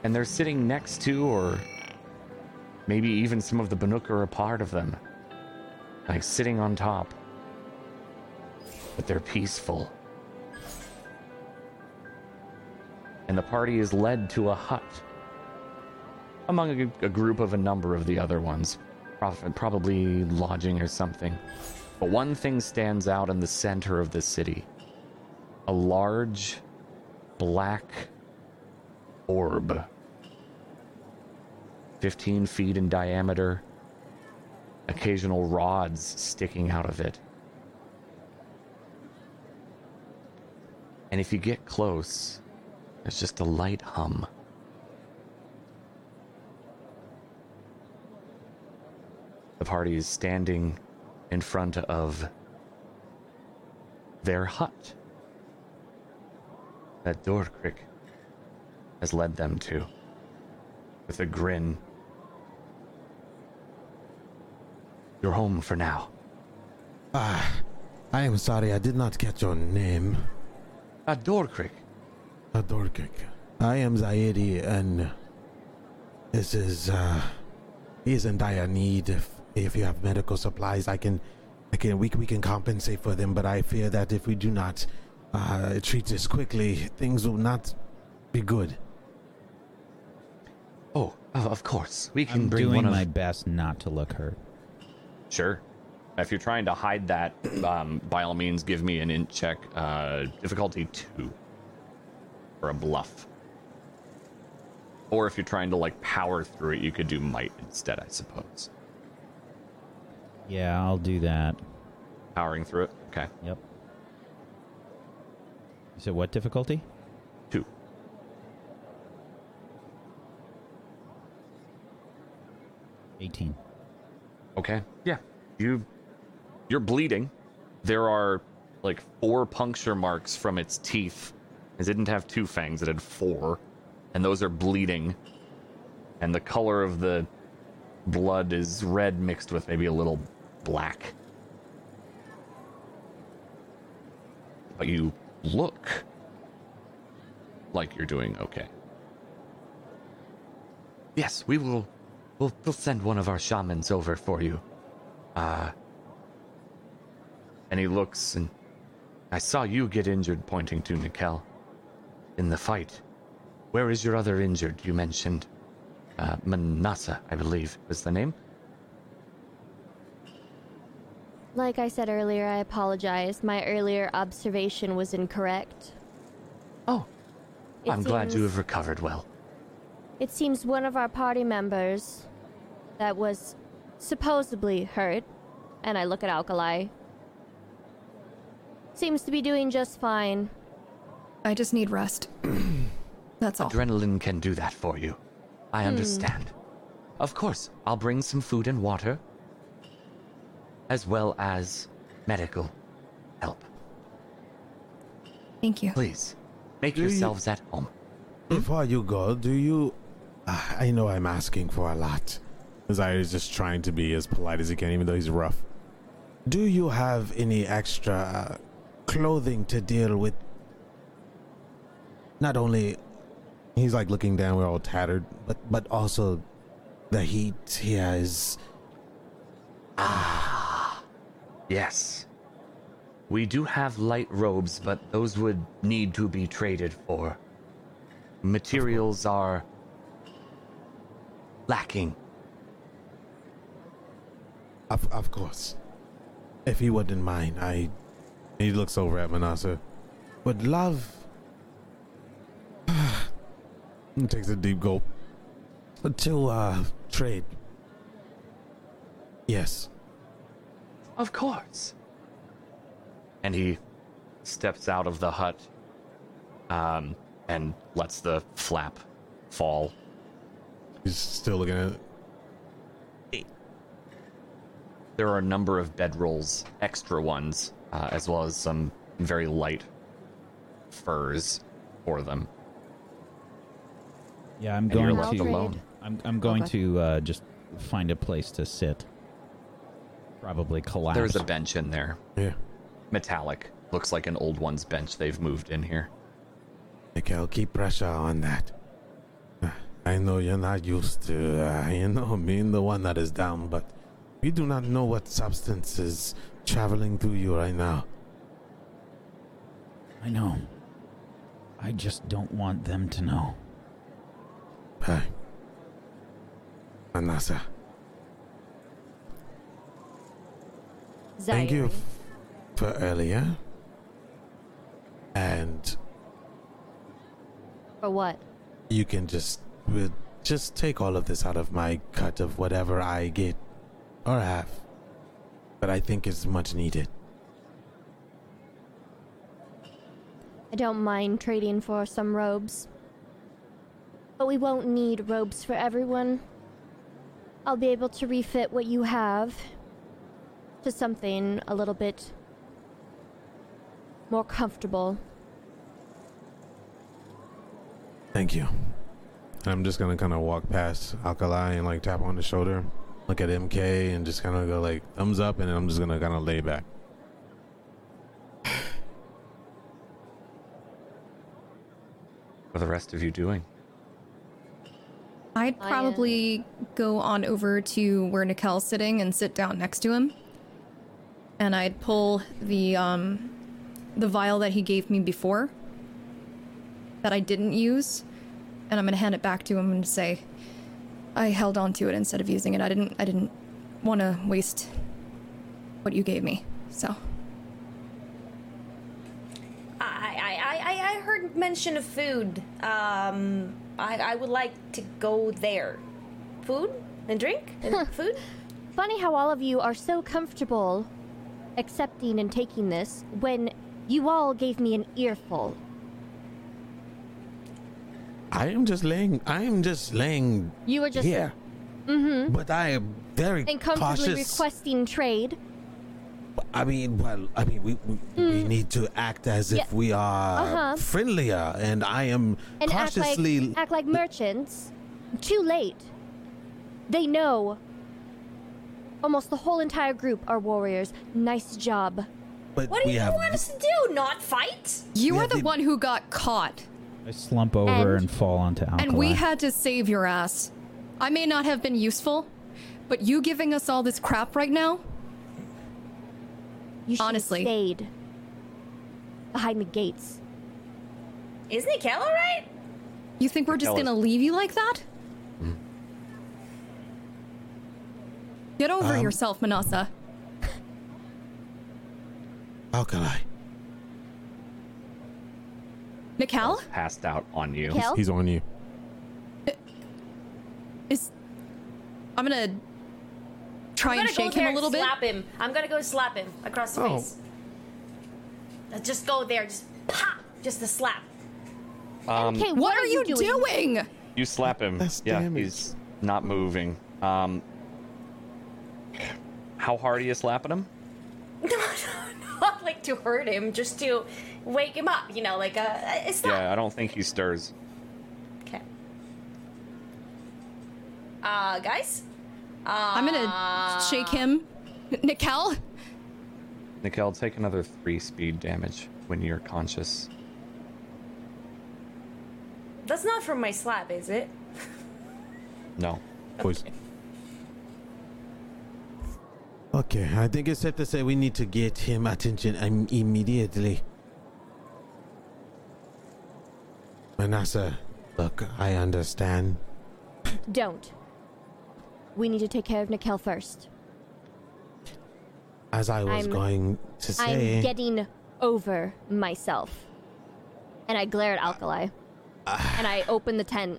And they're sitting next to, or maybe even some of the Banuk are a part of them, like sitting on top. But they're peaceful. And the party is led to a hut among a, a group of a number of the other ones, probably lodging or something. But one thing stands out in the center of the city a large black orb, 15 feet in diameter, occasional rods sticking out of it. And if you get close, there's just a light hum. The party is standing in front of their hut that Dorkrick has led them to with a grin. You're home for now. Ah, I am sorry, I did not catch your name. Dorkrick. Adorkik. I am Zaidi, and this is, uh, he's in dire need. If, if you have medical supplies, I can, I can, we, we can compensate for them, but I fear that if we do not, uh, treat this quickly, things will not be good. Oh, of, of course. We can I'm bring doing one of my best not to look hurt. Sure. If you're trying to hide that, um, by all means, give me an int check. Uh, difficulty two. For a bluff. Or if you're trying to, like, power through it, you could do might instead, I suppose. Yeah, I'll do that. Powering through it? Okay. Yep. You said what difficulty? Two. Eighteen. Okay. Yeah. You you're bleeding. There are like four puncture marks from its teeth. It didn't have two fangs, it had four. And those are bleeding. And the color of the blood is red mixed with maybe a little black. But you look like you're doing okay. Yes, we will we'll, we'll send one of our shamans over for you. Uh and he looks and I saw you get injured pointing to Nikel in the fight. Where is your other injured you mentioned? Uh, Manasa, I believe, was the name. Like I said earlier, I apologize. My earlier observation was incorrect. Oh, It I'm glad you have recovered well. It seems one of our party members that was supposedly hurt, and I look at Alkali, seems to be doing just fine. I just need rest. That's all. Adrenaline can do that for you. I hmm. understand. Of course, I'll bring some food and water, as well as medical help. Thank you. Please, make Do you- yourselves at home. Before you go, do you, Ah, I know I'm asking for a lot. Zaidi is just trying to be as polite as he can, even though he's rough. Do you have any extra uh, clothing to deal with? Not only He's like looking down, we're all tattered. but but also the heat here is Yes. We do have light robes, but those would need to be traded for. Materials are lacking. of of course. If he wouldn't mind, I He looks over at Manasa. would love takes a deep gulp. to uh trade. Yes. Of course. And he steps out of the hut um, and lets the flap fall. He's still looking at it. There are a number of bedrolls, extra ones, uh, as well as some very light furs for them. Yeah, I'm And going to. alone. I'm I'm going Okay. to uh, just find a place to sit. Probably collapse. There's a bench in there, Yeah. metallic. Looks like an old one's bench they've moved in here. Mikhail, keep pressure on that. I know you're not used to, uh, you know, being the one that is down, but we do not know what substance is traveling through you right now. I know. I just don't want them to know. Hi. Anasa, thank you for earlier. And For what? you can just we'll just take all of this out of my cut of whatever I get or have. But I think it's much needed. I don't mind trading for some robes. But we won't need robes for everyone. I'll be able to refit what you have to something a little bit more comfortable. Thank you. I'm just gonna kind of walk past Alkali and like tap on the shoulder, look at MK, and just kind of go like thumbs up, and then I'm just gonna kind of lay back. What are the rest of you doing? I'd uh, probably go on over to where Nikel's sitting and sit down next to him. And I'd pull the um the vial that he gave me before that I didn't use, and I'm gonna hand it back to him and say, I held on to it instead of using it. I didn't I didn't want to waste what you gave me. So I, I, I, I- I heard mention of food. Um, I, I would like to go there. Food and drink and food. Funny how all of you are so comfortable accepting and taking this when you all gave me an earful. I am just laying. I am just laying You were just here. Mm-hmm. But I am very and comfortably cautious. requesting trade. I mean, well, I mean, we we, we need to act as Yeah. if we are Uh-huh. friendlier, and I am and act cautiously. like act like merchants. Too late. They know. Almost the whole entire group are warriors. Nice job. but What do we you have. want us to do? Not fight? you Yeah, are the they- one who got caught, I slump over And- and, fall onto Alkali. and we had to save your ass. I may not have been useful, but you giving us all this crap right now? You should have Honestly. stayed behind the gates. Isn't Nikel alright? You think we're just Tell gonna leave you like that? Get over Um, yourself, Manasa. How can I? Nikel? Passed out on you. Kel? He's on you. Is I'm gonna try I'm and gonna go shake there him a little and bit. slap him. I'm gonna go slap him across the Oh. face. Let's just go there, just pop, just a slap. Um, Okay, What, are, you doing? doing? You slap him. That's yeah, damage. he's not moving. Um, how hard are you slapping him? No, Not like to hurt him, just to wake him up. You know, like a, It's not. Yeah, I don't think he stirs. Okay. Uh, guys. Uh, I'm gonna shake him. Nikel? Nikel, take another three speed damage when you're conscious. That's not from my slap, is it? No. Boys. Okay, I think it's safe to say we need to get him attention im- immediately. Manasa, look, I understand. Don't. We need to take care of Nikel first. As I was I'm- going to say, I'm getting over myself. And I glare at Alkali. and I open the tent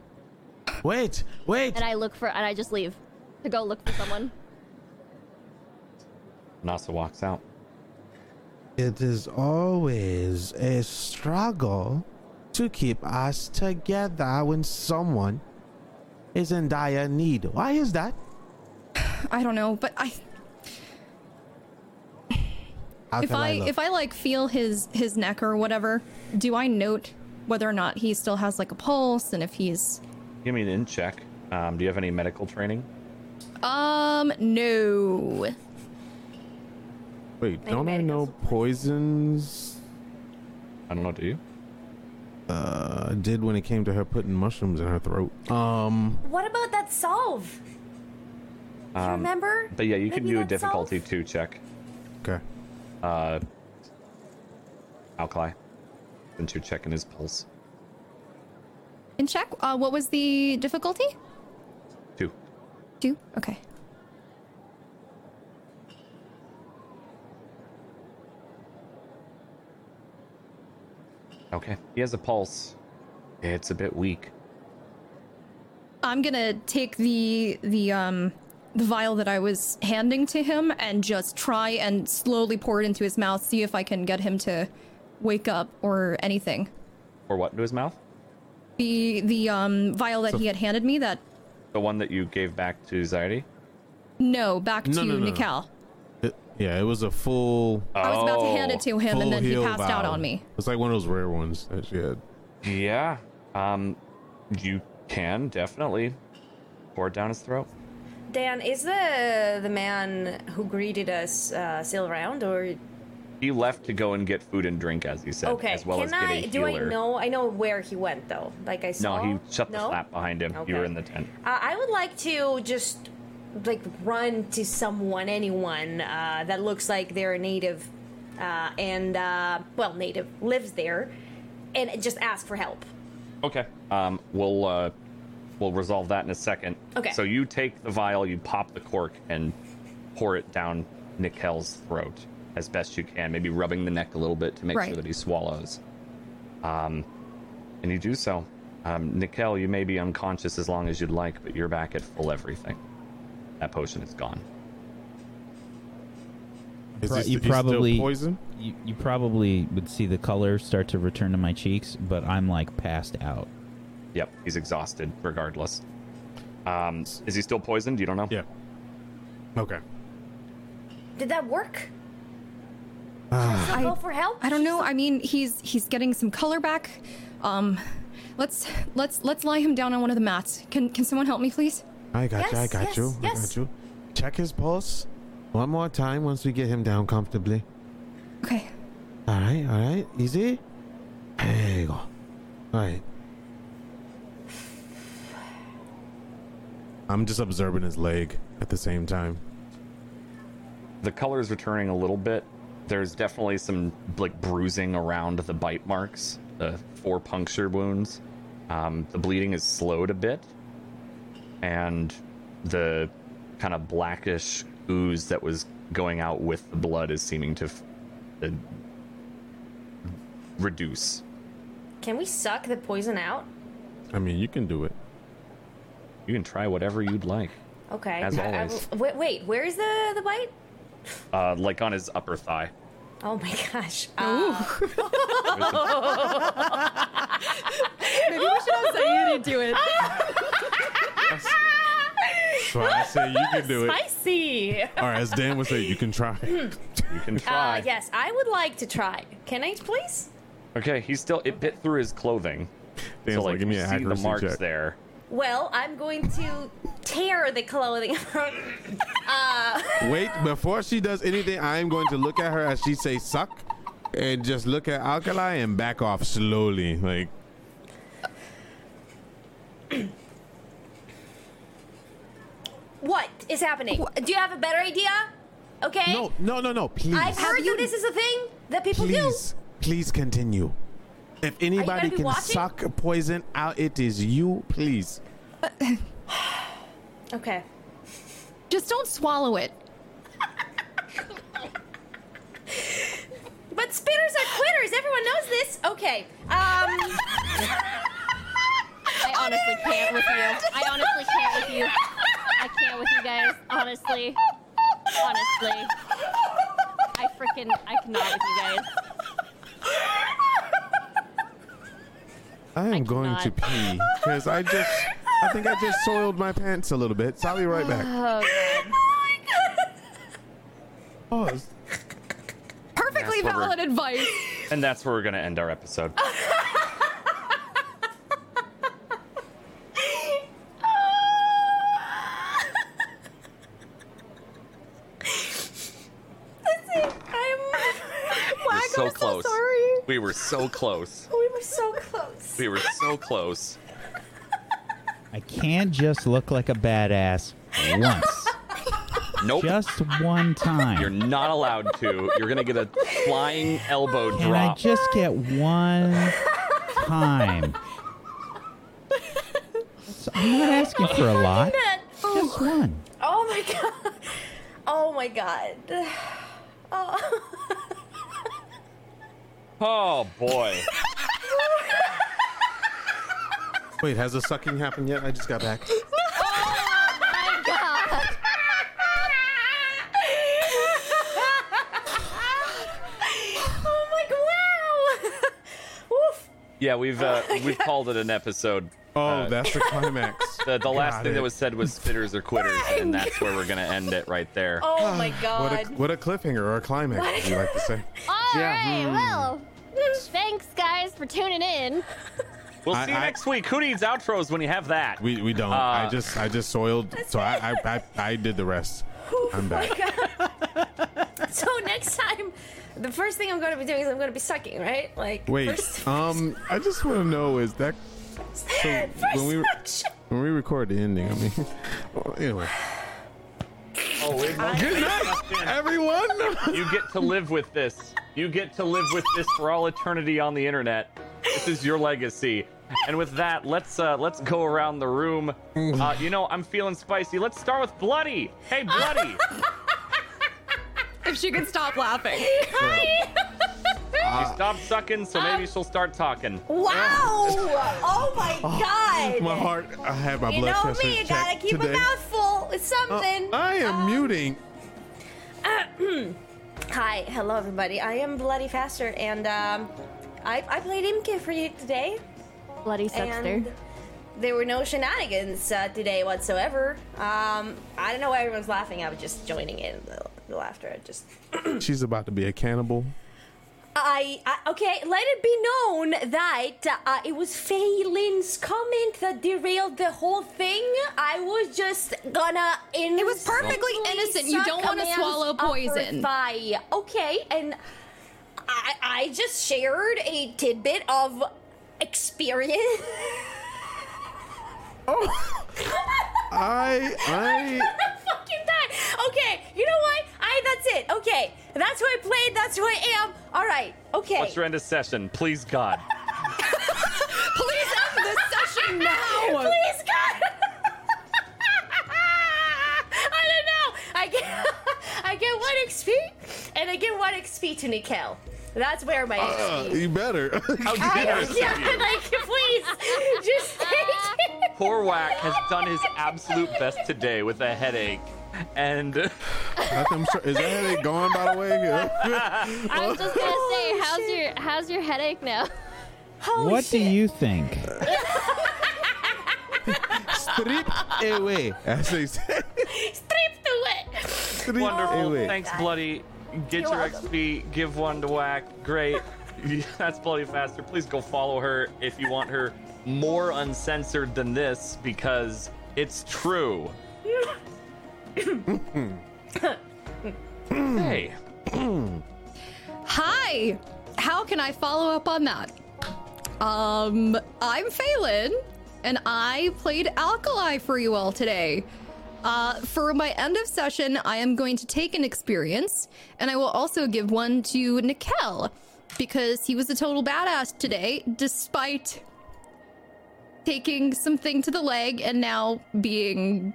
wait, wait. and I look for and I just leave to go look for someone. Nasa walks out. It is always a struggle to keep us together when someone is in dire need. Why is that? I don't know, but I How if can I if I like feel his his neck or whatever, do I note whether or not he still has like a pulse and if he's Give me an int check. Um, do you have any medical training? um no. Wait, Maybe don't I know poisons I don't know. Do you? uh, did when it came to her putting mushrooms in her throat? Um, What about that solve? Do you Um, remember? But yeah, you can do a difficulty solve? two check. okay. Uh, Alkali, since you're checking his pulse. Int check, uh, what was the difficulty? Two. Two. Okay. Okay. He has a pulse. It's a bit weak. I'm gonna take the the um the vial that I was handing to him and just try and slowly pour it into his mouth, see if I can get him to wake up or anything. Or what into his mouth? The the um vial that he had handed me that The one that you gave back to Zaidi? no back No, to no, no. Nikel. It- yeah, it was a full. I was about to hand Oh, it to him and then he heal passed out on me. It's like one of those rare ones that she had. Yeah. Um, you can definitely pour it down his throat. Dan, is the the man who greeted us uh, still around, or He left to go and get food and drink, as he said, okay? as well Can as get I? a Do I know? I know where he went though. Like I saw. No, saw. he shut the No? flap behind him. You were in the tent. Uh, I would like to just like run to someone, anyone uh, that looks like they're a native, uh, and uh, well, native lives there, and just ask for help. Okay. Um, we'll uh, we'll resolve that in a second. Okay. So you take the vial, you pop the cork, and pour it down Nikel's throat as best you can, maybe rubbing the neck a little bit to make Right. sure that he swallows. Um, and you do so. Um, Nikel, you may be unconscious as long as you'd like, but you're back at full everything. That potion is gone. Is this- you is still probably- poison? You, you probably would see the color start to return to my cheeks, but I'm like passed out. Yep, he's exhausted regardless. Um, is he still poisoned? You don't know? Yeah. Okay. Did that work? Ah. I go for help? I don't know. I mean, he's he's getting some color back. Um, let's let's let's lie him down on one of the mats. Can can someone help me, please? I got you. I got yes, you. I got you. Check his pulse one more time once we get him down comfortably. Okay. All right. All right. Easy. There you go. All right. I'm just observing his leg at the same time. the color is returning a little bit. There's definitely some like bruising around the bite marks, the four puncture wounds. Um, the bleeding is slowed a bit, and the kind of blackish ooze that was going out with the blood is seeming to f- uh, reduce. Can we suck the poison out? I mean, you can do it. You can try whatever you'd like, Okay. As I- I always. wait, wait. Where is the the bite? uh, like on his upper thigh. Oh my gosh. Uh, Maybe we should have Sayuri do it. So I say you can do it. spicy. Or as Dan would say, you can try. You can try. Uh, yes, I would like to try. Can I, please? Okay, he's still. It bit through his clothing. Dan's so like, like, give me you an see the accuracy marks check. there. Well, I'm going to tear the clothing. Wait, before she does anything, I am going to look at her as she say suck and just look at Alkali and back off slowly. Like, what is happening? Do you have a better idea? Okay. No, no, no, no, please. I've heard that this is a thing that people please, please continue. If anybody can watching? suck poison out, it is you, please. do. Okay. Just don't swallow it. But spitters are quitters. Everyone knows this. Okay. Um. I honestly can't with you. I honestly can't with you. I can't with you guys. Honestly. Honestly. I freaking I cannot with you guys. I am I going to cannot. pee because I just, I think I just soiled my pants a little bit. So I'll be right back. Oh, God. Oh, it's- Perfectly That's what we're- valid advice. And that's where we're gonna end our episode. I'm. We're so I'm close. So sorry. We were so close. We were so close. We were so close. I can't just look like a badass once. Nope. Just one time. You're not allowed to. You're gonna get a flying elbow drop. Can I just get one time? So I'm not asking for a lot. Just oh. one. Oh my god. Oh my god. Oh. Oh boy. wait, has the sucking happened yet? I just got back. Oh my God. oh my god. Wow. Woof. Yeah, we've uh, we've called it an episode. Oh, Uh, that's the climax. The, the last Got thing that was said was spitters or quitters, and that's where we're gonna end it right there. Oh my god! What god. a, what a cliffhanger or a climax, as you like to say. All right. Yeah, hmm. Well, thanks, guys, for tuning in. We'll I- see you I- next week. Who needs outros when you have that? We, we don't. I Uh, just I just soiled, so I, I I I did the rest. I'm back. So next time, the first thing I'm going to be doing is I'm going to be sucking, right? Like Wait, First, um, I just want to know is that so when we suction. when we record the ending? I mean, well, anyway. Oh, wait, no, Good night, everyone. You get to live with this. You get to live with this for all eternity on the internet. This is your legacy. And with that, let's uh let's go around the room. Uh, you know, I'm feeling spicy. Let's start with Bloody. Hey, Bloody. If she could stop laughing. She stopped sucking, so maybe she'll start talking. Wow! Oh my god! My heart. I had my you blood know me, you gotta keep today. a mouth full with Uh, something. I am Um, muting. Hi, hello everybody. I am Bloody Faster, and um, I, I played Imke for you today, Bloody Suckster. and there were no shenanigans uh, today whatsoever. Um, I don't know why everyone's laughing. I was just joining in the, the laughter. I just She's about to be a cannibal. I, I okay. Let it be known that uh, it was Phelan's comment that derailed the whole thing. I was just gonna. It was perfectly innocent. You don't wanna swallow poison. thigh. Okay, and I, I just shared a tidbit of experience. Oh, I I fucking die. Okay, you know what? I that's it. Okay, that's who I played. That's who I am. All right. Okay. Let's end a session, please God. Please end this session now. Please, God. I don't know. I get I get one XP and I get one XP to Nikel. That's where my uh, XP. you better. How I, generous of yeah, you. like please, just take it. Poor Whack has done his absolute best today with a headache. And I'm sure, is that headache gone by the way? I was just gonna oh, say, how's your how's your headache now? Holy What do you think? Strip away, as they say. Strip away. Strip wonderful. away. Thanks, Bloody. Get You're your welcome. XP, give one to Whack. Great. That's Bloody Faster. Please go follow her if you want her more uncensored than this because it's true. Hey, Hi. How can I follow up on that? Um, I'm Phelan, and I played Alkali for you all today. Uh, for my end of session, I am going to take an experience, and I will also give one to Nikel because he was a total badass today, despite taking something to the leg and now being.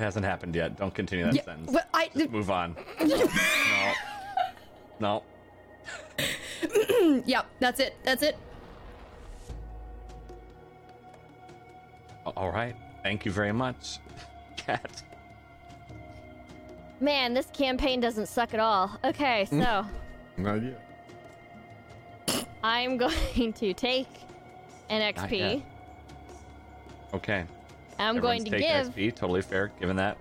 Hasn't happened yet. Don't continue that Yeah, sentence. but I. Just move on. no. No. Yeah, that's it. That's it. All right. Thank you very much, Cat. Man, this campaign doesn't suck at all. Okay, hmm? so Not yet. I'm going to take an XP. Okay. I'm going to give XP. Totally fair, given that.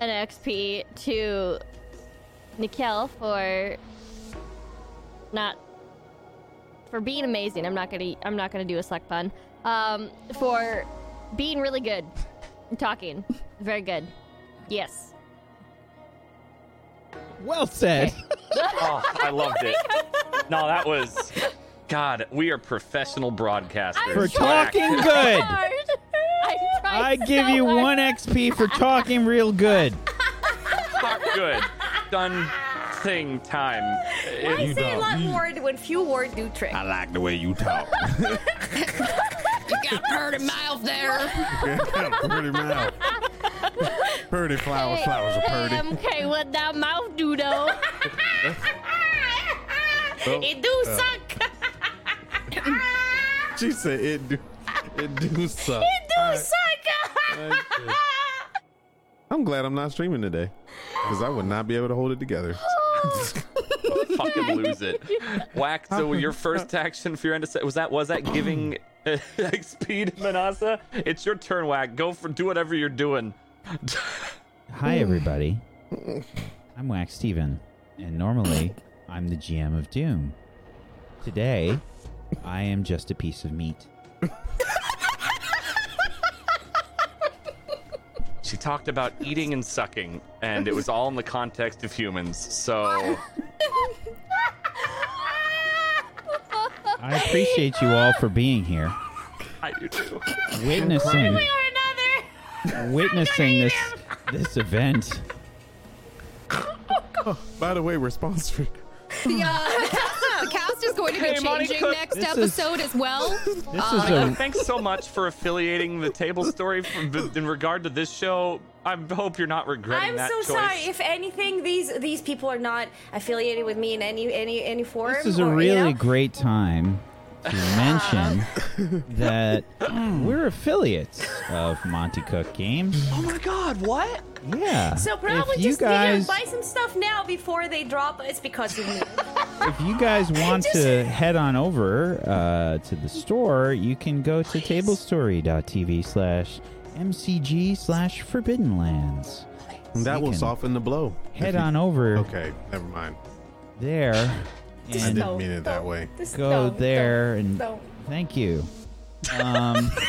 an XP to Nikel for not for being amazing. I'm not gonna I'm not gonna do a suck pun. Um, for being really good, talking, very good. Yes. Well said. Oh, I loved it. No, that was. God, we are professional broadcasters. For Whack. talking good. Hard. I give so you hard. one XP for talking real good. Talk good. Done thing time. I It- say a lot more when few words do trick. I like the way you talk. You got pretty mouth there. Pretty mouth. Pretty flowers, flowers are pretty. Hey, okay, what that mouth do though? It do Uh. suck. She said it do, it do suck. It do suck. I'm glad I'm not streaming today because I would not be able to hold it together. fucking lose it. Whack. So your first action for your end of set was that was that giving uh, XP to Manasa? It's your turn, Whack. Go for do whatever you're doing. Hi, everybody. I'm Wax Steven, and normally I'm the GM of Doom. Today, I am just a piece of meat. She talked about eating and sucking, and it was all in the context of humans. So I appreciate you all for being here, I do too. witnessing Or another. witnessing this this event. Oh, by the way, we're sponsored. The, the, cast, the cast is going to be Hey, Monte changing Cook. next This is- episode as well. This is Uh, a thanks so much for affiliating the table story from, in regard to this show. I hope you're not regretting I'm that so choice. sorry. If anything, these these people are not affiliated with me in any any any form. this is a or, really you know? great time to mention that we're affiliates of Monte Cook Games. oh my God! What? Yeah. So probably if you just guys you know, buy some stuff now before they drop. us because of me. if you guys want to head on over uh, to the store, you can go to tablestory.tv slash mcg slash forbidden lands. That You will soften the blow. Head you- on over Okay, never mind. there I didn't mean it that way. Go don't, there and don't. thank you. Um,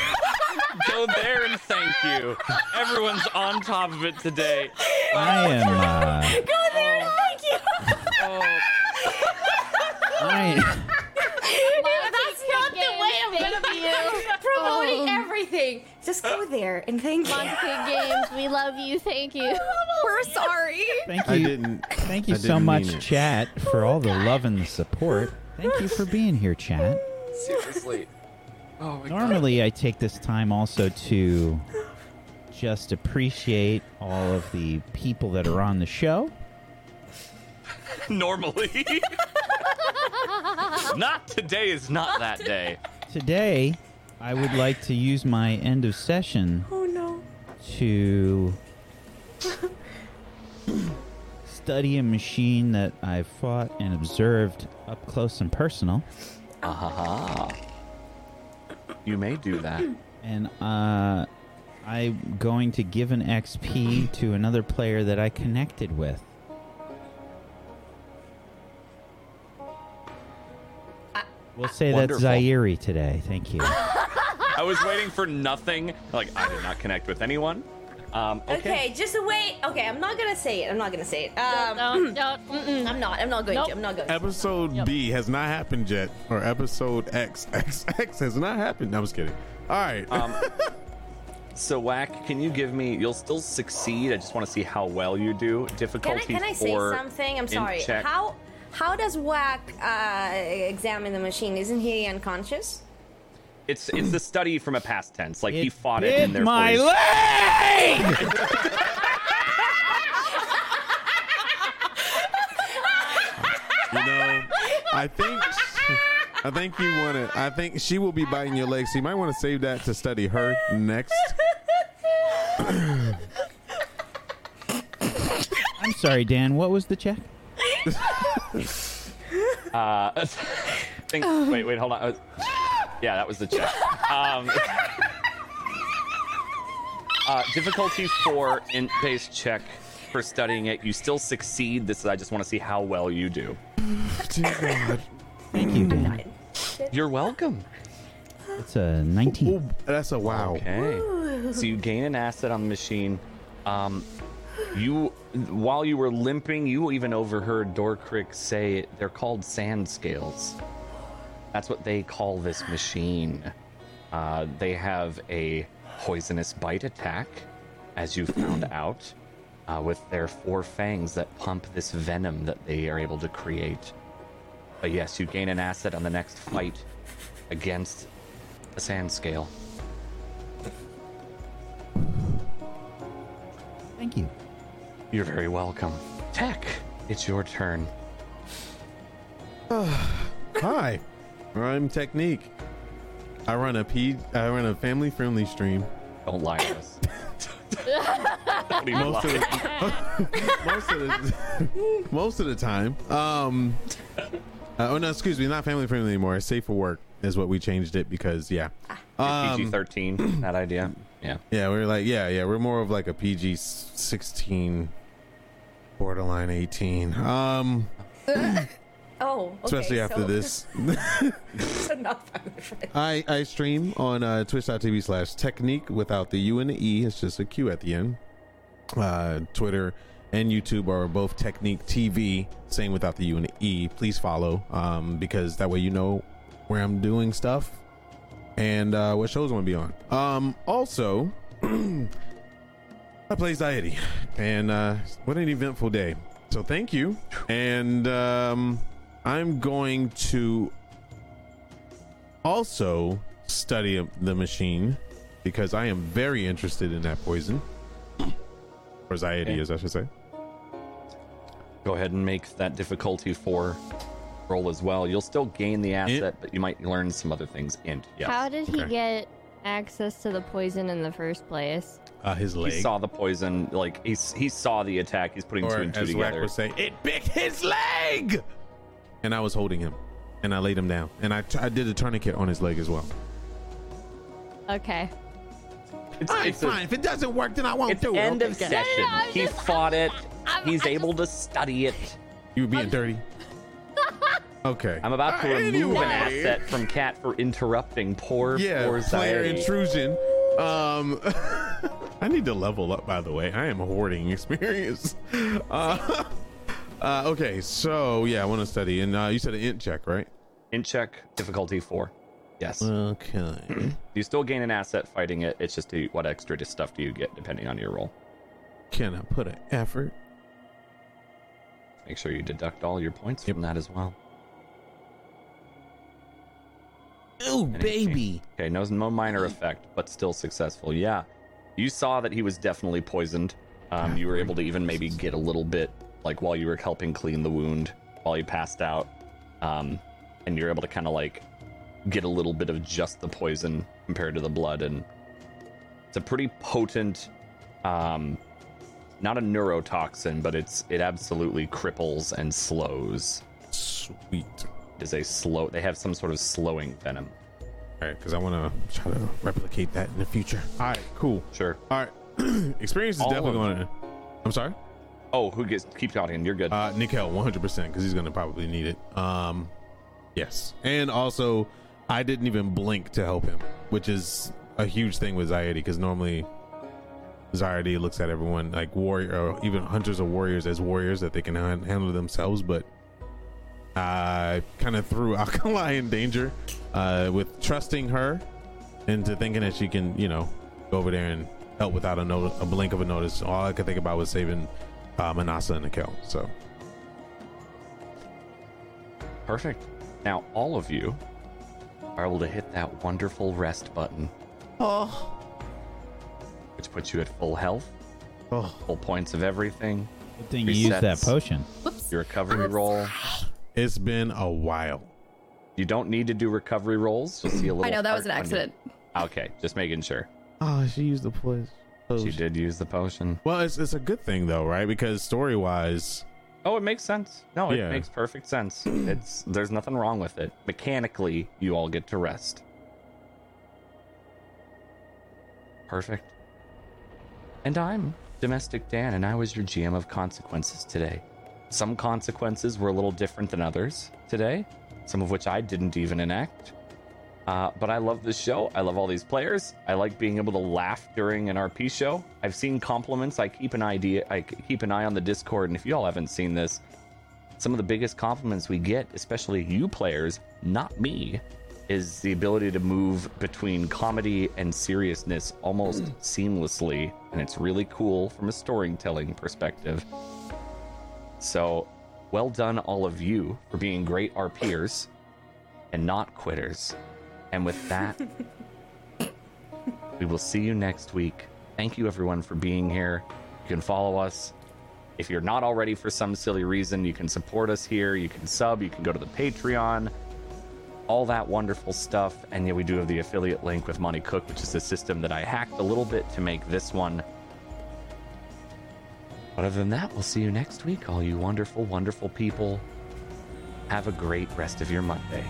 Go there and thank you. Everyone's on top of it today. I am. Uh, Go there and thank you. Oh, I. That's not the way I'm gonna be promoting everything. Just go there and thank you. Monte Games, we love you. Thank you. We're sorry. Thank I you. didn't. Thank you I so didn't much, mean it. chat, for all the love and the support. Thank you for being here, chat. seriously. Oh my Normally, I take this time also to just appreciate all of the people that are on the show. Normally. not today is not that day. Today, I would like to use my end of session Oh no. to study a machine that I've fought and observed up close and personal. Aha. You may do that. And uh, I'm going to give an XP to another player that I connected with. We'll say Wonderful. that's Zaidi today. Thank you. I was waiting for nothing. Like I did not connect with anyone. Um, okay. Okay, just wait. Okay, I'm not gonna say it. I'm not gonna say it. Um, Don't, don't. I'm not. I'm not going Nope. to. I'm not going. to. Episode Yep. B has not happened yet, or episode X X X has not happened. No, I was kidding. All right. Um, so Whack, can you give me? You'll still succeed. I just want to see how well you do. Can I, Difficulty can I say something? I'm in sorry. check. How how does Whack uh, examine the machine? Isn't he unconscious? It's it's the study from a past tense. Like he fought it, bit and therefore my leg! you know, I think. I think you want to. I think she will be biting your leg, So you might want to save that to study her next. I'm sorry, Dan. What was the check? Uh, Think, wait, wait, hold on. Uh, yeah, that was the check. Um, uh, difficulty four int based check for studying it. You still succeed. This is, I just want to see how well you do. Dear God. Thank you, Dan. You're welcome. It's a 19. Ooh, that's a wow. Okay. So you gain an asset on the machine. Um, you, while you were limping, you even overheard Dorkrick say they're called sand scales. That's what they call this machine. Uh, they have a poisonous bite attack, as you found out, uh, with their four fangs that pump this venom that they are able to create. But yes, you gain an asset on the next fight against a sand scale. Thank you. You're very welcome. Tech, it's your turn. Hi, I'm Technique. I run a P. I run a family-friendly stream. Don't lie to us. Don't even Most of the most of the most of the time. Um. uh, oh no, excuse me, not family-friendly anymore. It's safe for work is what we changed it because yeah. Um, PG 13, that idea. Yeah. Yeah, we're like yeah, yeah, we're more of like a PG sixteen, borderline eighteen. Um, Oh, okay, especially after so- this. so not family friendly. I, I stream on uh, twitch.tv slash technique without the U and the E. It's just a Q at the end. Uh, Twitter and YouTube are both Technique TV, same without the U and the E. Please follow um, because that way you know where I'm doing stuff and uh, what shows I'm going to be on. Um, also, I play Zaidi, and uh, what an eventful day. So thank you. And um, I'm going to also study the machine because I am very interested in that poison. Or Zaidi, Okay. as I should say. Go ahead and make that difficulty four roll as well. You'll still gain the asset, but you might learn some other things. And yes. How did he Okay. get access to the poison in the first place? Uh, his leg. he saw the poison, like he, he saw the attack. He's putting two and two as Wack together. would say, it bit his leg. and I was holding him, and I laid him down, and I, t- I did a tourniquet on his leg as well. Okay. It's, All right, it's a- fine. if it doesn't work, then I won't it's do end it. of okay? session. No, no, I'm he just- fought it. I'm- He's I able to study it. You were being dirty. Okay. I'm about to Uh, remove an asset from Cat for interrupting poor, yeah, poor player intrusion. Um, I need to level up. By the way, I am hoarding experience. Uh, uh, okay, so yeah, I want to study, and uh, you said an int check, right? Int check, difficulty four. Yes. Okay. You still gain an asset fighting it. It's just do, what extra stuff do you get depending on your roll. Can I put an effort? Make sure you deduct all your points Yep. from that as well. Ooh, baby. Okay, no, no minor effect, but still successful. Yeah, you saw that he was definitely poisoned. Um, you were able to even maybe get a little bit, like while you were helping clean the wound, while he passed out, um, and you're able to kind of like get a little bit of just the poison compared to the blood, and it's a pretty potent, um, not a neurotoxin, but it's it absolutely cripples and slows. Sweet. Is a slow. They have some sort of slowing venom. All right, because I want to try to replicate that in the future. All right, cool. Sure. All right, experience is All definitely going to. I'm sorry. Oh, who gets keep talking? You're good. Uh, Nikel, 100 percent because he's going to probably need it. Um, yes, and also I didn't even blink to help him, which is a huge thing with Zaidi because normally Zaidi looks at everyone like warrior or even hunters or warriors as warriors that they can handle themselves, but I kind of threw Alkali in danger uh, with trusting her into thinking that she can, you know, go over there and help without a, no- a blink of a notice. All I could think about was saving uh, Manasa and Nikel. So Perfect. Now, all of you are able to hit that wonderful rest button, Oh, which puts you at full health, oh, full points of everything, Good thing you used that potion. Whoops. your recovery roll. It's been a while. You don't need to do recovery rolls. You'll see a little. I know that was an heart on your- accident. Okay, just making sure. Oh, she used the poison. She did use the potion. Well, it's, it's a good thing though, right? Because story wise, Oh, it makes sense. No, it Yeah. makes perfect sense. It's there's nothing wrong with it. Mechanically, you all get to rest. Perfect. And I'm Domestic Dan, and I was your GM of consequences today. Some consequences were a little different than others today, some of which I didn't even enact. Uh, but I love this show. I love all these players. I like being able to laugh during an RP show. I've seen compliments. I keep an idea. I keep an eye on the Discord, and if you all haven't seen this, some of the biggest compliments we get, especially you players, not me, is the ability to move between comedy and seriousness almost seamlessly, and it's really cool from a storytelling perspective. So, well done, all of you, for being great RPers and not quitters. And with that, we will see you next week. Thank you, everyone, for being here. You can follow us. If you're not already for some silly reason, you can support us here. You can sub. You can go to the Patreon. All that wonderful stuff. And yeah, we do have the affiliate link with Monte Cook, which is a system that I hacked a little bit to make this one. Other than that, we'll see you next week, all you wonderful, wonderful people. Have a great rest of your Monday.